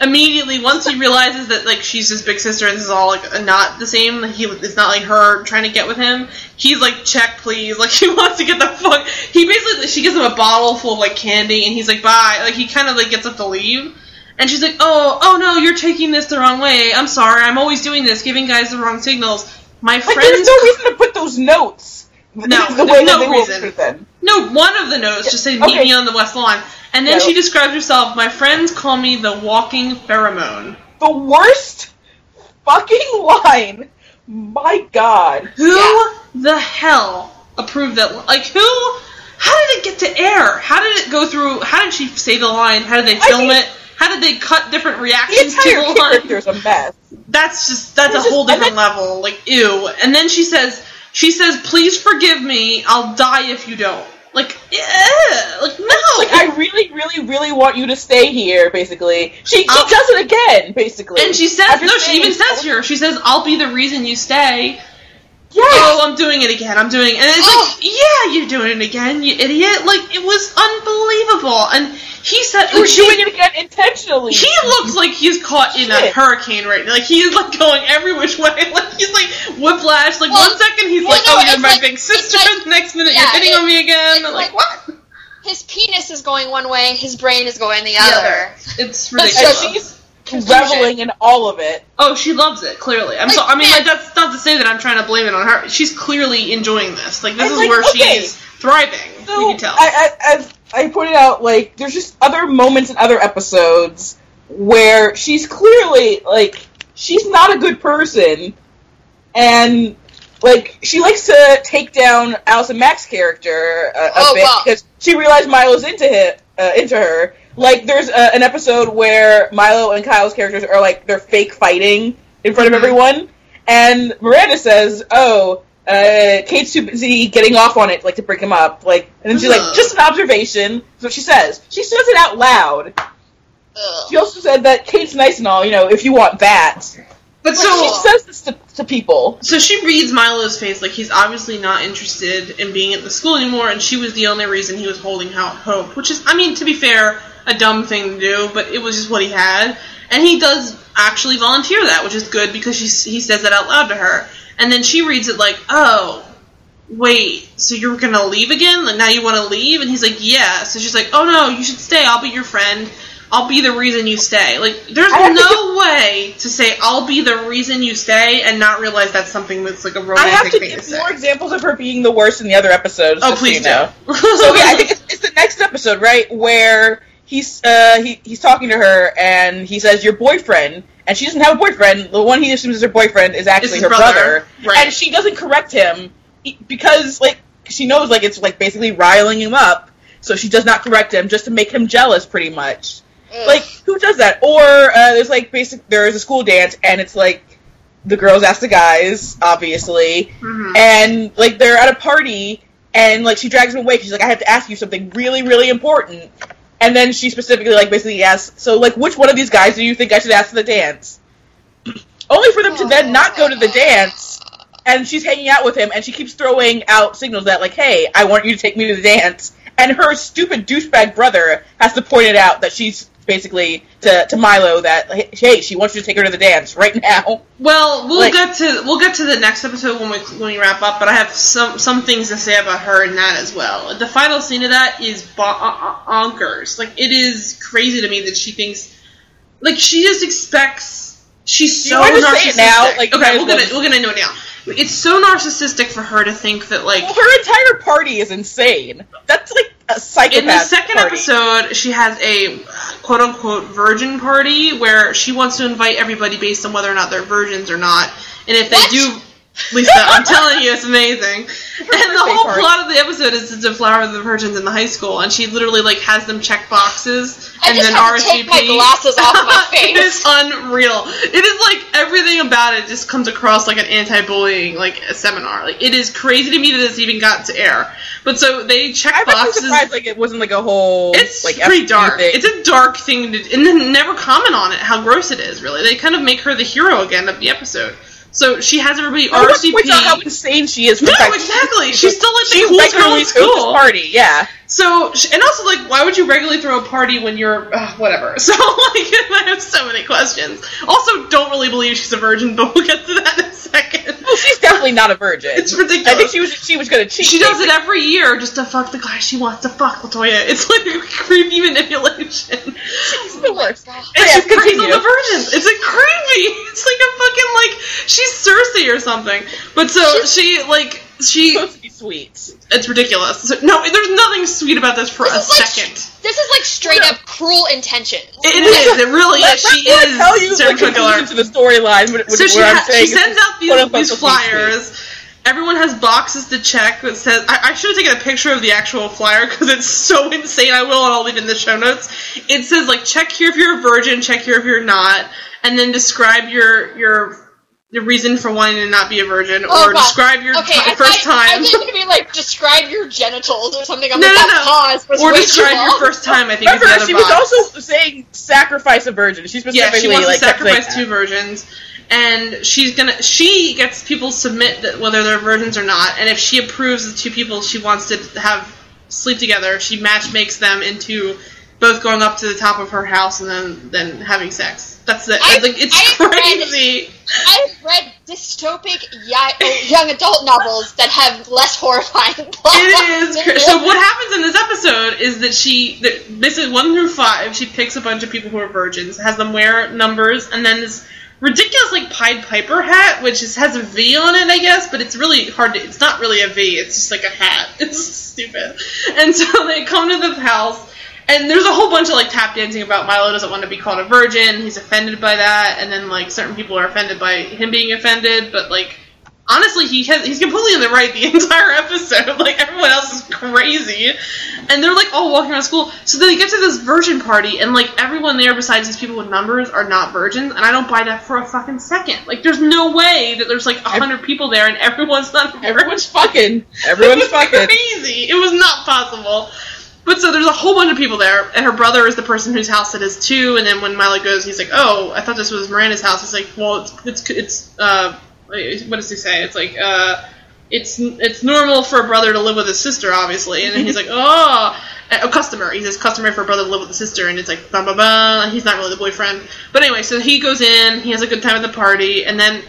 immediately once he realizes that like she's his big sister and this is all like not the same, he it's not like her trying to get with him. He's like, check please, like he wants to get the fuck. He basically she gives him a bottle full of like candy and he's like bye, like he kind of like gets up to leave. And she's like, "Oh, oh no, you're taking this the wrong way. I'm sorry. I'm always doing this, giving guys the wrong signals. My Like, there's no reason to put those notes. No, the there's way no reason. No, one of the notes just said, "Meet okay. me on the West Lawn," and then No. she describes herself. My friends call me the walking pheromone. The worst fucking line. My God. Who Yeah. the hell approved that? Like, who? How did it get to air? How did it go through? How did she say the line? How did they I film mean- it? How did they cut different reactions to entire the line? character's a mess. That's just that's a It's just- whole different level. Like, ew. And then she says, she says, "Please forgive me. I'll die if you don't." Like, yeah, like no. Like, I really, really, really want you to stay here, basically. She, she I'll- does it again, basically. And she says, After no, she even says here, she says, I'll be the reason you stay. Yes! Oh, I'm doing it again, I'm doing it. And it's Oh. like, yeah, you're doing it again, you idiot. Like, it was unbelievable. And he said, You're like, doing it again intentionally. he looks like he's caught in a hurricane right now. Like, he is, like, going every which way. Like, he's, like, whiplash. Like, Well, one second he's well, like, no, oh, you're my like- big sister. like- the next minute, yeah, you're hitting it- on me again. like, like- what? His penis is going one way, his brain is going the The other. other. It's ridiculous. So and she's Confusion. reveling in all of it. Oh, she loves it. Clearly, I'm Like, so. I mean, like that's not to say that I'm trying to blame it on her. She's clearly enjoying this. Like this And, is like, where okay. she's thriving. So, you can tell. I, I, as I pointed out, like, there's just other moments in other episodes where she's clearly, like, she's not a good person, and, like, she likes to take down Allison Mack's character uh, a Oh, bit wow. because she realized Milo's into him, uh, into her. Like, there's uh, an episode where Milo and Kyle's characters are, like, they're fake fighting in front of Mhm. everyone, and Miranda says, oh, uh, Kate's too busy getting off on it, like, to break him up. Like, and then she's like, just an observation. That's what she says. She says it out loud. She also said that Kate's nice and all, you know, if you want that. But She so, says this to, to people. so she reads Milo's face like he's obviously not interested in being at the school anymore, and she was the only reason he was holding out hope. Which is, I mean, to be fair, a dumb thing to do, but it was just what he had. And he does actually volunteer that, which is good because she, he says that out loud to her. And then she reads it like, oh, wait, so you're gonna leave again? Like now you want to leave? And he's like, yeah. So she's like, oh no, you should stay. I'll be your friend. I'll be the reason you stay. Like there's I no way to say I'll be the reason you stay and not realize that's something that's like a romantic have to give more examples of her being the worst in the other episodes. oh so please know. do. So yeah, I think it's, it's the next episode, right, where he's uh, he, he's talking to her and he says your boyfriend, and she doesn't have a boyfriend. The one he assumes is her boyfriend is actually her brother, brother, right. and she doesn't correct him because like she knows like it's like basically riling him up, so she does not correct him just to make him jealous, pretty much. Like who does that? Or uh, there's like basic there is a school dance and it's like the girls ask the guys, obviously, Mhm. and like they're at a party and like she drags him away. She's like, I have to ask you something really, really important. And then she specifically like basically asks, so like which one of these guys do you think I should ask to the dance? Only for them to then not go to the dance. And she's hanging out with him, and she keeps throwing out signals that like, "Hey, I want you to take me to the dance." And her stupid douchebag brother has to point it out that she's basically to, to Milo that hey, she wants you to take her to the dance right now. Well, we'll Like- get to we'll get to the next episode when we when we wrap up. But I have some some things to say about her and that as well. The final scene of that is uh, bonkers. Like it is crazy to me that she thinks like she just expects she's so you want to narcissistic. now? Like, okay, we'll as well get it. we're gonna know now. It's so narcissistic for her to think that like Well, her entire party is insane. That's like a psychopath. in the second party. episode, she has a quote unquote virgin party where she wants to invite everybody based on whether or not they're virgins or not. And if What? they do, Lisa, I'm telling you, it's amazing. And the whole party. plot of the episode is to deflower the virgins in the high school, and she literally like has them check boxes I and just then have to RSVP. take my glasses off my face. is unreal. It is like everything about it just comes across like an anti-bullying like a seminar. Like it is crazy to me that this even got to air. But so they check I'm actually boxes. surprised like it wasn't like a whole It's like pretty dark. thing. It's a dark thing to, and then never comment on it how gross it is. Really, they kind of make her the hero again of the episode. So she has everybody No RSVP. out how insane she is. No, fact exactly. She's still like the she coolest girl in school. party. Yeah. So, and also, like, why would you regularly throw a party when you're uh, whatever? So, like, I have so many questions. Also, don't really believe she's a virgin, but we'll get to that in a second. Well, she's definitely not a virgin. It's ridiculous. I think she was she was gonna cheat. She does it every year just to fuck the guy she wants to fuck, Latoya. It's like creepy manipulation. She's the worst. And Yeah, she preys on the virgins. It's like creepy. It's like a fucking like she's Cersei or something. But so she like she supposed to be sweet. it's ridiculous. So, no, there's nothing sweet about this for a This is like- second. This is like straight up cruel intentions. It is. It really is. She let me is. tell you the Sarah Cook conclusion Alert. to the storyline. Where, So she, where I'm ha- saying she sends out these, these supposed to be sweet. flyers. Everyone has boxes to check that says. I, I should have taken a picture of the actual flyer because it's so insane. I will, and I'll leave it in the show notes. It says like check here if you're a virgin, check here if you're not, and then describe your your your reason for wanting to not be a virgin, Oh, or God. describe your Okay, ti- I, first I, I time. think it'd be like describe your genitals or something. I'm No, like no, no. pause was or way describe too your long. first time. I think is Remember, the other she was also saying sacrifice a virgin. She Yeah, she wants like to kept saying sacrifice that. two virgins, and she's gonna. She gets people submit that whether they're virgins or not, and if she approves the two people she wants to have sleep together, she match makes them into both going up to the top of her house and then then having sex. That's it. I- like it's I read- crazy. I've read dystopic young adult novels that have less horrifying plots. It is. this. So what happens in this episode is that she, that basically one through five, she picks a bunch of people who are virgins, has them wear numbers, and then this ridiculous like Pied Piper hat, which is, has a V on it, I guess, but it's really hard to. It's not really a V. It's just like a hat. It's stupid. And so they come to the house. And there's a whole bunch of like tap dancing about Milo doesn't want to be called a virgin. He's offended by that, and then like certain people are offended by him being offended. But like honestly, he has he's completely in the right the entire episode. Like everyone else is crazy, and they're like all walking around school. So then they get to this virgin party, and like everyone there besides these people with numbers are not virgins, and I don't buy that for a fucking second. Like there's no way that there's like a hundred people there and everyone's not. Everyone's fucking. Everyone's It was fucking. crazy. It was not possible. But so there's a whole bunch of people there, and her brother is the person whose house it is too. And then when Milo goes, he's like, "Oh, I thought this was Miranda's house." He's like, "Well, it's it's it's uh, what does he say? It's like uh, it's it's normal for a brother to live with his sister, obviously." And then he's like, "Oh." A customer. He says "Customer for a brother to live with a sister, and it's like blah blah blah. He's not really the boyfriend, but anyway. So he goes in, he has a good time at the party, and then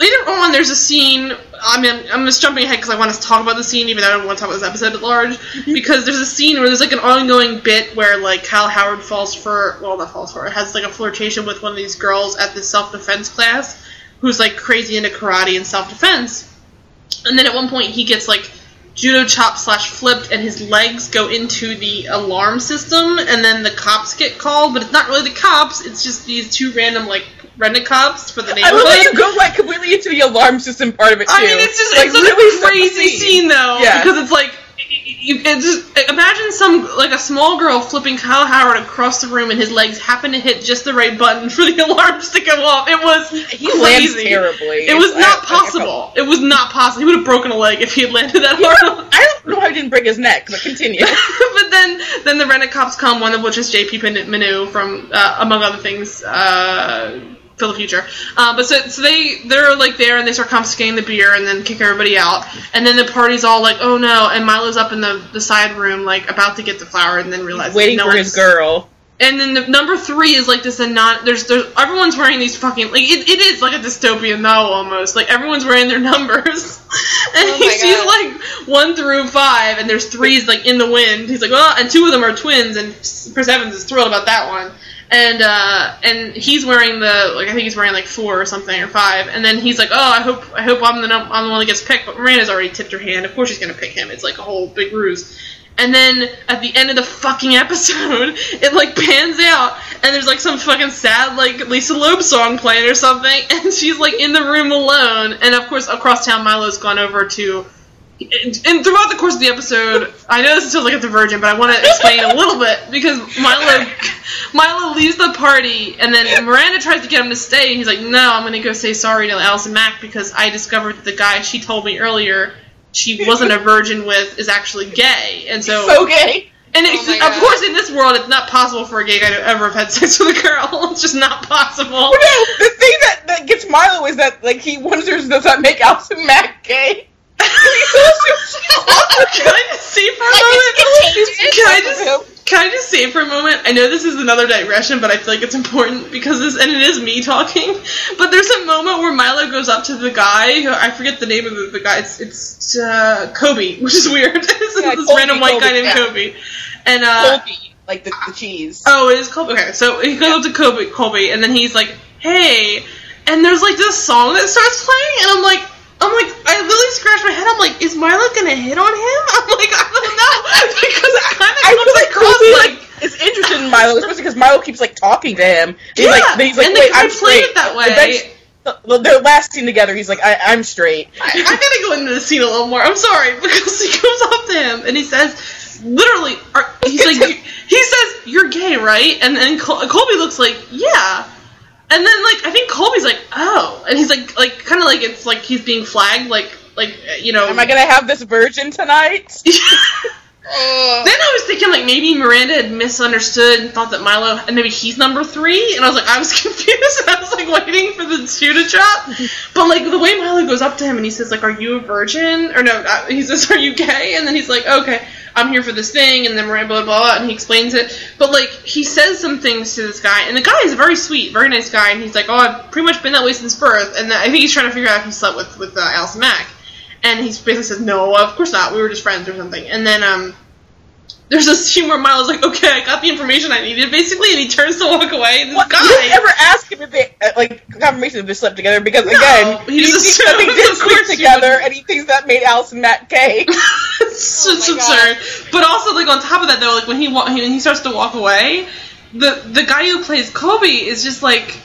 later on, there's a scene. I mean, I'm just jumping ahead because I want to talk about the scene, even though I don't want to talk about this episode at large. Because there's a scene where there's like an ongoing bit where like Kyle Howard falls for, well, not falls for, has like a flirtation with one of these girls at the self defense class, who's like crazy into karate and self defense. And then at one point, he gets like judo chop slash flipped, and his legs go into the alarm system, and then the cops get called. But it's not really the cops; it's just these two random like redneck cops for the I neighborhood. love that you go like completely into the alarm system part of it too. I mean, it's just like it's such really a crazy scene. scene though, Yeah. because it's like. You, it just imagine some like a small girl flipping Kyle Howard across the room, and his legs happen to hit just the right button for the alarms to go off. It was He crazy. terribly. It was not I- I- I possible. It was not possible. He would have broken a leg if he had landed that hard. I don't know how he didn't break his neck, but continue. but then, then the Rennet cops come, one of which is JP Manoux from, uh, among other things, uh, for the future. Uh, but so, so they they're like there and they start confiscating the beer and then kick everybody out. And then the party's all like, oh no! And Milo's up in the, the side room like about to get the flower and then realizes Waiting no for his girl. And then the number three is like this anon. There's there's everyone's wearing these fucking like it, it is like a dystopian novel almost. Like everyone's wearing their numbers, and Oh he sees God. like one through five, and there's threes like in the wind. He's like, well, and two of them are twins, and Chris Evans is thrilled about that one. And uh, and he's wearing the like I think he's wearing like four or something or five, and then he's like, oh, I hope I hope I'm the I'm the one that gets picked. But Miranda's already tipped her hand. Of course she's gonna pick him. It's like a whole big ruse. And then at the end of the fucking episode, it like pans out, and there's like some fucking sad like Lisa Loeb song playing or something, and she's like in the room alone. And of course, across town, Milo's gone over to. And throughout the course of the episode, I know this sounds like a virgin, but I want to explain a little bit because Milo, Milo leaves the party, and then Miranda tries to get him to stay, and he's like, "No, I'm going to go say sorry to Allison Mack because I discovered that the guy she told me earlier she wasn't a virgin with is actually gay, and so, So gay. and Oh of course in this world it's not possible for a gay guy to ever have had sex with a girl. It's just not possible. Well, no, the thing that, that gets Milo is that like he wonders does that make Allison Mack gay? Can I just say for a Like, moment? Can I just can I just say for a moment? I know this is another digression, but I feel like it's important because this and it is me talking. But there's a moment where Milo goes up to the guy. Who, I forget the name of the, the guy. It's it's uh, Kobe, which is weird. this Yeah, this Colby, random white guy named yeah. Kobe. And uh, Colby, like the, the cheese. Oh, it is Kobe. Okay, so he goes up to Kobe, Colby, and then he's like, "Hey," and there's like this song that starts playing, and I'm like, I'm like, I literally scratched my head. I'm like, is Milo gonna hit on him? I'm like, I don't know because it kind of comes like across like. like is interested in Milo, especially because Milo keeps like talking to him. He's Yeah, like, he's like, and they- wait, they I'm played straight. it that way. the- their last scene together, he's like, I, I'm straight. I, I gotta go into the scene a little more. I'm sorry because he comes up to him and he says, literally, are, he's like, he says, "You're gay, right?" And then Col- Colby looks like, "Yeah." And then like I think Colby's like, "Oh," and he's like, like kind of like it's like he's being flagged, like like you know. Am I gonna have this virgin tonight? Then I was thinking like maybe Miranda had misunderstood and thought that Milo and maybe he's number three, and I was like I was confused and I was like waiting for the shoe to drop. But like the way Milo goes up to him and he says like Are you a virgin? Or no, uh, he says Are you gay? And then he's like Okay, I'm here for this thing, and then Miranda blah blah blah, and he explains it. But like he says some things to this guy, and the guy is very sweet, very nice guy, and he's like Oh I've pretty much been that way since birth, and I think he's trying to figure out if he slept with with uh, Allison Mack. And he basically says, "No, of course not. We were just friends or something." And then um, there's this scene where Miles like, "Okay, I got the information I needed," basically, and he turns to walk away. And this What, guy, you don't ever ask him if they uh, like confirmation if they slept together because No, again, he just thinks that they did of sleep together, and he thinks that made Allison Mack gay. it's Oh just my absurd. But also, like on top of that, though, like when he wa- when he starts to walk away, the the guy who plays Kobe is just like.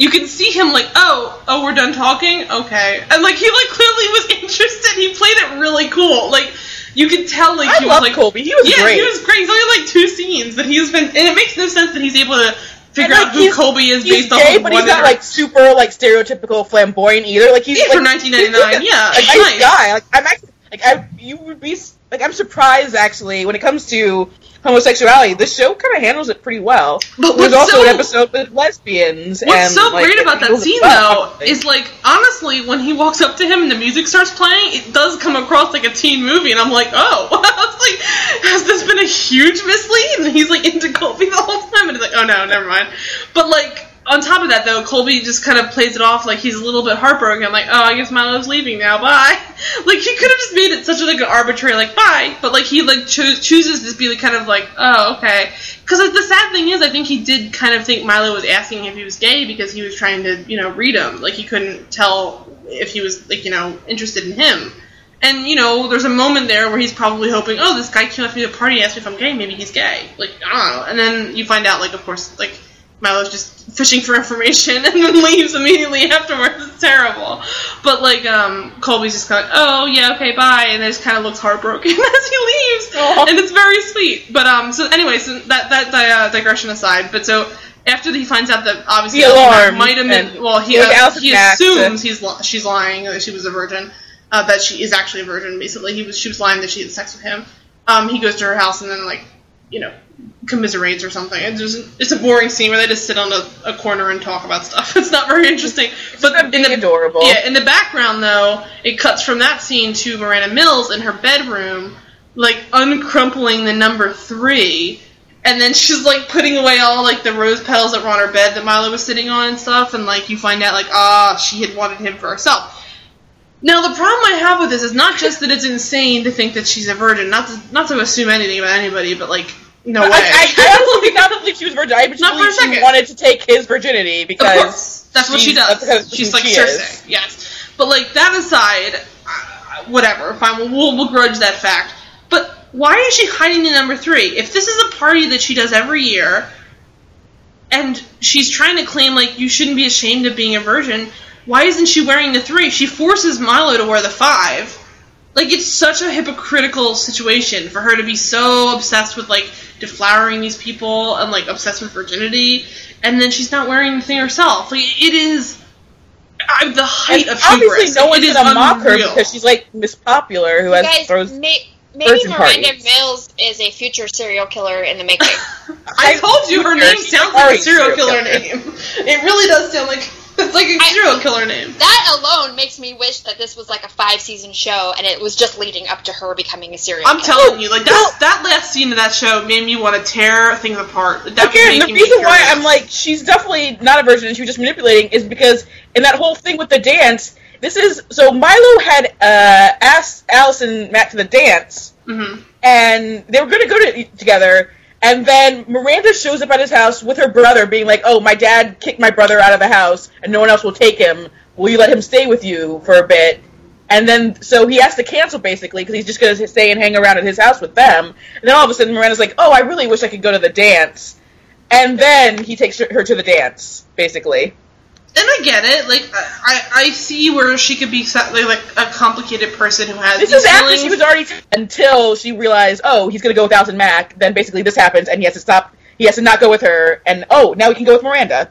You can see him like, oh, oh, we're done talking, okay, and like he like clearly was interested. He played it really cool. Like you could tell, like I he was like, Colby. He was yeah, great. he was great. He's only like two scenes, but he's been, and it makes no sense that he's able to figure And, like, out who Colby is based gay, of but he's not like super like stereotypical flamboyant either. Like he's Yeah, like, for 1999, he's yeah, a nice nice. guy. Like I'm actually like I you would be like I'm surprised actually when it comes to homosexuality. The show kind of handles it pretty well. But There's also so- an episode with lesbians. What's and, so like, great about that scene, though, is like honestly, when he walks up to him and the music starts playing, it does come across like a teen movie, and I'm like, oh, like, has this been a huge mislead? And he's like into Colby the whole time, and he's like, oh no, never mind. But like. On top of that, though, Colby just kind of plays it off like he's a little bit heartbroken. I'm like, oh, I guess Milo's leaving now. Bye. Like he could have just made it such a, like an arbitrary like bye, but like he like cho- chooses to be like, kind of like, oh, okay. Because like, the sad thing is, I think he did kind of think Milo was asking if he was gay because he was trying to, you know, read him. Like he couldn't tell if he was like, you know, interested in him. And you know, there's a moment there where he's probably hoping, oh, this guy came up to me at a party, and asked me if I'm gay, maybe he's gay. Like I don't know. And then you find out, like, of course, like Milo's just fishing for information and then leaves immediately afterwards. It's terrible. But like, um, Colby's just kind of, oh yeah, okay, bye, and then just kind of looks heartbroken as he leaves, Aw. and it's very sweet. But um, so anyway, so that that uh, digression aside, but so. After he finds out that obviously alarm might have been well, he uh, he assumes he's li- she's lying that she was a virgin, uh, that she is actually a virgin. Basically, he was she was lying that she had sex with him. Um, he goes to her house and then like you know commiserates or something. It's just it's a boring scene where they just sit on a, a corner and talk about stuff. It's not very interesting. But them in the adorable. yeah, in the background though, it cuts from that scene to Miranda Mills in her bedroom, like uncrumpling the number three. And then she's like putting away all like the rose petals that were on her bed that Milo was sitting on and stuff, and like you find out like ah she had wanted him for herself. Now the problem I have with this is not just that it's insane to think that she's a virgin, not to not to assume anything about anybody, but like no I, way. I, I honestly did not believe she was virgin. I just Not for a believe she second. wanted to take his virginity because that's what she does. She's like she Cersei, yes. But like that aside, whatever. Fine, we'll, we'll, we'll grudge that fact. But why is she hiding the number three? If this is a party that she does every year, and she's trying to claim like you shouldn't be ashamed of being a virgin, why isn't she wearing the three? She forces Milo to wear the five. Like it's such a hypocritical situation for her to be so obsessed with like deflowering these people and like obsessed with virginity, and then she's not wearing the thing herself. Like it is I'm the height And of hubris. obviously no It one's is gonna mock her because she's like Miss Popular who has guys, throws. may, maybe Miranda parties. Mills is a future serial killer in the making. I told you her name sounds like a serial serial killer killer. name. It really does sound like it's like a I- serial killer name. That alone makes me wish that this was like a five season show and it was just leading up to her becoming a serial I'm killer. telling you, like that that last scene of that show made me want to tear things apart. That was Again, the making me reason why. I'm like, she's definitely not a virgin and she was just manipulating is because in that whole thing with the dance, this is so Milo had uh, asked Allison Mack to the dance, Mhm. and they were going to go to, together. And then Miranda shows up at his house with her brother, being like, "Oh, my dad kicked my brother out of the house, and no one else will take him. Will you let him stay with you for a bit?" And then, so he has to cancel basically because he's just going to stay and hang around at his house with them. And then all of a sudden, Miranda's like, "Oh, I really wish I could go to the dance." And then he takes her to the dance, basically. And I get it. Like uh, I, I see where she could be like, a complicated person who has This is after feelings. she was already until she realized, oh, he's gonna go with Allison Mack. Then basically this happens, and he has to stop. He has to not go with her, and oh, now he can go with Miranda.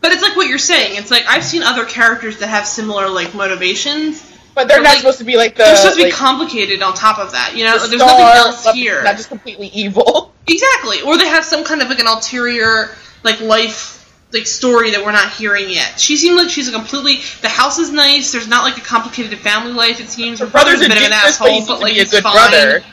But it's like what you're saying. It's like I've seen other characters that have similar like motivations. But they're But, not like, supposed to be like the. They're supposed to be like, complicated on top of that. You know, the there's nothing else here. Not just completely evil. Exactly. Or they have some kind of like an ulterior like life like story that we're not hearing yet. She seemed like she's a completely the house is nice, there's not like a complicated family life, it seems. Her, brother's, a bit of an asshole, but like good fine. brother.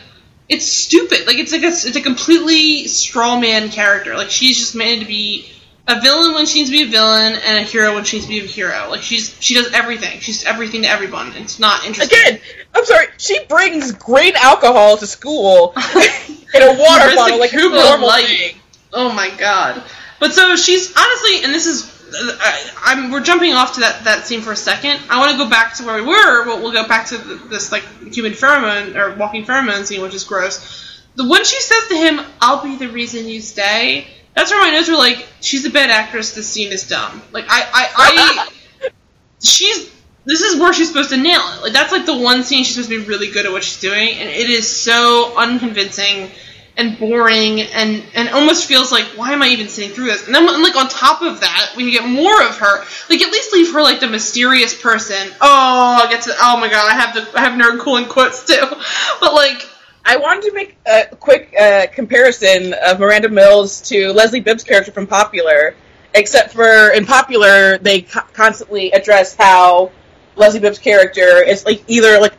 It's stupid. Like it's like a it's a completely straw man character. Like she's just made to be a villain when she needs to be a villain and a hero when she needs to be a hero. Like she's she does everything. She's everything to everyone. It's not interesting. Again, I'm sorry. She brings grain alcohol to school in a water bottle, like Cooper normal Light. thing. Oh my god! But so she's honestly, and this is, uh, I, I'm we're jumping off to that that scene for a second. I want to go back to where we were. But we'll go back to the, this like human pheromone or walking pheromone scene, which is gross. The when she says to him, "I'll be the reason you stay." That's where my notes were like, "She's a bad actress. This scene is dumb." Like I, I, I she's this is where she's supposed to nail it. Like that's like the one scene she's supposed to be really good at what she's doing, and it is so unconvincing and boring, and and almost feels like why am I even sitting through this? And then like on top of that, we get more of her. Like at least leave her like the mysterious person. Oh, I get to oh my god, I have the I have nerd cooling quotes too, but like. I wanted to make a quick uh, comparison of Miranda Mills to Leslie Bibb's character from Popular, except for in Popular they co- constantly address how Leslie Bibb's character is like either like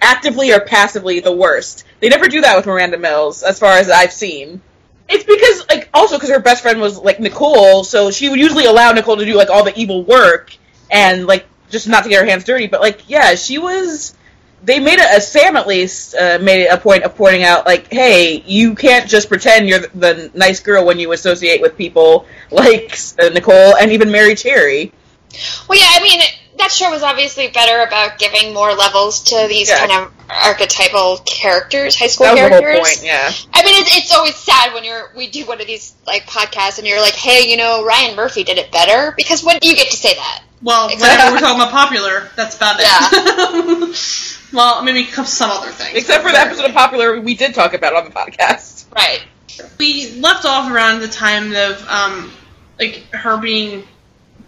actively or passively the worst. They never do that with Miranda Mills, as far as I've seen. It's because like also because her best friend was like Nicole, so she would usually allow Nicole to do like all the evil work and like just not to get her hands dirty. But like yeah, she was they made a, a Sam at least uh, made a point of pointing out like, hey, you can't just pretend you're the, the nice girl when you associate with people like uh, Nicole and even Mary Cherry. Well, yeah, I mean, that show was obviously better about giving more levels to these Yeah. kind of archetypal characters, high school That was the whole characters. point. Yeah, I mean, it's, it's always sad when you're we do one of these like podcasts and you're like, hey, you know, Ryan Murphy did it better because when do you get to say that? Well, Exactly. whenever we're talking about popular, that's about it. well, maybe some other things. except for the episode of Popular we did talk about on the podcast. Right. we left off around the time of um like her being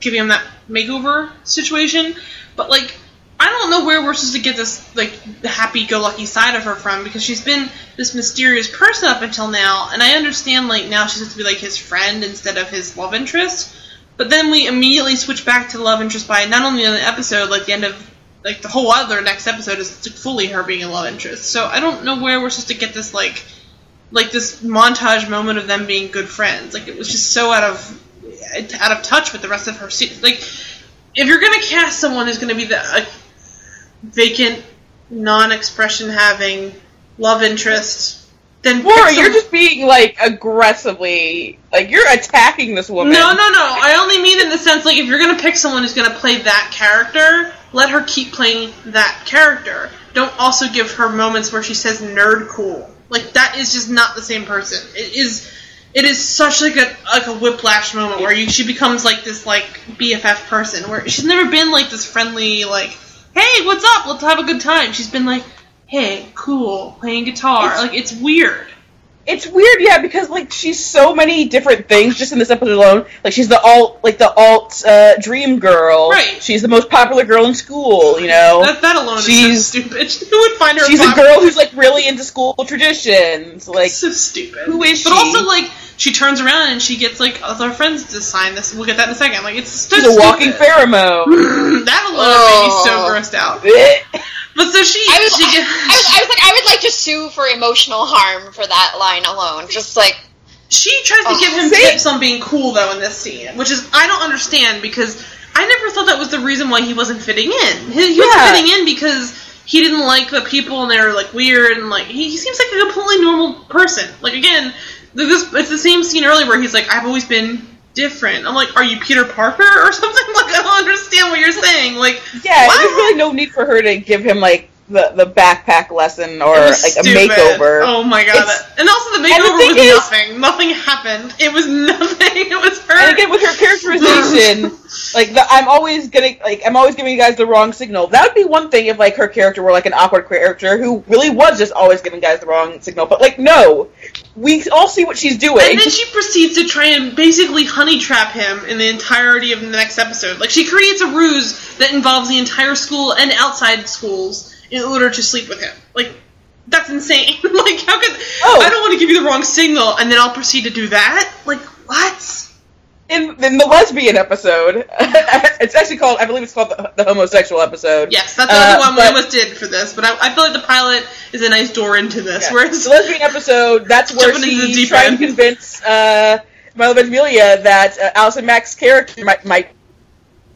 giving him that makeover situation but like i don't know where we're supposed to get this like the happy-go-lucky side of her from because she's been this mysterious person up until now and i understand like now she's supposed to be like his friend instead of his love interest but then we immediately switch back to love interest by not only in the episode like the end of like the whole other next episode is fully her being a love interest so i don't know where we're supposed to get this like like this montage moment of them being good friends. Like it was just so out of Uh, out of touch with the rest of her. Se- like if you're gonna cast someone who's gonna be the like, vacant, non-expression having love interest, then Laura, some- you're just being like aggressively like you're attacking this woman. No, no, no. I only mean in the sense like if you're gonna pick someone who's gonna play that character, let her keep playing that character. Don't also give her moments where she says nerd cool. Like that is just not the same person. It is it is such like a like a whiplash moment where you she becomes like this like BFF person where she's never been like this friendly like hey what's up let's have a good time. She's been like hey cool playing guitar It's- like it's weird. It's weird, yeah, because like she's so many different things just in this episode alone. Like she's the alt, like the alt uh, dream girl. Right. She's the most popular girl in school. You know. That that alone is She's- so stupid. Who would find her? she's a girl who's like really into school traditions. Like so stupid. who is But she? also like she turns around and she gets like other friends to sign this. We'll get that in a second. Like it's so She's a walking stupid. pheromone. that alone made me so Oh. grossed out. But so she, I was, she I, I was, I was like, I would like to sue for emotional harm for that line alone. Just like, She tries to Oh, give him see? tips on being cool though in this scene, which is I don't understand because I never thought that was the reason why he wasn't fitting in. He, he Yeah. wasn't fitting in because he didn't like the people and they were like weird and like he, he seems like a completely normal person. Like again, th- this it's the same scene earlier where he's like I've always been different. I'm like, are you Peter Parker or something? Like I don't understand what you're saying. Like Yeah, what? there's really no need for her to give him like the, the backpack lesson or like stupid. a makeover. Oh my god! It's- and also the and the makeover was is- nothing. Nothing happened. It was nothing. It was her. And again, with her characterization, like the, I'm always getting like I'm always giving you guys the wrong signal. That would be one thing if like her character were like an awkward character who really was just always giving guys the wrong signal. But like no, we all see what she's doing. And then she proceeds to try and basically honey trap him in the entirety of the next episode. Like she creates a ruse that involves the entire school and outside schools in order to sleep with him. Like that's insane. like how could Oh. I don't want to give you the wrong signal and then I'll proceed to do that? Like what? in, in the lesbian episode, it's actually called I believe it's called the, the homosexual episode. Yes, that's Uh, the one we almost did for this, but I, I feel like the pilot is a nice door into this. Yeah. Whereas the lesbian episode, that's where she's trying end. to convince uh, Milo Ventimiglia that uh, Allison Mack's character might, might,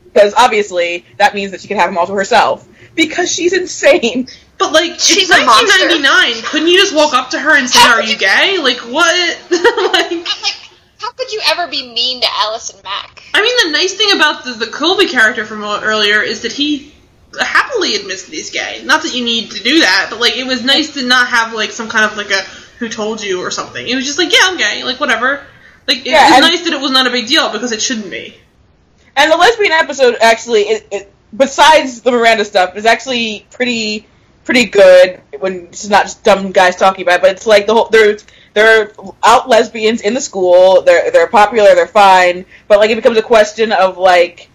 because obviously that means that she can have him all to herself because she's insane. But like, She's it's a monster. 1999. Couldn't you just walk up to her and say, How "Are you you- gay?" Like what? like, like, how could you ever be mean to Allison Mack? I mean, the nice thing about the, the Colby character from uh, earlier is that he happily admits that he's gay. Not that you need to do that, but like, it was nice to not have like some kind of like a "who told you" or something. It was just like, "Yeah, I'm gay." Like whatever. Like it Yeah, was and- nice that it was not a big deal because it shouldn't be. And the lesbian episode actually, it, it, besides the Miranda stuff, is actually pretty pretty good when it's not just dumb guys talking about it. But it's like the whole there's there are out lesbians in the school. They're they're popular. They're fine. But like it becomes a question of like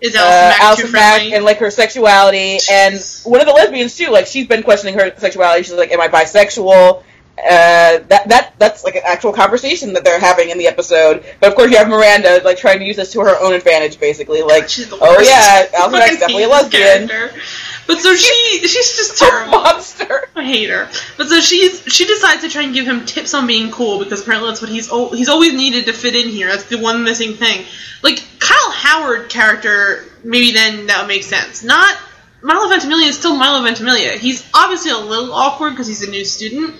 Is uh, Mack too Allison Mack friendly? and like her sexuality. And one of the lesbians too. Like she's been questioning her sexuality. She's like, "Am I bisexual?" Uh, that that that's like an actual conversation that they're having in the episode. But of course, you have Miranda like trying to use this to her own advantage, basically. Like, oh yeah, I Allison Mack's fucking definitely a lesbian. character. But so she she's just A monster. I hate her. But so she's she decides to try and give him tips on being cool because apparently that's what he's al- he's always needed to fit in here. That's the one missing thing. Like Kyle Howard character, maybe then that would make sense. Not Milo Ventimiglia is still Milo Ventimiglia. He's obviously a little awkward because he's a new student,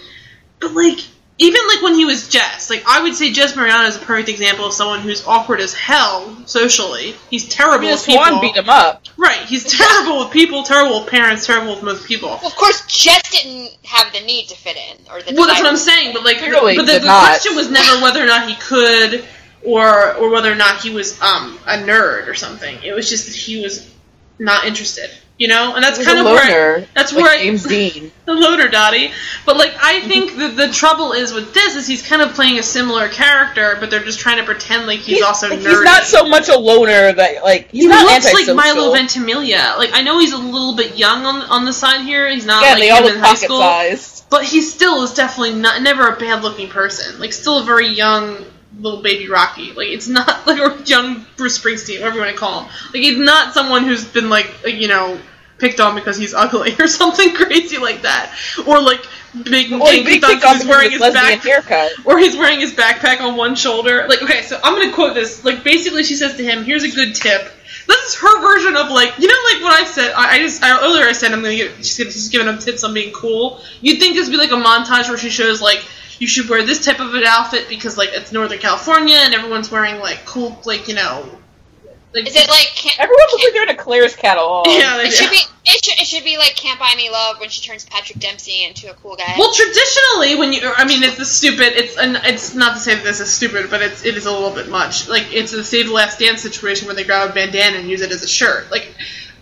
but like even like when he was Jess, like I would say Jess Mariano is a perfect example of someone who's awkward as hell socially. He's I terrible mean, with people. Swan beat him up. Right, he's terrible with people, terrible with parents, terrible with most people. Well, of course, Jess didn't have the need to fit in, or the Well, that's desire- what I'm saying. But like, Clearly but the, the question was never whether or not he could, or or whether or not he was um a nerd or something. It was just that he was not interested. You know, and that's kind of where I, that's like where I, James Dean. the loader Dottie. But like, I mm-hmm. think that the trouble is with this is he's kind of playing a similar character, but they're just trying to pretend like he's, also nerdy. he's not so much a loner that like he's He not looks like. Milo Ventimiglia. Like I know he's a little bit young on on the side here. He's not Yeah, like they all look in high pocket school. sized. But he still is definitely not never a bad looking person. Like still a very young little baby Rocky. Like it's not like a young Bruce Springsteen, whatever you want to call him. Like he's not someone who's been like you know picked on because he's ugly or something crazy like that, or like big Well, picked on because he's wearing his his back haircut. or he's wearing his backpack on one shoulder. Like, okay, so I'm gonna quote this. Like, basically, she says to him, "Here's a good tip." This is her version of like, you know, I said. I, I just I, earlier I said I'm gonna get she's gonna she's giving him tips on being cool. You'd think this would be like a montage where she shows like you should wear this type of an outfit because like it's Northern California and everyone's wearing like cool like you know. Like, Is it like can't, Everyone looks like they're in a Claire's catalog. Yeah, It do. should be. It should, it should be like "Can't Buy Me Love" when she turns Patrick Dempsey into a cool guy. Well, traditionally, when you, I mean, it's a stupid. It's an, it's not to say that this is stupid, but it's it is a little bit much. Like it's a Save the Last Dance situation where they grab a bandana and use it as a shirt. Like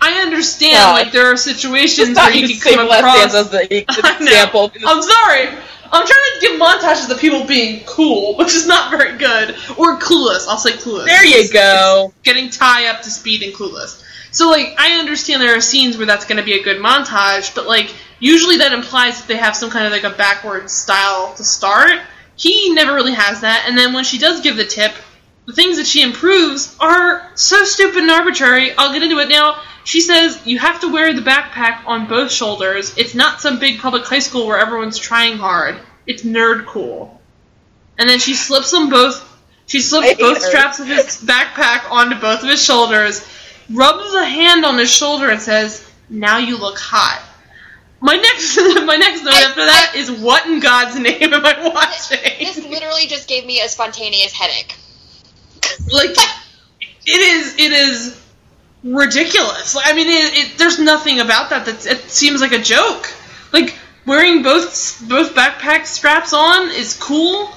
I understand, Yeah. like there are situations where you can come across. as the the I know. example. I'm sorry. I'm trying to give montages of people being cool, which is not very good. Or clueless. I'll say clueless. There you It's- go. it's getting Tai up to speed and clueless. So like I understand there are scenes where that's going to be a good montage, but like usually that implies that they have some kind of like a backwards style to start. he never really has that. And then when she does give the tip, the things that she improves are so stupid and arbitrary. I'll get into it now. She says you have to wear the backpack on both shoulders. It's not some big public high school where everyone's trying hard. It's nerd cool. And then she slips them both. She slips both her. straps of his backpack onto both of his shoulders, rubs a hand on his shoulder, and says, "Now you look hot." My next, my next note I- after that is, "What in God's name am I watching?" This literally just gave me a spontaneous headache. Like it is it is ridiculous like, i mean it, it, there's nothing about that that it seems like a joke like wearing both both backpack straps on is cool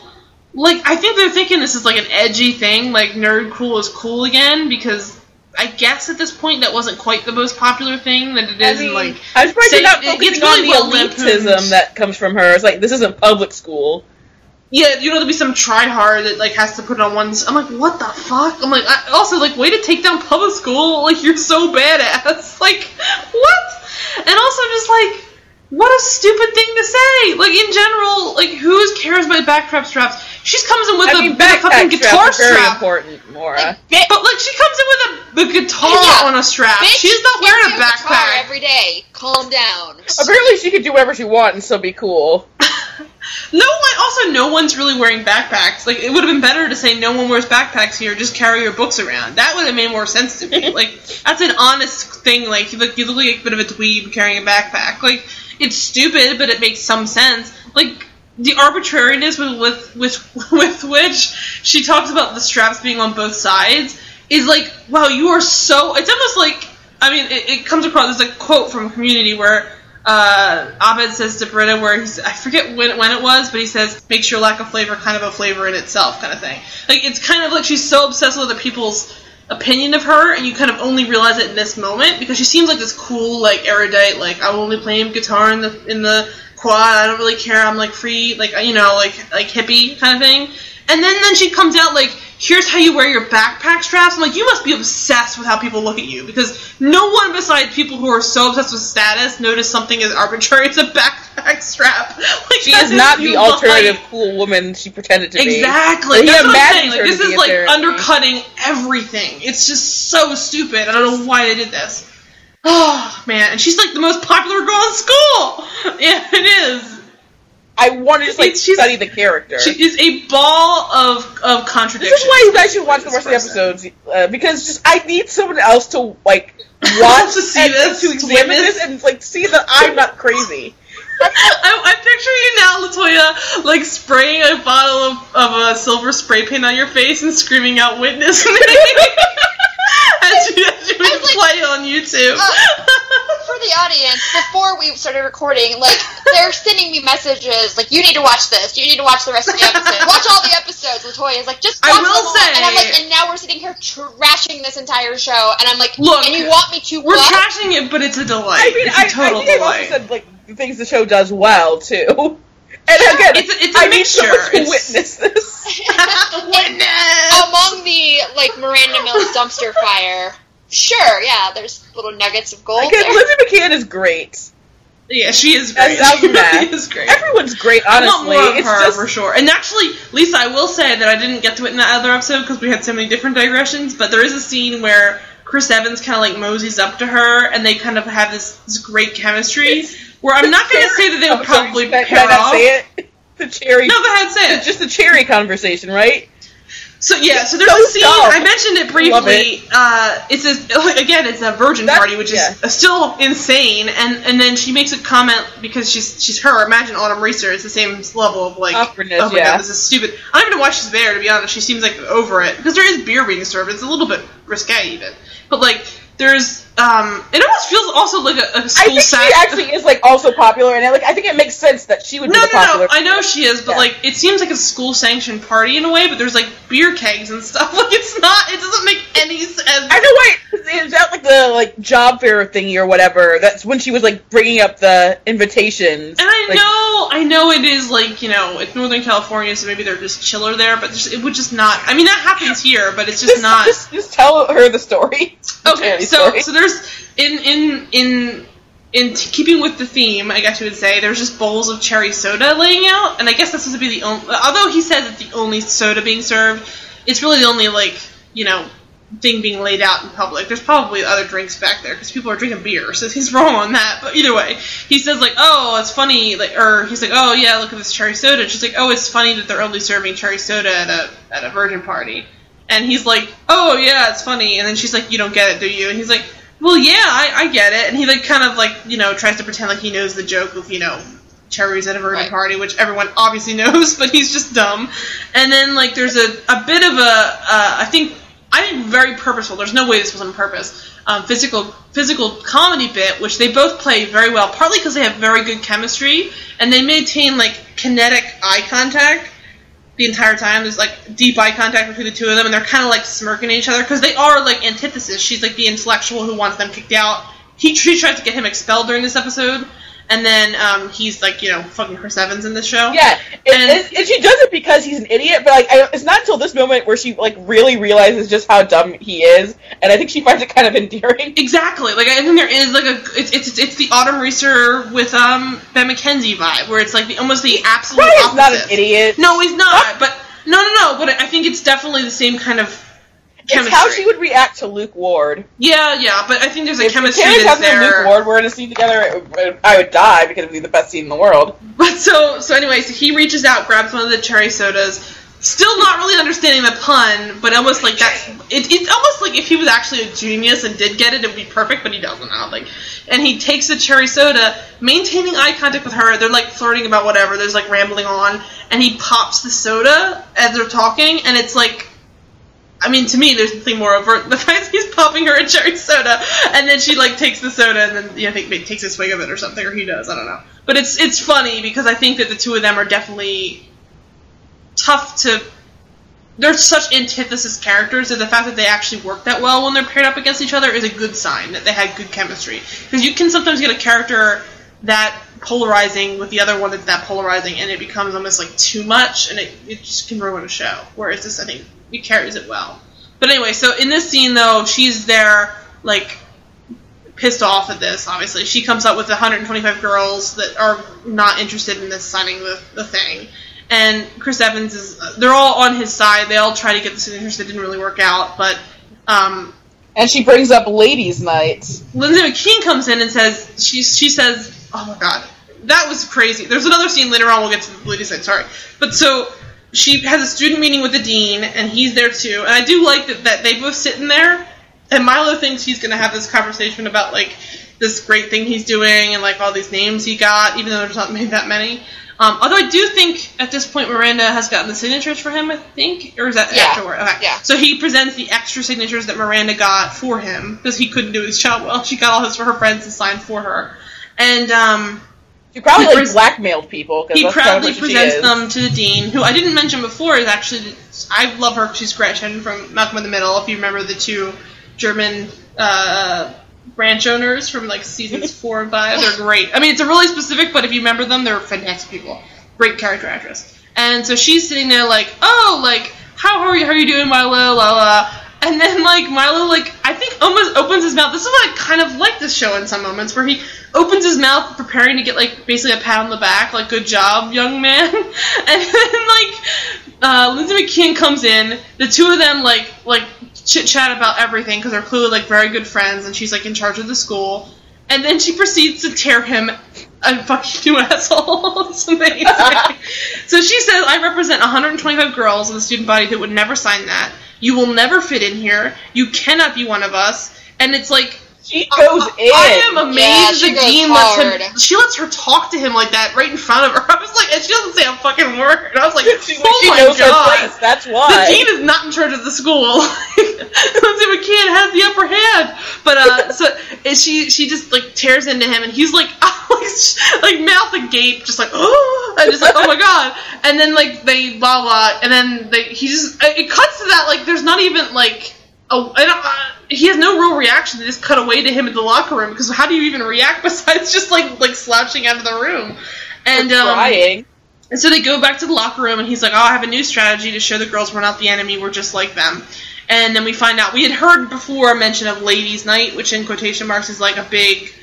like i think they're thinking this is like an edgy thing like nerd cool is cool again because i guess at this point that wasn't quite the most popular thing that it is I mean, like surprised say- you're not it- it's focusing really on the lampooned. elitism that comes from her. It's like this isn't public school. Yeah, you know, there'll be some tryhard that like has to put it on ones. I'm like, what the fuck? I'm like, I, also like, way to take down public school. Like, you're so badass. Like, what? And also just like, what a stupid thing to say. Like in general, like who cares about backstrap straps? She comes in with I a, mean, with a fucking guitar strap. are very strap. important, Mora. Like, bi- But like she comes in with a, a guitar Yeah. on a strap. bitch, She's not wearing a carry guitar backpack. every day. Calm down. Apparently, she could do whatever she wants and still be cool. No one, also, no one's really wearing backpacks. Like, it would have been better to say no one wears backpacks here. Just carry your books around. That would have made more sense to me. like, that's an honest thing. Like, you look, you look like a bit of a dweeb carrying a backpack. Like, it's stupid, but it makes some sense. Like, the arbitrariness with with with, with which she talks about the straps being on both sides is like, wow, you are so. It's almost like, I mean, it, it comes across. There's a quote from Community where uh, Abed says to Britta, where he's, I forget when, when it was, but he says, makes your lack of flavor kind of a flavor in itself, kind of thing. Like, it's kind of like she's so obsessed with other people's opinion of her, and you kind of only realize it in this moment, because she seems like this cool, like, erudite, like, I'm only playing guitar in the, in the quad, I don't really care, I'm, like, free, like, you know, like, like hippie kind of thing. And then, then she comes out, like, here's how you wear your backpack straps. I'm like, you must be obsessed with how people look at you because no one besides people who are so obsessed with status notice something as arbitrary as a backpack strap. Like, She is not the alternative like- cool woman she pretended to be. Exactly. That's what I'm saying. Like this is like apparently. undercutting everything. It's just so stupid. I don't know why they did this. Oh man, and she's like the most popular girl in school. Yeah, it is. I want to just like she's- study the character. She is a ball of of contradictions. this is why you guys should watch the rest of the episodes uh, because just I need someone else to like watch To see and, this, to to examine witness. this and like see that I'm not crazy. I, I picture you now, Latoya, like spraying a bottle of, of a silver spray paint on your face and screaming out "Witness me" as you, as you I was like- play on YouTube. Uh, for the audience, before we started recording, like they're sending me messages like, "You need to watch this. You need to watch the rest of the episode. Watch all the episodes." Latoya is like, "Just I watch will them all." say- and I'm like, and now we're sitting here trashing this entire show, and I'm like, Look, and you want me to We're what? trashing it, but it's a delight. I mean, it's a I, I total think I've also said like the things the show does well too. And again, It's a- it's a I need someone mixture. to It's- witness this. Witness. Among the like Miranda Mills dumpster fire, sure, yeah, there's little nuggets of gold Again, there. Lizzie McCann is great. Yeah, she is As great. She really is great. Everyone's great, I want honestly. more of it's her just for sure. And actually, Lisa, I will say that I didn't get to it in that other episode because we had so many different digressions. But there is a scene where Chris Evans kind of like moseys up to her, and they kind of have this, this great chemistry. Where I'm not going to say that they would sorry, probably I- pair can I not say it? The cherry. No, go ahead, say It's it. just the cherry conversation, right? So yeah, so there's so a scene. dumb. I mentioned it briefly. Uh, it's a, again, it's a virgin That- party, which yeah. is still insane. And and then she makes a comment because she's she's her. Imagine Autumn Reeser is the same level of like Awkwardness, oh my yeah. god, this is stupid. I don't even know why she's there to be honest. She seems like over it because there is beer being served. It's a little bit risque even, but like there's um, it almost feels also like a school think sack. she actually is like also popular, and I, like I think it makes sense that she would No, be no, popular. no. No I know she is, but Yeah. like it seems like a school sanctioned party in a way. But there's like beer kegs and stuff. Like it's not. It doesn't make any sense. I know why is that like the like job fair thingy or whatever. That's when she was like bringing up the invitations. And I Like, know, I know it is like you know, it's Northern California, so maybe they're just chiller there. But just, it would just not. I mean, that happens here, but it's just, just not. Just, just tell her the story. Okay, so story. so there's in in in in t- keeping with the theme, I guess you would say, there's just bowls of cherry soda laying out, and I guess this is to be the only. Although he says it's the only soda being served, it's really the only like you know thing being laid out in public. There's probably other drinks back there because people are drinking beer, so he's wrong on that. But either way, he says like, oh, it's funny, like, or he's like, oh yeah, look at this cherry soda. She's like, oh, it's funny that they're only serving cherry soda at a at a virgin party. And he's like, oh yeah, it's funny. And then she's like, you don't get it, do you? And he's like, well yeah, I, I get it. And he like kind of like you know tries to pretend like he knows the joke of you know cherries at a virgin Right. party, which everyone obviously knows, but he's just dumb. And then like there's a, a bit of a uh, I think I think very purposeful. There's no way this was on purpose. Um, physical physical comedy bit, which they both play very well, partly because they have very good chemistry and they maintain like kinetic eye contact the entire time. There's like deep eye contact between the two of them, and they're kind of like smirking at each other because they are like antithesis. She's like the intellectual who wants them kicked out. He she tries to get him expelled during this episode, and then um, he's like you know fucking Chris Evans in the show. Yeah, and, And- and, she does it because he's an idiot. But like, I, it's not until this moment where she like really realizes just how dumb he is, and I think she finds it kind of endearing. Exactly. Like I think there is like a it's it's, it's the Autumn Reeser with um Ben McKenzie vibe, where it's like the almost the absolute not an idiot. No, he's not. But no, no, no. But I think it's definitely the same kind of it's how she would react to Luke Ward. Yeah, yeah. But I think there's a If chemistry Terrence that's and Luke there. Ward were in a scene together, I would die because it would be the best scene in the world. But so so anyway, so he reaches out, grabs one of the cherry sodas. Still not really understanding the pun, but almost like that's it, it's almost like if he was actually a genius and did get it, it would be perfect, but he doesn't. I don't think. And he takes the cherry soda, maintaining eye contact with her. They're like flirting about whatever. There's like rambling on, and he pops the soda as they're talking, and it's like I mean, to me, there's nothing more overt than the fact that he's popping her a cherry soda, and then she like takes the soda and then you know, maybe takes a swig of it or something, or he does. I don't know. But it's it's funny because I think that the two of them are definitely tough to. They're such antithesis characters that the fact that they actually work that well when they're paired up against each other is a good sign that they had good chemistry. Because you can sometimes get a character that polarizing with the other one that's that polarizing, and it becomes almost like too much, and it, it just can ruin a show. Whereas this, I think, it carries it well. But anyway, so in this scene though, she's there like pissed off at this. Obviously, she comes up with 125 girls that are not interested in this signing the, the thing. And Chris Evans is, they're all on his side. They all try to get the signatures that didn't really work out. But um, And she brings up ladies' nights. Lindsay McKeon comes in and says she she says, "Oh my god, that was crazy." There's another scene later on. We'll get to the ladies' night. Sorry, but so she has a student meeting with the dean, and he's there too. And I do like that that they both sit in there, and Milo thinks he's going to have this conversation about like this great thing he's doing and like all these names he got, even though there's not made that many. Um, although I do think at this point Miranda has gotten the signatures for him, I think, or is that Yeah. afterward? Okay. Yeah. So he presents the extra signatures that Miranda got for him because he couldn't do his job well. She got all his for her friends to sign for her, and um, She probably He pres- blackmailed people. he that's kind of proudly presents them to the dean, who I didn't mention before is actually I love her. She's Gretchen from Malcolm in the Middle. If you remember the two German uh, branch owners from like seasons four and five, they're great. I mean, it's a really specific, but if you remember them, they're fantastic people. Great character actress. And so she's sitting there like, oh, like how are you? How are you doing, Milo? La la. And then like Milo like I think almost opens his mouth. This is what I kind of like this show in some moments where he opens his mouth preparing to get like basically a pat on the back, like good job, young man. And then like uh, Lindsay McKeon comes in. The two of them like like chit chat about everything because they're clearly like very good friends, and she's like in charge of the school. And then she proceeds to tear him a fucking new asshole. it's amazing. so she says, I represent 125 girls in the student body that would never sign that. You will never fit in here. You cannot be one of us. And it's like, She goes in. I am amazed Yeah, she the goes dean hard. lets him. She lets her talk to him like that right in front of her. I was like, and she doesn't say a fucking word. And I was like, she, oh she my knows her god. place. That's why The dean is not in charge of the school. Lindsay McKeon has the upper hand, but uh, so and she she just like tears into him, and he's like like, like mouth agape, just like oh, and just like oh my god, and then like they blah blah, and then they he just it cuts to that like there's not even like oh I don't, uh, he has no real reaction. They just cut away to him in the locker room because how do you even react besides just like like slouching out of the room, and um, crying. and so they go back to the locker room, and he's like, "Oh, I have a new strategy to show the girls we're not the enemy. We're just like them." And then we find out we had heard before a mention of ladies' night, which in quotation marks is like a big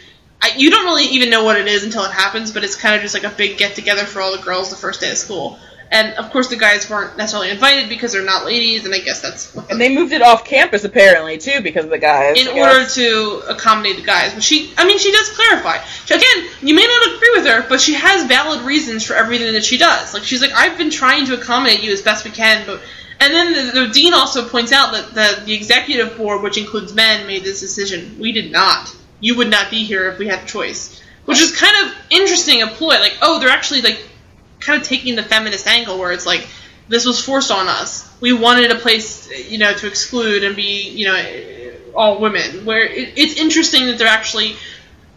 I, you don't really even know what it is until it happens, but it's kind of just like a big get together for all the girls the first day of school. And of course, the guys weren't necessarily invited because they're not ladies, and I guess that's And they moved it off campus apparently too because of the guys. in order to accommodate the guys. But she, I mean, she does clarify. She, again, you may not agree with her, but she has valid reasons for everything that she does. Like she's like, I've been trying to accommodate you as best we can, but. And then the, the dean also points out that the, the executive board, which includes men, made this decision. We did not. You would not be here if we had a choice. Which is kind of interesting a ploy. Like, oh, they're actually like kind of taking the feminist angle where it's like this was forced on us. We wanted a place, you know, to exclude and be, you know, all women. Where it, it's interesting that they're actually,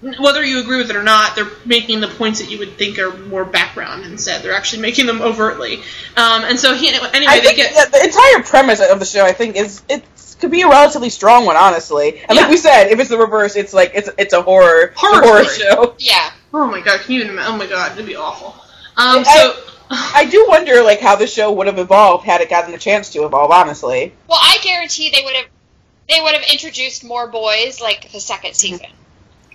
whether you agree with it or not, they're making the points that you would think are more background instead. They're actually making them overtly. Um, and so he, anyway, I they get. the entire premise of the show, I think, is it could be a relatively strong one, honestly. And Yeah. like we said, if it's the reverse, it's like it's it's a horror Horror horror show. Yeah. Oh my god! Can you? Oh my god! It'd be awful. Um, I- so. I do wonder like how the show would have evolved had it gotten a chance to evolve. Honestly, Well, I guarantee they would have they would have introduced more boys like the second season.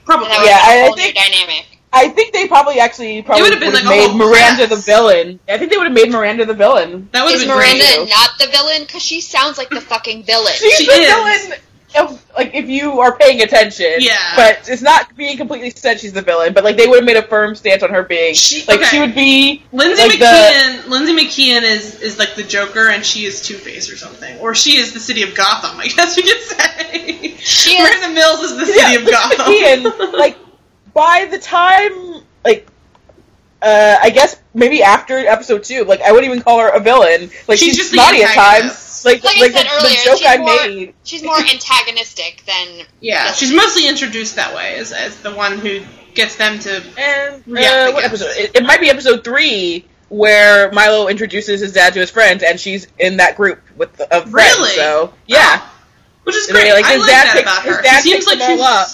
Probably. That would Yeah, have been I- a I whole new think- dynamic. I think they probably actually probably would would have have been like made whole Miranda class. the villain. I think they would have made Miranda the villain. that would Is been Miranda great. not the villain? Because she sounds like the fucking villain. She's She the is. villain. Of, like if you are paying attention, Yeah. But it's not being completely said she's the villain. But like they would have made a firm stance on her being She- like okay. she would be Lindsay like the- McKeon. Lindsay McKeon is is like the Joker, and she is Two Face or something, or she is the city of Gotham. I guess we could say. She is- Miranda Mills is the city yeah, of Lindsay Gotham. McKeon, like by the time like uh I guess maybe after episode two, like I wouldn't even call her a villain. Like She's she's, just the snotty at times. Like Like I said the, earlier, the joke she's I more- made. She's more antagonistic than yeah, she's mostly introduced that way as, as the one who gets them to. And Yeah, uh, what episode? It, it might be episode three where Milo introduces his dad to his friends, and she's in that group with the, of friends. Really? So yeah, Oh, which is And great. like, I his like dad that picks- about his dad She seems picks like them she's up.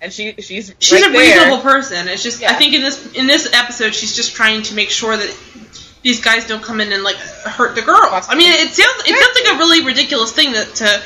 and she she's she's right a there. reasonable person. It's just I think in this in this episode she's just trying to make sure that these guys don't come in and like hurt the girls. I mean, it sounds it sounds like a really ridiculous thing that to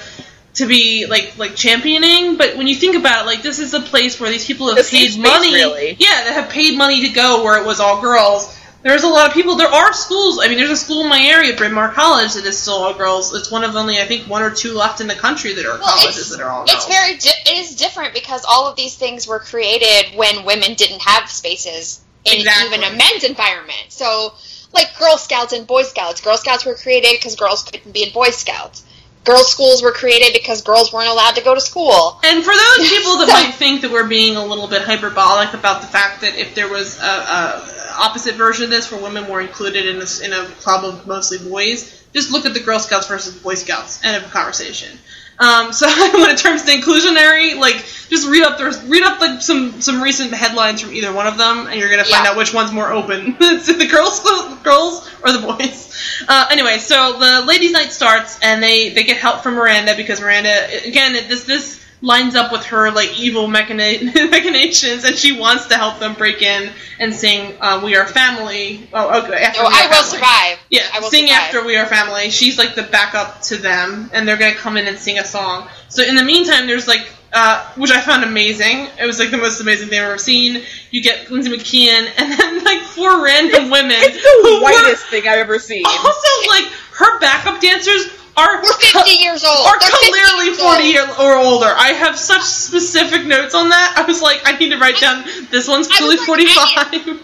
to be like like championing, but when you think about it, like this is a place where these people have safe paid space, money. really. Yeah, that have paid money to go where it was all girls. There's a lot of people. There are schools. I mean, there's a school in my area, Bryn Mawr College, that is still all girls. It's one of only, I think, one or two left in the country that are Well, colleges that are all girls. it's very di- it is different because all of these things were created when women didn't have spaces in Exactly. even a men's environment. So, like Girl Scouts and Boy Scouts, Girl Scouts were created because girls couldn't be in Boy Scouts. Girls' schools were created because girls weren't allowed to go to school. And for those people that So- might think that we're being a little bit hyperbolic about the fact that if there was a, a opposite version of this where women were included in a, in a club of mostly boys, just look at the Girl Scouts versus Boy Scouts and have a conversation. Um, so when it turns to inclusionary, like just read up there's read up like some some recent headlines from either one of them, and you're gonna find Yeah. out which one's more open. it's the girls girls or the boys. Uh, anyway, so the ladies' night starts, and they they get help from Miranda because Miranda again this this lines up with her like evil machina- machinations, and she wants to help them break in and sing uh, "We Are Family." Oh, okay. After No, We Are I will Family. survive. Yeah, I will sing survive. after We Are Family. She's like the backup to them, and they're gonna come in and sing a song. So in the meantime, there's like, uh, which I found amazing. It was like the most amazing thing I've ever seen. You get Lindsay McKeon, and then like four random women. It's who the were whitest thing I've ever seen. Also, like her backup dancers are We're 50 years old. are They're clearly years 40 old. or older. I have such specific notes on that. I was like, I need to write down this one's I clearly was 45.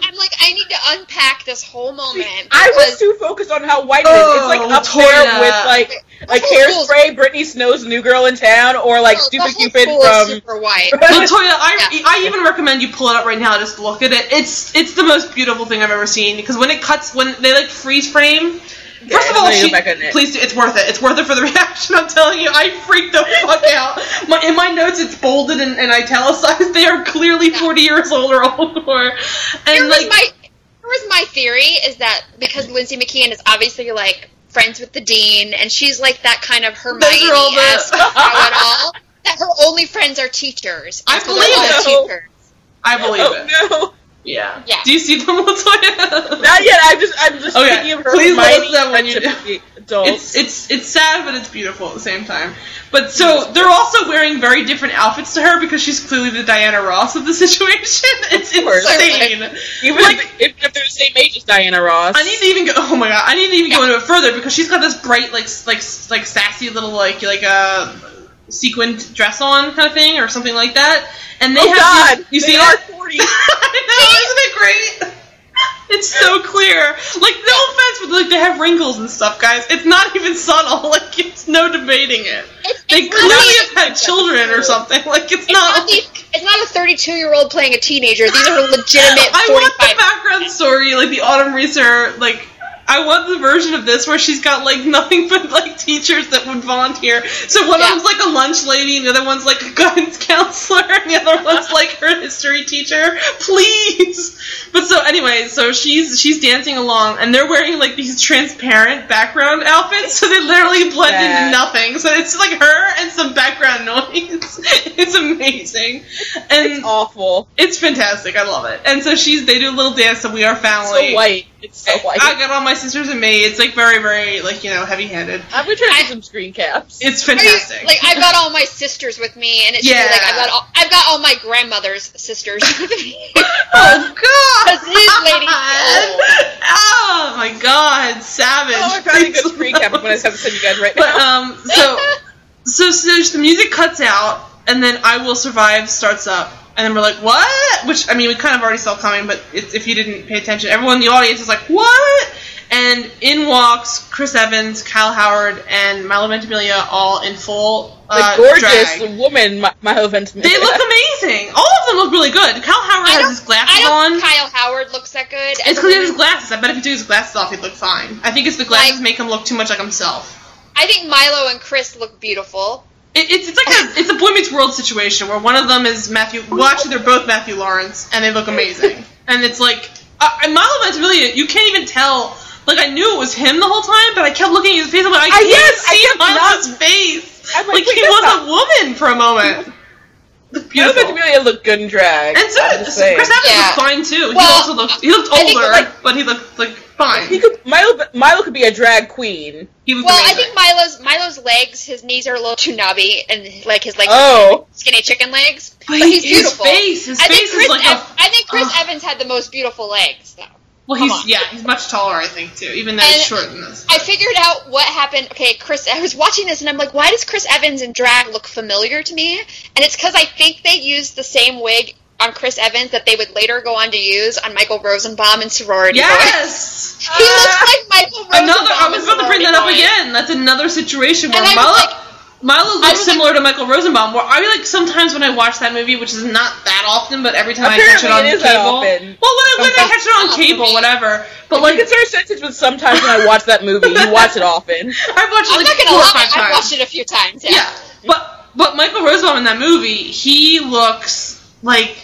I'm like, I need to unpack this whole moment. I was too focused on how white it is. It's like Oh, up Toya. there with like like hairspray, Brittany Snow's New Girl in Town, or like Oh, Stupid Cupid from. super white. Latoya, I, Yeah. I even recommend you pull it up right now. Just look at it. It's it's the most beautiful thing I've ever seen because when it cuts, when they like freeze frame. Yeah, First of all, then you she, go back on it. please do. It's worth it. It's worth it for the reaction. I'm telling you, I freaked the fuck out. My, in my notes, it's bolded and, and italicized. They are clearly 40 years old or older. And Here was like, my here was my theory is that because Lindsay McKeon is obviously like friends with the dean and she's like that kind of Hermione all esque know-it-all, that her only friends are teachers. I so believe it. teachers. I believe oh, it. Oh no! Yeah. Yeah. Do you see them, Latoya? Not yet. I'm just I'm just Okay, thinking of her please let us Hermione know when you friendship do. with adults. It's it's it's sad, but it's beautiful at the same time. But so they're also wearing very different outfits to her because she's clearly the Diana Ross of the situation. It's Of course. insane. even like- if, if they're the same age as Diana Ross. I need to even go. Oh my god! I need to even go into it further because she's got this bright, like, like, like sassy little, like, like a sequined dress on kind of thing, or something like that. And they oh have God, these- you they see are it? forty. I know, isn't it great? It's so clear. Like, no offense, but like they have wrinkles and stuff, guys. It's not even subtle. Like, it's no debating it. It's, They it's clearly have had children or something. Like, it's, it's not, not. these, it's not a 32 year old playing a teenager. These are legitimate I want the background story, like the Autumn Reeser, like I want the version of this where she's got like nothing but like teachers that would volunteer. So one Yeah. of them's like a lunch lady, and the other one's like a guidance counselor, and the other one's like her history teacher. Please. But so anyway, so she's she's dancing along, and they're wearing like these transparent background outfits, so they literally blend into nothing. So it's like her and some background noise. it's amazing, and It's awful. it's fantastic. I love it. And so she's they do a little dance and We Are Family. so white. It's so white. I got all my sisters and me. It's like very, very like you know heavy handed. I'm gonna try to I- get some screen caps. It's Are you- fantastic. like I've got all my sisters with me, and it's Yeah. like I've got all, I've got all my grandmother's sisters with me. oh god! 'Cause these ladies- oh my god! Savage. oh, I'm trying to get a screen cap. when I'm gonna have to send you guys right But now. um, so so so the music cuts out, and then I Will Survive starts up, and then we're like, what? Which I mean, we kind of already saw coming, but it's, if you didn't pay attention, everyone in the audience is like, what? And in walks Chris Evans, Kyle Howard, and Milo Ventimiglia, all in full the uh, gorgeous drag. woman, my, my Ventimiglia. They look amazing. All of them look really good. Kyle Howard I has his glasses I don't on. think Kyle Howard looks that good. It's as a because he has his glasses. I bet if he took his glasses off, he'd look fine. I think it's the glasses Like- make him look too much like himself. I think Milo and Chris look beautiful. It, it's, it's like a it's a Boy Meets World situation where one of them is Matthew. Well, actually, they're both Matthew Lawrence, and they look amazing. and it's like uh, and Milo Ventimiglia, you can't even tell. Like I knew it was him the whole time, but I kept looking at his face. I'm like, I I- can't yes, see kept Milo's not- face. I'm Like, like, he was not- a woman for a moment. My Beautiful. Ventimiglia look good in drag. And so, I'm just so. Chris Evans Yeah. looked fine too. he also looked he looked I think, older, like- but he looked like fine. He could Milo. Milo could be a drag queen. He looked Well, I think Milo's Milo's legs, his knees are a little too knobby, and like his legs, Oh. skinny chicken legs. But But, he- he's his beautiful. face- his I think face is Chris like Ev- a- I think Chris Ugh. Evans had the most beautiful legs, though. well, come he's on. yeah, he's much taller, I think too, even though he's And shorter than this. I figured out what happened. Okay, Chris, I was watching this and I'm like, why does Chris Evans in drag look familiar to me? And it's because I think they used the same wig on Chris Evans that they would later go on to use on Michael Rosenbaum in Sorority Boys. Yes. He looks uh, like Michael Rosenbaum. Another. I was about to bring that up Boys. again. That's another situation where And I Milo. like- Milo looks was similar to Michael Rosenbaum. Where I like sometimes when I watch that movie, which is not that often, but every time I catch it on it is that cable. often. Well, when I, when I catch it on cable, me. whatever. But But like, like, consider sentence with sometimes when I watch that movie, you watch it often. I've watched it I'm like not gonna four or lie, five I've watched it a few times. Yeah. Yeah, but but Michael Rosenbaum in that movie, he looks like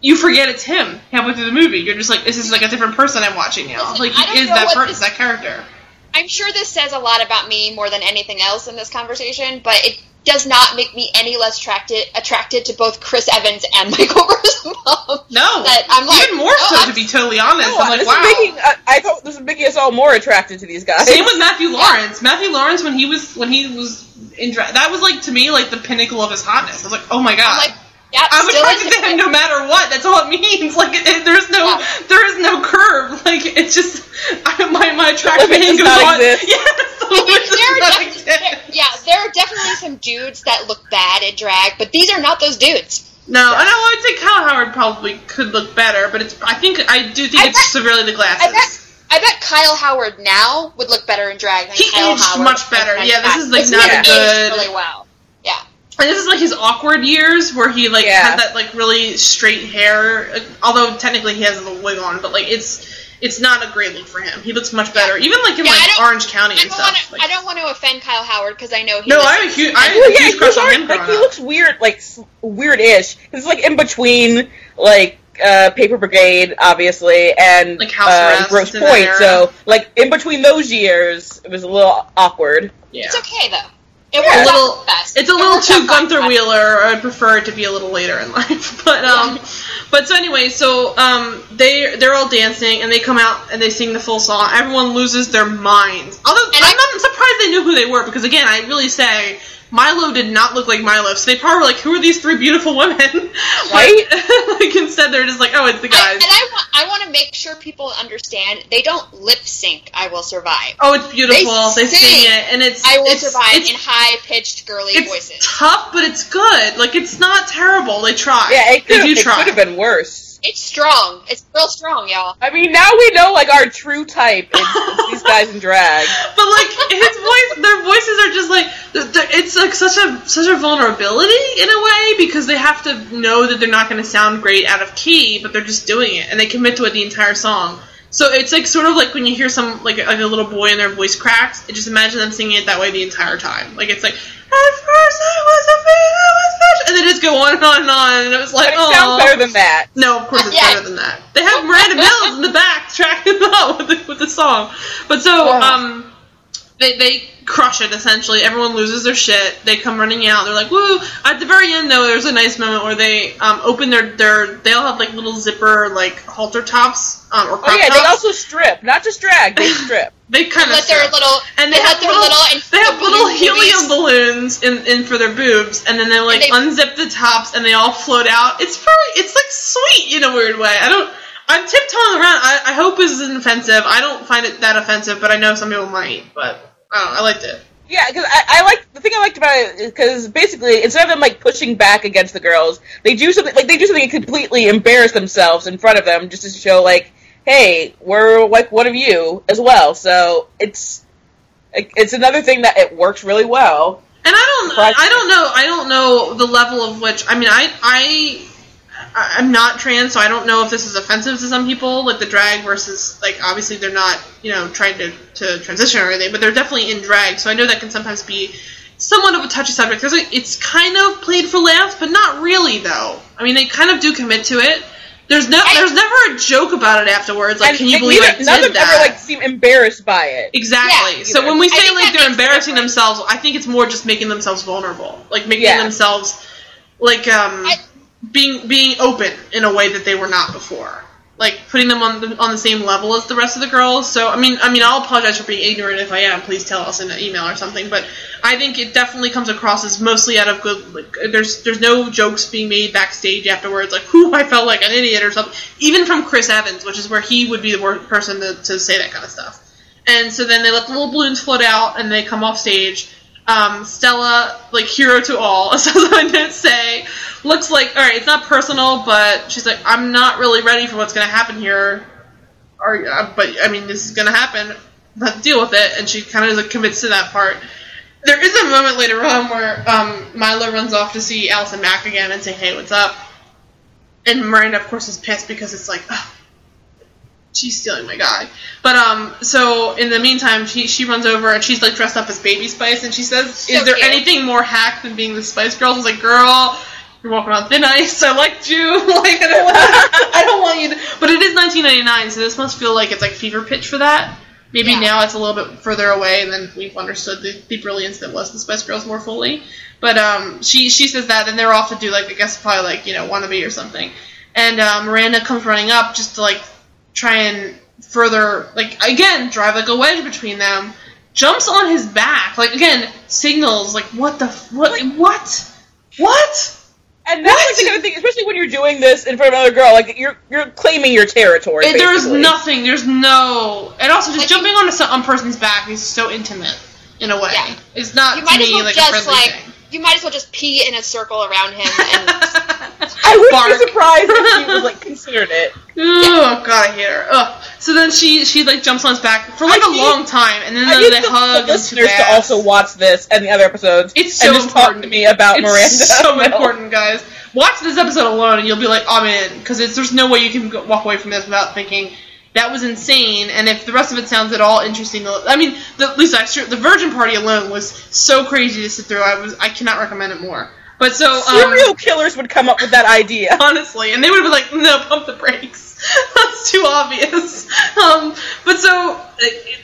you forget it's him halfway through the movie. You're just like, this is like a different person I'm watching now. Listen, Like he is that person, this- that character. I'm sure this says a lot about me more than anything else in this conversation, but it does not make me any less attracted attracted to both Chris Evans and Michael Rosenbaum. No, That I'm like, even more oh, so I'm- to be totally honest. No, I'm like, this wow. making, I, I thought this is making us all more attracted to these guys. Same with Matthew Lawrence. Matthew Lawrence when he was when he was in drag, that was like to me like the pinnacle of his hotness. I was like, oh my god. I'm yeah, I'm attracted to him no matter what. That's all it means. Like it, it- there's no Yeah. there is no curve. Like it's just I, my my attraction to him does goes not on. exist. Yes, the I mean, limit does there are not def- exist. there- yeah, there are definitely some dudes that look bad in drag, but these are not those dudes. No, I know. I would say Kyle Howard probably could look better, but it's. I think I do think I it's bet- severely the glasses. I bet I bet Kyle Howard now would look better in drag than He Kyle aged Howard much better. Yeah, this is, like, not really a good- aged really well. And this is like his awkward years where he like Yeah. had that like really straight hair. Although technically he has a little wig on, but like it's it's not a great look for him. He looks much better, even like in Yeah, like Orange County and stuff. want to. Like- I don't want to offend Kyle Howard because I know he. no, listens. I have a huge, I have Well, a yeah, huge crush on him. like he up. looks weird, like weird-ish. He's like in between, like uh, Paper Brigade, obviously, and Like House uh, Grosse Pointe. So, like in between those years, it was a little awkward. Yeah. It's okay though. It a little. best. It's a It little works too. Gunther Wheeler. I'd prefer it to be a little later in life. But um, but so anyway, so um, they they're all dancing and they come out and they sing the full song. Everyone loses their minds. Although And I'm I- not surprised they knew who they were because again, I really say. Milo did not look like Milo, so they probably were like, "Who are these three beautiful women?" Right? But, like instead, they're just like, "Oh, it's the I, guys." and I want I want to make sure people understand they don't lip sync. I will survive. oh, it's beautiful. They, They sing sing. it, and it's I will it's, survive it's in high pitched girly it's voices. tough, but it's good. Like it's not terrible. They try. Yeah, it they could do it try. could have been worse. It's strong. It's real strong, y'all. I mean, now we know like our true type. It's, it's these guys in drag. But like his voice, their voices are just like th- th- it's like such a such a vulnerability in a way because they have to know that they're not going to sound great out of key, but they're just doing it and they commit to it the entire song. So it's like sort of like when you hear some like like a little boy and their voice cracks. It just imagine them singing it that way the entire time. Like it's like at first I was and they just go on and on and on, and it was like oh. sounds better than that. No, of course it's Yeah. better than that. They have Miranda Mills in the back tracking them up with the, with the song. But so, Yeah. um, they, they crush it essentially. Everyone loses their shit. They come running out. They're like, woo! At the very end, though, there's a nice moment where they um, open their, their. They all have like little zipper like halter tops um, or crop Oh yeah, tops. they also strip, not just drag. They strip. They kind of Let their little and they, they, let have their little, little, they have little helium movies. balloons in, in for their boobs, and then they like they- unzip the tops and they all float out. It's very, it's like sweet in a weird way. I don't, I'm tiptoeing around. I, I hope this isn't offensive. I don't find it that offensive, but I know some people might. But I. I liked it. Yeah, because I, I like the thing I liked about it because basically instead of them like pushing back against the girls, they do something like they do something to completely embarrass themselves in front of them just to show like, hey, we're like one of you as well. So it's it's another thing that it works really well. And I don't, I don't know, I don't know the level of which. I mean, I, I- I'm not trans, so I don't know if this is offensive to some people, like the drag versus, like, obviously they're not, you know, trying to, to transition or anything, but they're definitely in drag, so I know that can sometimes be somewhat of a touchy subject. There's like, it's kind of played for laughs, but not really, though. I mean, they kind of do commit to it. There's no, I- there's never a joke about it afterwards. Like, And can you believe I neither- none did of them that? ever like seem embarrassed by it. Exactly. Yeah, so when we say like they're embarrassing difference. themselves, I think it's more just making themselves vulnerable, like making Yeah. themselves like um I- being being open in a way that they were not before. Like putting them on the on the same level as the rest of the girls. So I mean, I mean, I'll apologize for being ignorant if I am. Please tell us in an email or something. But I think it definitely comes across as mostly out of good. Like, there's there's no jokes being made backstage afterwards. Like, whoo, I felt like an idiot or something. Even from Chris Evans, which is where he would be the worst person to, to say that kind of stuff. And so then they let the little balloons float out and they come off stage. Um, Stella, like hero to all, as I did say, looks like all right. It's not personal, but she's like, I'm not really ready for what's going to happen here. Uh, but I mean, this is going to happen. Let's deal with it. And she kind of like, commits to that part. There is a moment later on where um, Milo runs off to see Allison Mack again and say, "Hey, what's up?" And Miranda, of course, is pissed because it's like, Ugh, she's stealing my guy. But um, so in the meantime, she she runs over and she's like dressed up as Baby Spice, and she says, So "Is there cute. anything more hack than being the Spice Girls?" I was like, "Girl." You're walking on thin ice. I liked you. like I don't, want, I don't want you to. But it is 1999, so this must feel like it's like fever pitch for that. Maybe Yeah. now it's a little bit further away, and then we've understood the, the brilliance that was the Spice Girls more fully. But um, she she says that, and they're off to do like I guess probably like you know wannabe or something. And um, Miranda comes running up just to like try and further like again drive like a wedge between them. Jumps on his back like again signals like what the f- what what what. And that's like the kind of thing, especially when you're doing this in front of another girl, like you're you're claiming your territory. It- there's nothing. There's no, and also just Like- jumping on a on person's back is so intimate in a way. Yeah. It's not You to might as me well like a just friendly like thing. you might as well just pee in a circle around him and I would Bark. be surprised if he was like considered it. Oh god, I hate her. Ugh. So then she she like jumps on his back for like I a need- long time, and then I they, the, hug the listeners to also watch this and the other episodes. It's so and just important. talk to me about it's Miranda. so important, guys. Watch this episode alone, and you'll be like, "I'm in," because there's no way you can go, walk away from this without thinking that was insane. And if the rest of it sounds at all interesting, I mean, the, at least I the Virgin Party alone was so crazy to sit through. I was I cannot recommend it more. But so um, Serial killers would come up with that idea. honestly, and they would have been like, "No, pump the brakes." That's too obvious. Um, but so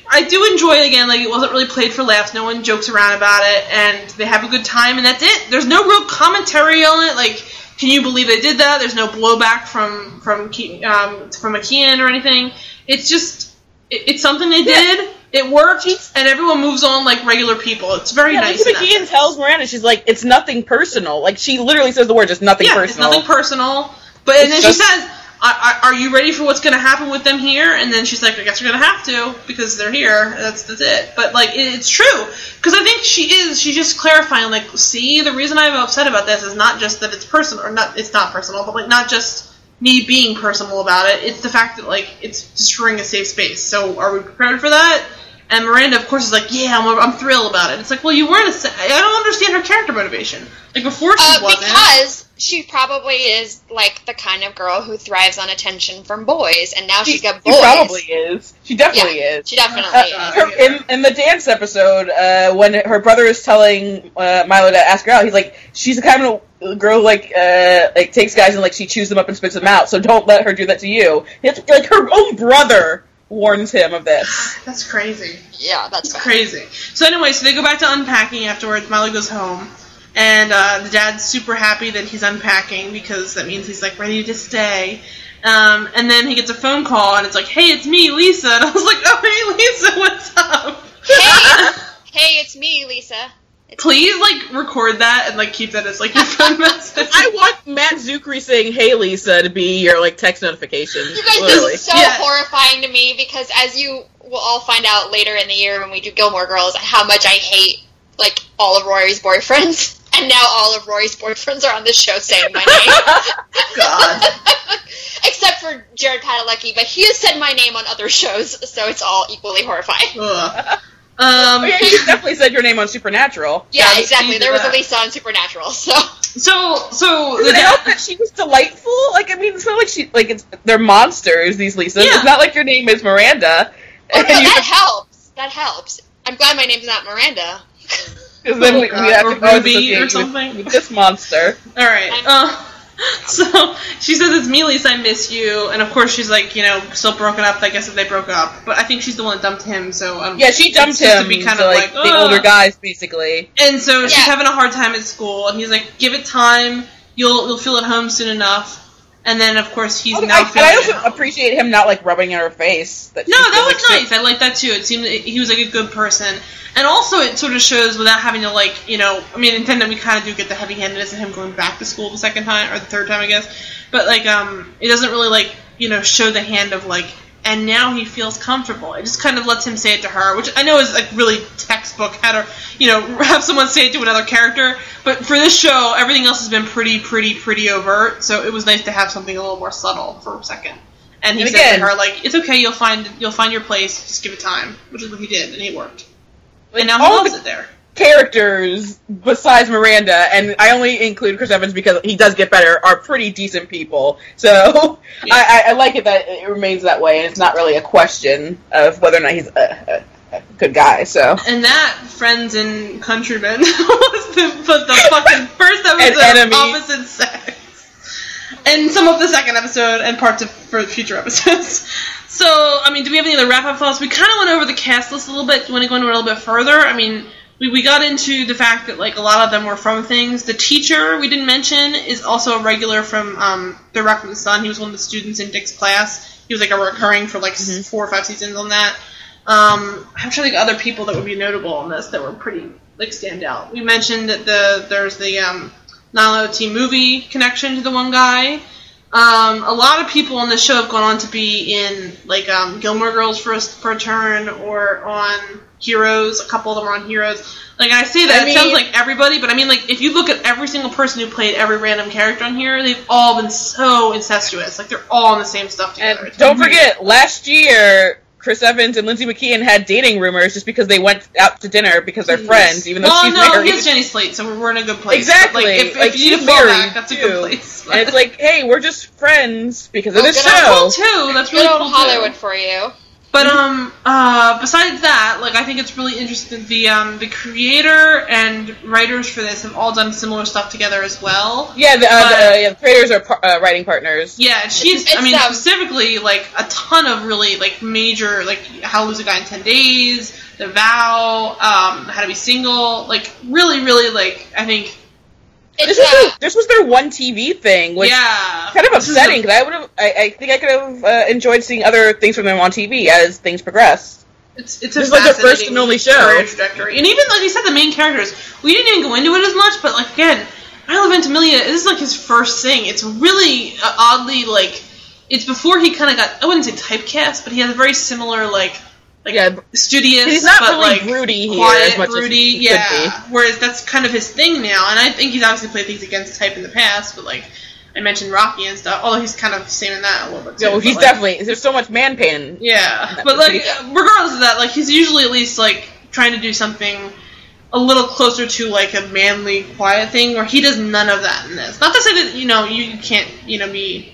I do enjoy it again. Like it wasn't really played for laughs. No one jokes around about it, and they have a good time, and that's it. There's no real commentary on it. Like, can you believe they did that? There's no blowback from from Ke- um, from McKeon or anything. It's just it, it's something they did. It worked, and everyone moves on like regular people. It's very Yeah, nice. Lisa McKeon tells Miranda, she's like, it's nothing personal. Like, she literally says the word, just nothing yeah, personal. it's nothing personal. But and then just- she says, I, I, "Are you ready for what's going to happen with them here?" And then she's like, "I guess you're going to have to because they're here. That's that's it." But like, it, it's true because I think she is. She's just clarifying. Like, see, the reason I'm upset about this is not just that it's personal, or not. It's not personal, but like, not just me being personal about it. It's the fact that like it's destroying a safe space. So are we prepared for that? And Miranda, of course, is like, "Yeah, I'm, I'm thrilled about it." It's like, well, you weren't. A, sa- I don't understand her character motivation. Like before, she Uh, wasn't. because she probably is like the kind of girl who thrives on attention from boys, and now She, she's got she probably is. She definitely is. She definitely Uh, is. her, in, in the dance episode, uh, when her brother is telling uh, Milo to ask her out, he's like, "She's the kind of girl like uh, like takes guys and like she chews them up and spits them out. So don't let her do that to you." It's, like her own brother warns him of this. That's crazy. Yeah, that's fine. Crazy. So anyway, so they go back to unpacking afterwards. Molly goes home, and uh, the dad's super happy that he's unpacking because that means he's like ready to stay. Um, and then he gets a phone call, and it's like, "Hey, it's me, Lisa." And I was like, "Oh, hey, Lisa, what's up?" Hey, hey, it's me, Lisa. It's Please, like, record that and like keep that as like your phone message. I want Matt Czuchry saying "Hey Lisa" to be your like text notification. You guys, literally. this is so Yeah. horrifying to me because as you will all find out later in the year when we do Gilmore Girls, how much I hate like all of Rory's boyfriends, and now all of Rory's boyfriends are on this show saying my name. God. Except for Jared Padalecki, but he has said my name on other shows, so it's all equally horrifying. Ugh. Um, Oh, yeah, you definitely said your name on Supernatural. Yeah, Yeah, exactly. There was that. a Lisa on Supernatural, so so, so the I that she was delightful. Like, I mean, it's not like she like it's they're monsters. These Lisas. Yeah. It's not like your name is Miranda. oh, no, that helps. That helps. I'm glad my name's not Miranda. Because then Oh, we, we have Or to always Ruby or you with- something. With, this monster. All right. I'm- so she says it's me, Lisa. I miss you, and of course she's like, you know, still broken up. I guess if they broke up, but I think she's the one that dumped him. So um, Yeah, she dumped him to be kind to, of like, like, the older guys, basically. And so she's having a hard time at school, and he's like, "Give it time. You'll you'll feel at home soon enough." And then of course he's I, now and I also appreciate him not like rubbing in her face. That No, that was like nice. I like that too. It seemed he was like a good person, and also it sort of shows without having to like you know. I mean, in Nintendo we kind of do get the heavy-handedness of him going back to school the second time or the third time, I guess. But like, um, it doesn't really like you know show the hand of like. And now he feels comfortable. It just kind of lets him say it to her, which I know is like really textbook how to, you know, have someone say it to another character. But for this show, everything else has been pretty, pretty, pretty overt. So it was nice to have something a little more subtle for a second. And he And said again- to her, like, "It's okay. You'll find you'll find your place. Just give it time," which is what he did, and it worked. like, And now he loves the it there. Characters besides Miranda, and I only include Chris Evans because he does get better, are pretty decent people. So Yeah. I, I, I like it that it remains that way, and it's not really a question of whether or not he's a, a, a good guy. So And that Friends and Countrymen was the, was the fucking first episode of opposite sex, and some of the second episode and parts of for future episodes. So, I mean, do we have any other wrap up thoughts? We kind of went over the cast list a little bit. Do you want to go into it a little bit further? I mean, we, we got into the fact that like a lot of them were from things. The teacher we didn't mention is also a regular from um, 3rd Rock from the Sun. He was one of the students in Dick's class. He was like a recurring for like s four or five seasons on that. Um, I'm think of other people that would be notable on this that were pretty like stand out. We mentioned that the there's the um, Nilo T movie connection to the one guy. Um, a lot of people on the show have gone on to be in like um, Gilmore Girls for a, for a turn or on Heroes. A couple of them are on Heroes. Like I say that I it sounds like everybody, but I mean like if you look at every single person who played every random character on here, they've all been so incestuous. Like they're all on the same stuff together. and don't weird. forget, last year Chris Evans and Lindsay McKeon had dating rumors just because they went out to dinner because they're friends, even though well, she's no, married. he has Jenny Slate, so we're, we're in a good place. Exactly. But, like, if, Like, if you need a she's fallback, married, that's a good place. and it's like, hey, we're just friends because of Oh, this show. cool too. That's really Good cool Hollywood too. for you. But um, uh, besides that, like I think it's really interesting. The um, the creator and writers for this have all done similar stuff together as well. Yeah, the, uh, But- the, uh, yeah, the creators are par- uh, writing partners. Yeah, she's. It's, I mean, um, specifically, like a ton of really like major, like How to Lose a Guy in Ten Days, The Vow, um, How to Be Single, like really, really, like I think. It's This was, their, this was their one TV thing, which yeah, kind of this is a- upsetting because I would have. I, I think I could have uh, enjoyed seeing other things from them on TV as things progress. It's it's a This is like their first and only show. trajectory, and even like you said, the main characters. We didn't even go into it as much, but like again, Milo Ventimiglia, this is like his first thing. It's really uh, oddly like it's before he kind of got I wouldn't say typecast, but he has a very similar like like Yeah, studious. he's not but, really like, broody here quiet, as much broody, as yeah. Whereas that's kind of his thing now, and I think he's obviously played things against type in the past, but like I mentioned Rocky and stuff. Although he's kind of same in that a little bit. Too, but, he's like, definitely there's so much man pain. yeah, but like regardless of that, like he's usually at least like trying to do something a little closer to like a manly, quiet thing, where he does none of that in this. Not to say that you know you can't you know be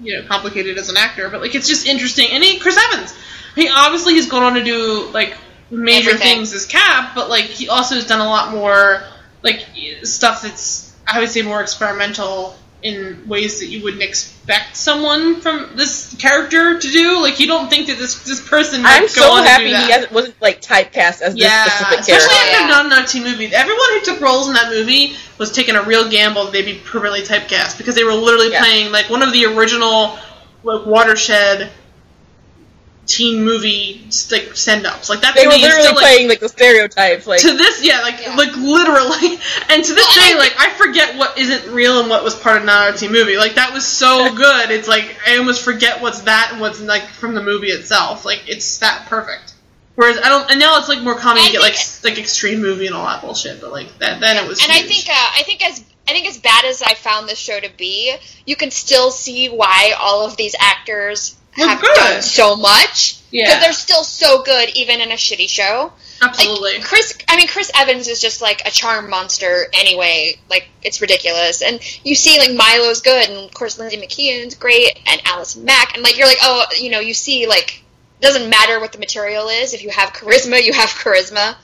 you know complicated as an actor, but like it's just interesting. And he, Chris Evans, he obviously he's gone on to do like major Everything. things as Cap, but like he also has done a lot more like stuff that's I would say more experimental in ways that you wouldn't expect someone from this character to do. Like you don't think that this this person. I'm go so on happy he hasn't, wasn't like typecast as Yeah, this specific character. especially after Yeah. not T movie. Everyone who took roles in that movie was taking a real gamble that they'd be permanently typecast because they were literally Yeah. playing like one of the original like watershed teen movie like send ups. Like that They were literally still like playing like the stereotypes, like to this yeah like Yeah. like literally. And to this day like i forget what isn't real and what was part of not rt movie. Like that was so good. It's like i almost forget what's that and what's like from the movie itself. Like it's that perfect. Whereas i don't and now it's like more common to get like think- like extreme movie and all that bullshit but like that then it was and I think uh, I think as I think as bad as I found this show to be, you can still see why all of these actors Were have good. done so much Yeah. because they're still so good even in a shitty show. absolutely Like Chris, I mean Chris Evans is just like a charm monster anyway. Like it's ridiculous, and you see like Milo's good, and of course Lindsay McKeon's great, and Allison Mack, and like you're like oh you know you see like doesn't matter what the material is if you have charisma you have charisma.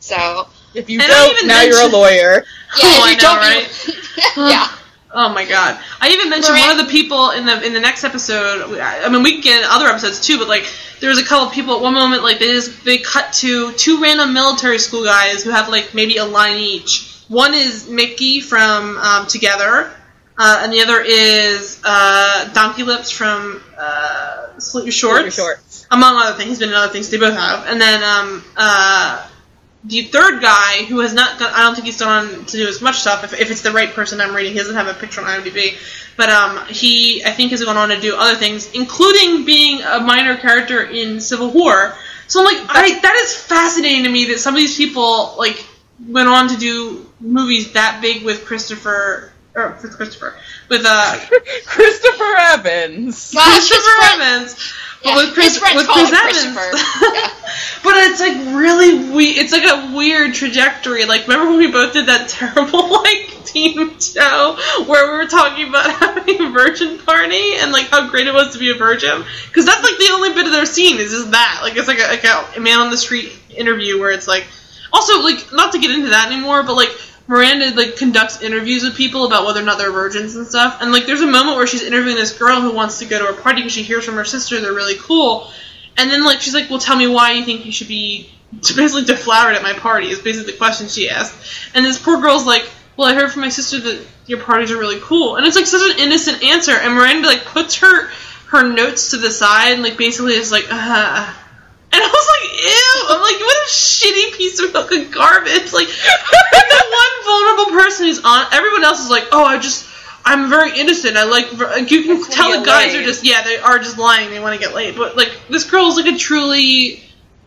So if you And don't, even now you're a lawyer. yeah, Oh, I you know, don't, right? yeah. Oh my god! I even mentioned one of the people in the in the next episode. I mean, we can get other episodes too, but like there was a couple of people at one moment like they just they cut to two random military school guys who have like maybe a line each. One is Mickey from um, Together, uh, and the other is uh, Donkey Lips from uh, Slit Your Shorts, Shorts. among other things. He's been in other things they both have, and then um, uh, the third guy who has not gone, I don't think he's gone on to do as much stuff if, if it's the right person I'm reading. He doesn't have a picture on IMDb. But um, he, I think, has gone on to do other things, including being a minor character in Civil War. So I'm like, I, that is fascinating to me that some of these people like went on to do movies that big with Christopher or it's Christopher with uh Christopher Evans. Well, Christopher friend- Evans. Yeah, with Chris, with Chris Evans. Yeah. but it's like really we it's like a weird trajectory. Like remember when we both did that terrible like team show where we were talking about having a virgin party and like how great it was to be a virgin? Because that's like the only bit of their scene is just that. Like it's like a, like a man on the street interview where it's like also like not to get into that anymore, but like Miranda like conducts interviews with people about whether or not they're virgins and stuff. And like there's a moment where she's interviewing this girl who wants to go to a party because she hears from her sister they're really cool. And then like she's like, "Well, tell me why you think you should be basically deflowered at my party." Is basically the question she asked. And this poor girl's like, "Well, I heard from my sister that your parties are really cool." And it's like such an innocent answer. And Miranda like puts her her notes to the side and like basically is like, "Uh." And I was like, ew! I'm like, what a shitty piece of fucking garbage. Like, that one vulnerable person who's on. Everyone else is like, oh, I just, I'm very innocent. I like, you can tell the guys laid. are just, yeah, they are just lying. They want to get laid. But like, this girl's like a truly,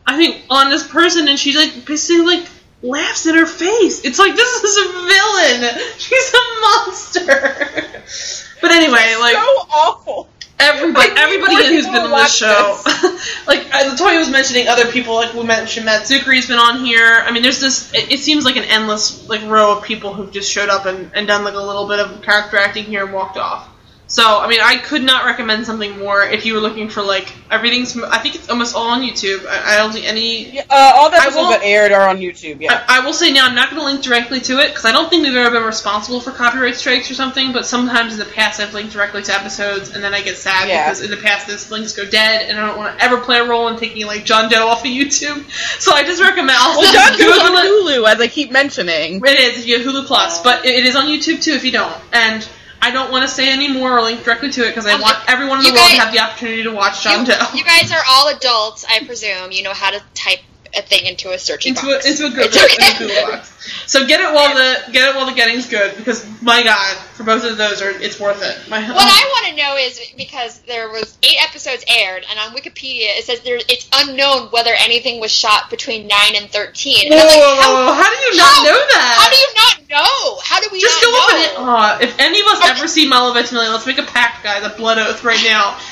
I think, honest person, and she like basically like laughs in her face. It's like this is a villain. She's a monster. But anyway, like so awful. Everybody, everybody who's been on this show, like Latoya was mentioning other people, like we mentioned Matt Czuchry's been on here. I mean, there's this. It, it seems like an endless like row of people who've just showed up and, and done like a little bit of character acting here and walked off. So, I mean, I could not recommend something more if you were looking for like everything's. I think it's almost all on YouTube. I, I don't see any. Yeah, uh, all the I episodes that aired are on YouTube. Yeah. I, I will say now, I'm not going to link directly to it because I don't think we've ever been responsible for copyright strikes or something. But sometimes in the past, I've linked directly to episodes, and then I get sad Yeah. because in the past, those links go dead, and I don't want to ever play a role in taking like John Doe off of YouTube. So I just recommend. I'll well, just John Doe's Google on. Hulu, as I keep mentioning. It is if you have Hulu Plus, but it it is on YouTube too if you don't. And I don't want to say any more or link directly to it because I Um, want everyone in the you world guys- to have the opportunity to watch John you, Doe. you guys are all adults, I presume. You know how to type a thing into a searching into a, into a Google, okay. into Google box. So get it while the get it while the getting's good because my God, for both of those, are it's worth it. My What I want to know is because there was eight episodes aired, and on Wikipedia it says there it's unknown whether anything was shot between nine and thirteen. whoa, And like, how, how do you not how- know that? how do you not know? How do we Just go up know? and it. Uh, if any of us Okay. ever see Milo Ventimiglia, let's make a pact, guys, a blood oath right now.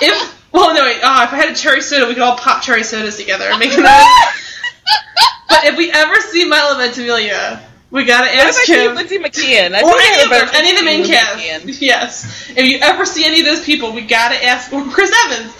If well, no, wait. Uh, if I had a cherry soda, we could all pop cherry sodas together and make an But if we ever see Milo Ventimiglia, we gotta What if I ask him. Lindsay McKeon? I Or any of them, any of the main cast. McKeon. Yes. If you ever see any of those people, we gotta ask. Or Chris Evans.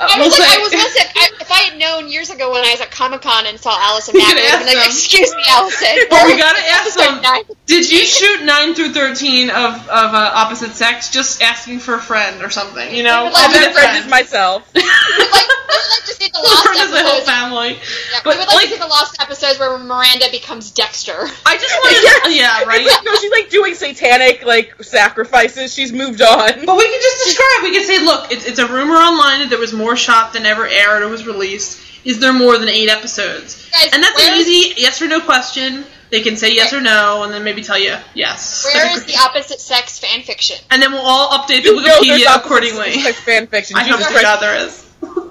I we'll was like, say- I was listen. I, if I had known years ago when I was at Comic Con and saw Allison You Mack, I could would have been like, them. "Excuse me, Allison." Or we gotta ask them. Did you shoot nine through thirteen of of uh, opposite sex? Just asking for a friend or something, you know? We would like I'll be the friend is myself. We would like, we would like to see the lost friend is the whole family. Yeah, But we would like, like, to see the lost episodes where Miranda becomes Dexter. I just want to, yeah, yeah, right. It's like, no, she's like doing satanic like sacrifices. She's moved on. But we can just describe. We can say, look, it's, it's a rumor online that there was more shot than ever aired or was released. Is there more than eight episodes? Guys, And that's an where is- easy yes or no question. They can say yes or no, and then maybe tell you yes. Where is the opposite sex fan fiction? And then we'll all update the You Wikipedia accordingly. sex fan fiction. I hope Jesus to God there is.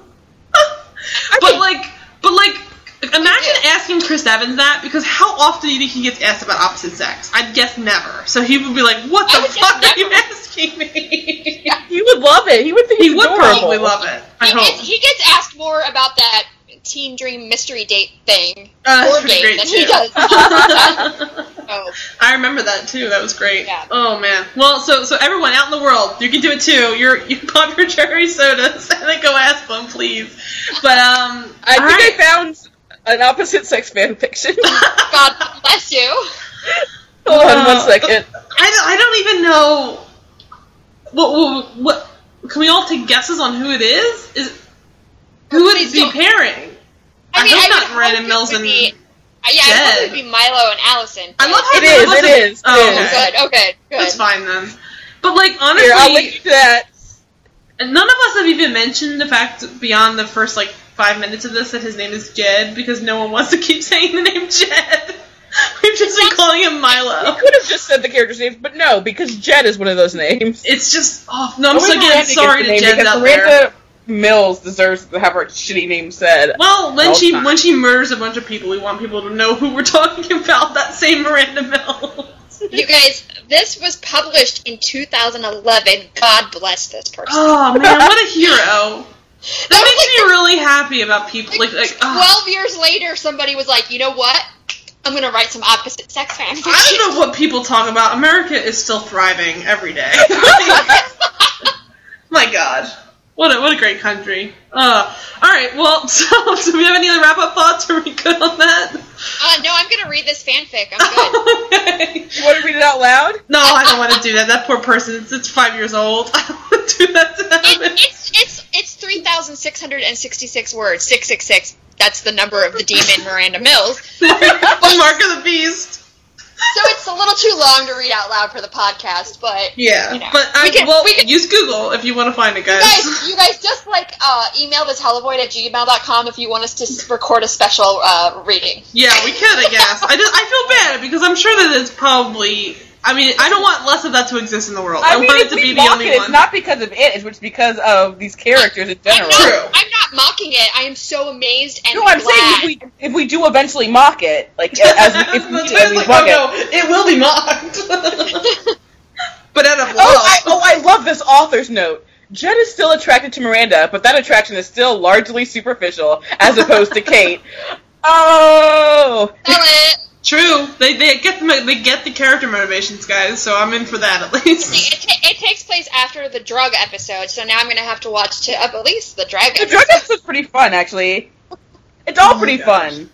But mean- like, but like, imagine asking Chris Evans that because how often do you think he gets asked about opposite sex? I'd guess never. So he would be like, "What the fuck are you asking me?" He would love it. He would think he would adorable. probably love it. I He hope. gets, he gets asked more about that teen dream mystery date thing Uh, or great than too. he does. oh, I remember that too. That was great. Yeah. Oh man. Well, so so everyone out in the world, you can do it too. You're you pop your cherry sodas and then go ask them, please. But um, I think right. I found an opposite sex fan fiction. God bless you. Hold on one second. I don't, I don't even know. What, what what? Can we all take guesses on who it is? Is who would it be pairing? I, I mean, hope I not would Miranda Mills and be- uh, yeah, I hope Jed. it would be Milo and Allison. I love how It none is, of us it have- is, Oh, it is. okay. Good. Okay. Good. That's fine then. But like honestly, Here, I'll link you to that. And none of us have even mentioned the fact beyond the first like five minutes of this that his name is Jed because no one wants to keep saying the name Jed. We've just been calling him Milo. Milo. could have just said the character's name, but no, because Jed is one of those names. It's just oh no, I'm oh, Only so again Miranda sorry to gets Jed out because there. Miranda Mills deserves to have her shitty name said. Well, when she time. when she murders a bunch of people, we want people to know who we're talking about. That same Miranda Mills. You guys, this was published in 2011. God bless this person. oh man, what a hero! That makes me really happy about people. Like, like ah. 12 years later, somebody was like, you know what? I'm going to write some opposite sex fan fiction. I don't know what people talk about. America is still thriving every day. My God, what a what a great country. Uh, all right, well, so, so do we have any other wrap up thoughts? Are we good on that? Uh, no, I'm going to read this fanfic. I'm good. okay. You want to read it out loud? No, I don't want to do that. That poor person. It's, it's five years old. I don't want to do that to them. it, it's it's it's 3,666 words. 666. That's the number of the demon Miranda Mills. the mark of the beast. So it's a little too long to read out loud for the podcast, but Yeah, You know, but I we can- well we can- use Google if you want to find it, guys. you guys, you guys just like uh, email the televoid at gmail.com if you want us to record a special uh, reading. Yeah, we could, I guess. I just I feel bad because I'm sure that it's probably. I mean, I don't want less of that to exist in the world. I, I mean, want it to be the only it, one. it's not because of it, it's just because of these characters in general. I'm not, True. I'm not mocking it. I am so amazed and No, I'm glad. saying if we if we do eventually mock it, like as if we, do, why we like, mock oh it. no, it will be mocked. but out of oh, love. Oh I, oh, I love this author's note. Jed is still attracted to Miranda, but that attraction is still largely superficial, as opposed to Kate. Oh, Spell it. True. They they get the they get the character motivations, guys. So I'm in for that at least. See, it, ta- it takes place after the drug episode, so now I'm gonna have to watch to, at least the drug The episode. drug episode's pretty fun, actually. It's all Oh pretty gosh. fun.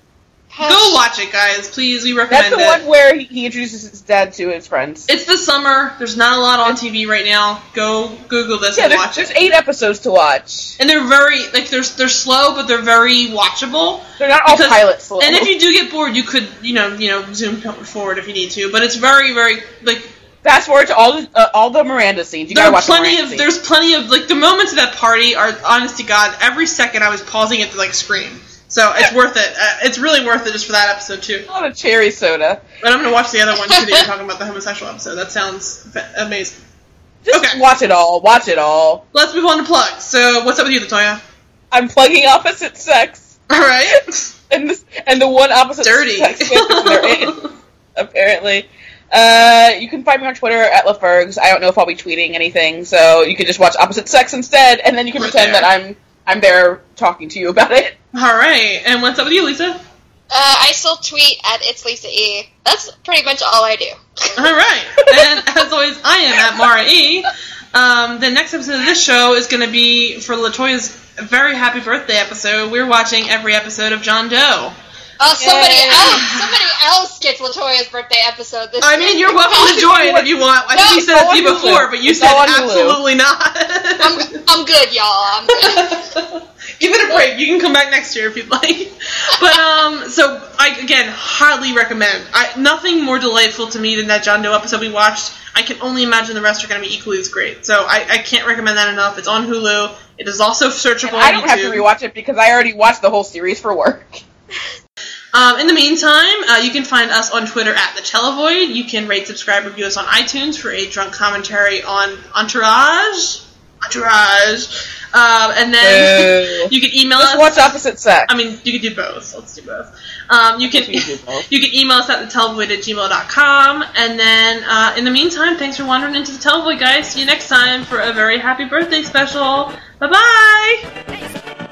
Go watch it, guys. Please, we recommend it. That's the it. one where he, he introduces his dad to his friends. It's the summer. There's not a lot on TV right now. Go Google this yeah, and there's, watch there's it. eight episodes to watch. And they're very like they're they're slow, but they're very watchable. They're not all Because- pilot slow. And if you do get bored, you could you know you know zoom forward if you need to. But it's very very like fast forward to all the uh, all the Miranda scenes, you there gotta are watch the plenty Miranda of scenes. there's plenty of like the moments of that party are honest to God. Every second I was pausing it to like scream. So it's worth it. Uh, it's really worth it just for that episode too. a lot of cherry soda. But I'm gonna watch the other one too that you're talking about the homosexual episode. That sounds fa- amazing. Just Okay. watch it all. Watch it all. Let's move on to plugs. So what's up with you, Latoya? I'm plugging opposite sex, All right. and this and the one opposite Dirty. sex they're in. Apparently, uh, you can find me on Twitter at LaFergs. I don't know if I'll be tweeting anything, so you can just watch opposite sex instead, and then you can pretend there. that I'm I'm there talking to you about it. All right. And what's up with you, Lisa? Uh, I still tweet at it's Lisa E. That's pretty much all I do. All right. And as always, I am at Mara E. Um, the next episode of this show is going to be for Latoya's very happy birthday episode. We're watching every episode of John Doe. Oh, somebody Yay. else! Somebody else gets Latoya's birthday episode this I mean, you're welcome to join if you want. I think you said it's it to me all on Hulu. before, but you said all absolutely not. I'm, I'm good, y'all. I'm good. Give it a break. You can come back next year if you'd like. But um, so I again highly recommend. I, nothing more delightful to me than that John Doe episode we watched. I can only imagine the rest are going to be equally as great. So I, I can't recommend that enough. It's on Hulu. It is also searchable I don't YouTube. have to rewatch it because I already watched the whole series for work. Um, in the meantime, uh, you can find us on Twitter at the Televoid. You can rate, subscribe, review us on iTunes for a drunk commentary on Entourage. Entourage. Um, and then Boo. you can email Let's us. watch opposite sex. I mean, you can do both. Let's do both. Um, you can We can do both. you can email us at thetelevoid at gmail.com. And then uh, in the meantime, thanks for wandering into the Televoid, guys. See you next time for a very happy birthday special. Bye bye.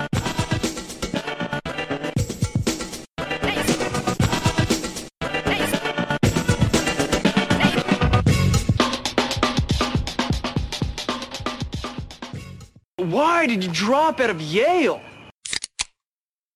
Why did you drop out of Yale?